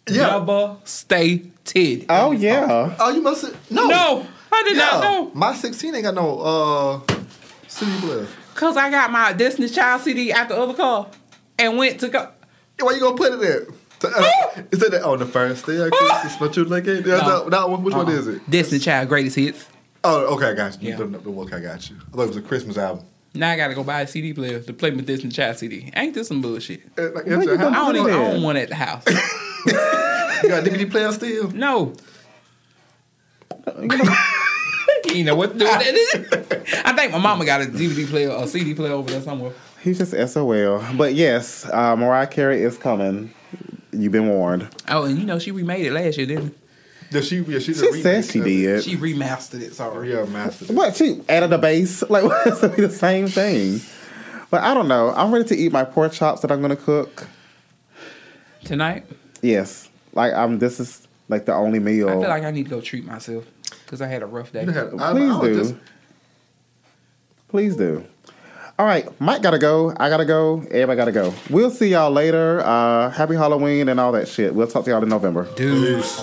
Yeah. Never stated. Oh yeah. Oh, you must have no. No, I did not know. My 16 ain't got no uh CD player. Cause I got my Destiny Child CD out the other car and went to go. Why you gonna put it there? To, uh, is it that on the first day? I guess it's not you like it. That's No. that, that one. Which one Uh-uh. is it? Destiny Child Greatest Hits. Oh, okay, I got you. Yeah. The, the, okay, I got you. I thought it was a Christmas album. Now I gotta go buy a CD player to play my Destiny Child CD. Ain't this some bullshit? Uh, like, at your gonna I house. don't put even at? own one at the house. You got a DVD player still? No. you know what to do with that? I think my mama got a DVD player or CD player over there somewhere. He's just SOL. But yes, uh, Mariah Carey is coming. You've been warned. Oh, and you know she remade it last year, didn't Yeah, she, yeah, she, She said she did. she? She remastered it. Sorry. Yeah, mastered. it. What she added a base? Like what's to be the same thing? But I don't know. I'm ready to eat my pork chops that I'm gonna cook. Tonight, Yes, like I'm. This is like the only meal. I feel like I need to go treat myself because I had a rough day. Had- I- I Please do. just- Please do. All right, Mike gotta go. I gotta go. Everybody gotta go. We'll see y'all later. Uh, happy Halloween and all that shit. We'll talk to y'all in November. Dudes.